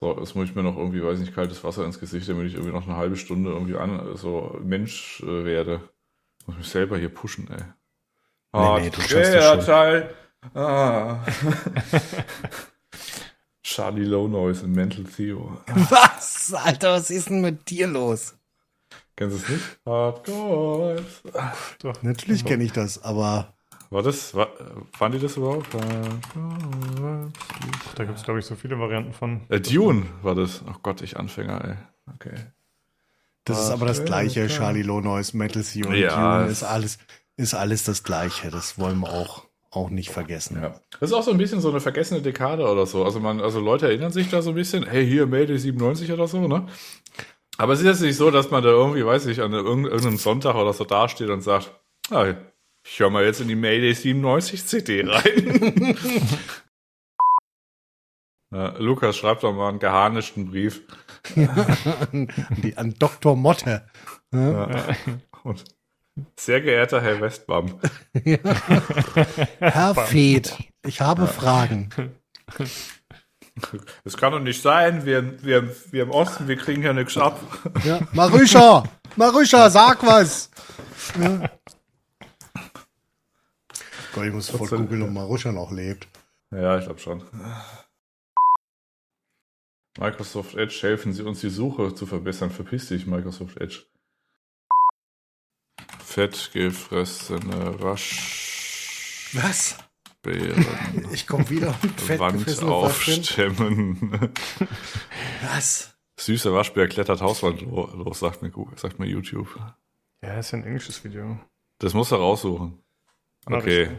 So, jetzt muss ich mir noch irgendwie, weiß nicht, kaltes Wasser ins Gesicht, damit ich irgendwie noch eine halbe Stunde irgendwie an, so Mensch äh, werde. Muss mich selber hier pushen, ey. Nee, nee, du schon. Teil. Ah. Charlie Low Noise in Mental Theo. Was? Alter, was ist denn mit dir los? Kennst du es nicht? Hardcore. Doch. Natürlich kenne ich das, aber War das, war, fand ihr das überhaupt? Hardcore. Da gibt es, glaube ich, so viele Varianten von. Äh, Dune war das. Ach Gott, ich Anfänger, ey. Okay. Das ist aber das gleiche. Charlie Low Noise, Metal Sea und Ja, Dune ist alles, ist alles das gleiche. Das wollen wir auch, auch nicht vergessen. Ja. Das ist auch so ein bisschen so eine vergessene Dekade oder so. Also man, also Leute erinnern sich da so ein bisschen, hey, hier Mayday 97 oder so, ne? Aber es ist jetzt nicht so, dass man da irgendwie, weiß ich, an irgend- irgendeinem Sonntag oder so dasteht und sagt, ah, ich höre mal jetzt in die Mayday 97 CD rein. Ja, Lukas, schreib doch mal einen geharnischten Brief. Die, an Dr. Motte. Ja. Ja. Und sehr geehrter Herr Westbaum, Herr Fed, ich habe Fragen. es kann doch nicht sein, wir, wir, wir im Osten, wir kriegen hier nichts ab. Ja. Marusha, Marusha, sag was. Ja. Gott, ich muss voll googeln, ob Marusha noch lebt. Ja, ich glaube schon. Microsoft Edge, helfen Sie uns die Suche zu verbessern. Verpiss dich, Microsoft Edge. Fettgefressene Waschbären. Was? Ich komme wieder Wand aufstemmen. Was? Süßer Waschbär klettert Hauswand lo- los, sagt mir, Google- sagt mir YouTube. Ja, ist ja ein englisches Video. Das muss er raussuchen. Okay.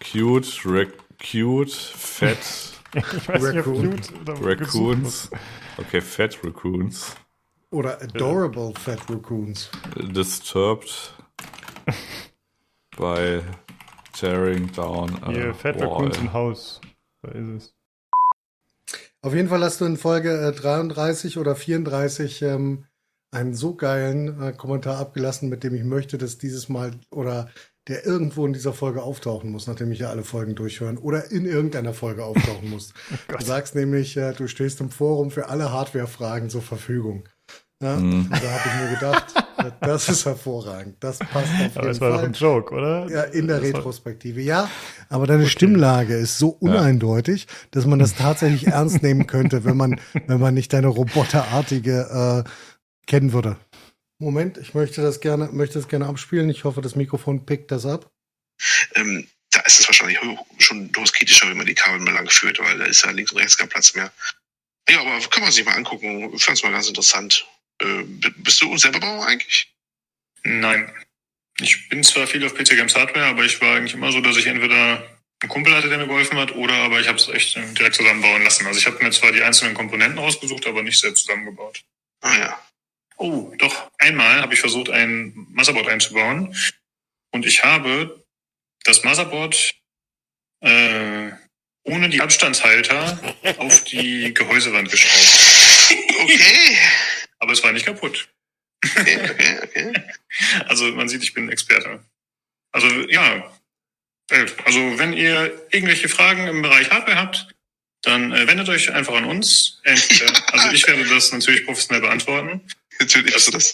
Cute, rec cute, fett Ich weiß nicht, ob Raccoon. cute oder Raccoons. Okay, Fat Raccoons. Oder adorable fat raccoons. Disturbed by tearing down. Hier, Fat wall. Raccoons im Haus. Da ist es. Auf jeden Fall hast du in Folge äh, 33 oder 34 ähm, einen so geilen äh, Kommentar abgelassen, mit dem ich möchte, dass dieses Mal oder der irgendwo in dieser Folge auftauchen muss, nachdem ich ja alle Folgen durchhören oder in irgendeiner Folge auftauchen muss. du sagst nämlich, äh, du stehst im Forum für alle Hardware-Fragen zur Verfügung. Ja? Und da habe ich mir gedacht, das ist hervorragend. Das passt auf Aber jeden es war doch Fall. ein Joke, oder? Ja, in der Das war- Retrospektive, ja. Aber deine Stimmlage ist so uneindeutig, dass man das tatsächlich ernst nehmen könnte, wenn man, wenn man nicht deine roboterartige äh, kennen würde. Moment, ich möchte das gerne, möchte das gerne abspielen. Ich hoffe, das Mikrofon pickt das ab. ähm, da ist es wahrscheinlich ho- schon durchaus kritischer, wenn man die Kabel mal lang führt, weil da ist ja links und rechts kein Platz mehr. Ja, aber kann man sich mal angucken. Ich fand es mal ganz interessant. Äh, bist du selber Bauer eigentlich? Nein. Ich bin zwar viel auf PC Games Hardware, aber ich war eigentlich immer so, dass ich entweder einen Kumpel hatte, der mir geholfen hat, oder aber ich habe es echt äh, direkt zusammenbauen lassen. Also ich habe mir zwar die einzelnen Komponenten ausgesucht, aber nicht selbst zusammengebaut. Ah ja. Oh, doch, einmal habe ich versucht, ein Motherboard einzubauen. Und ich habe das Motherboard äh, ohne die Abstandshalter auf die Gehäusewand geschraubt. Okay. Aber es war nicht kaputt. Okay, okay, okay. Also man sieht, ich bin Experte. Also ja, äh, also wenn ihr irgendwelche Fragen im Bereich Hardware habt, dann äh, wendet euch einfach an uns. Entweder, also ich werde das natürlich professionell beantworten. Natürlich hast das.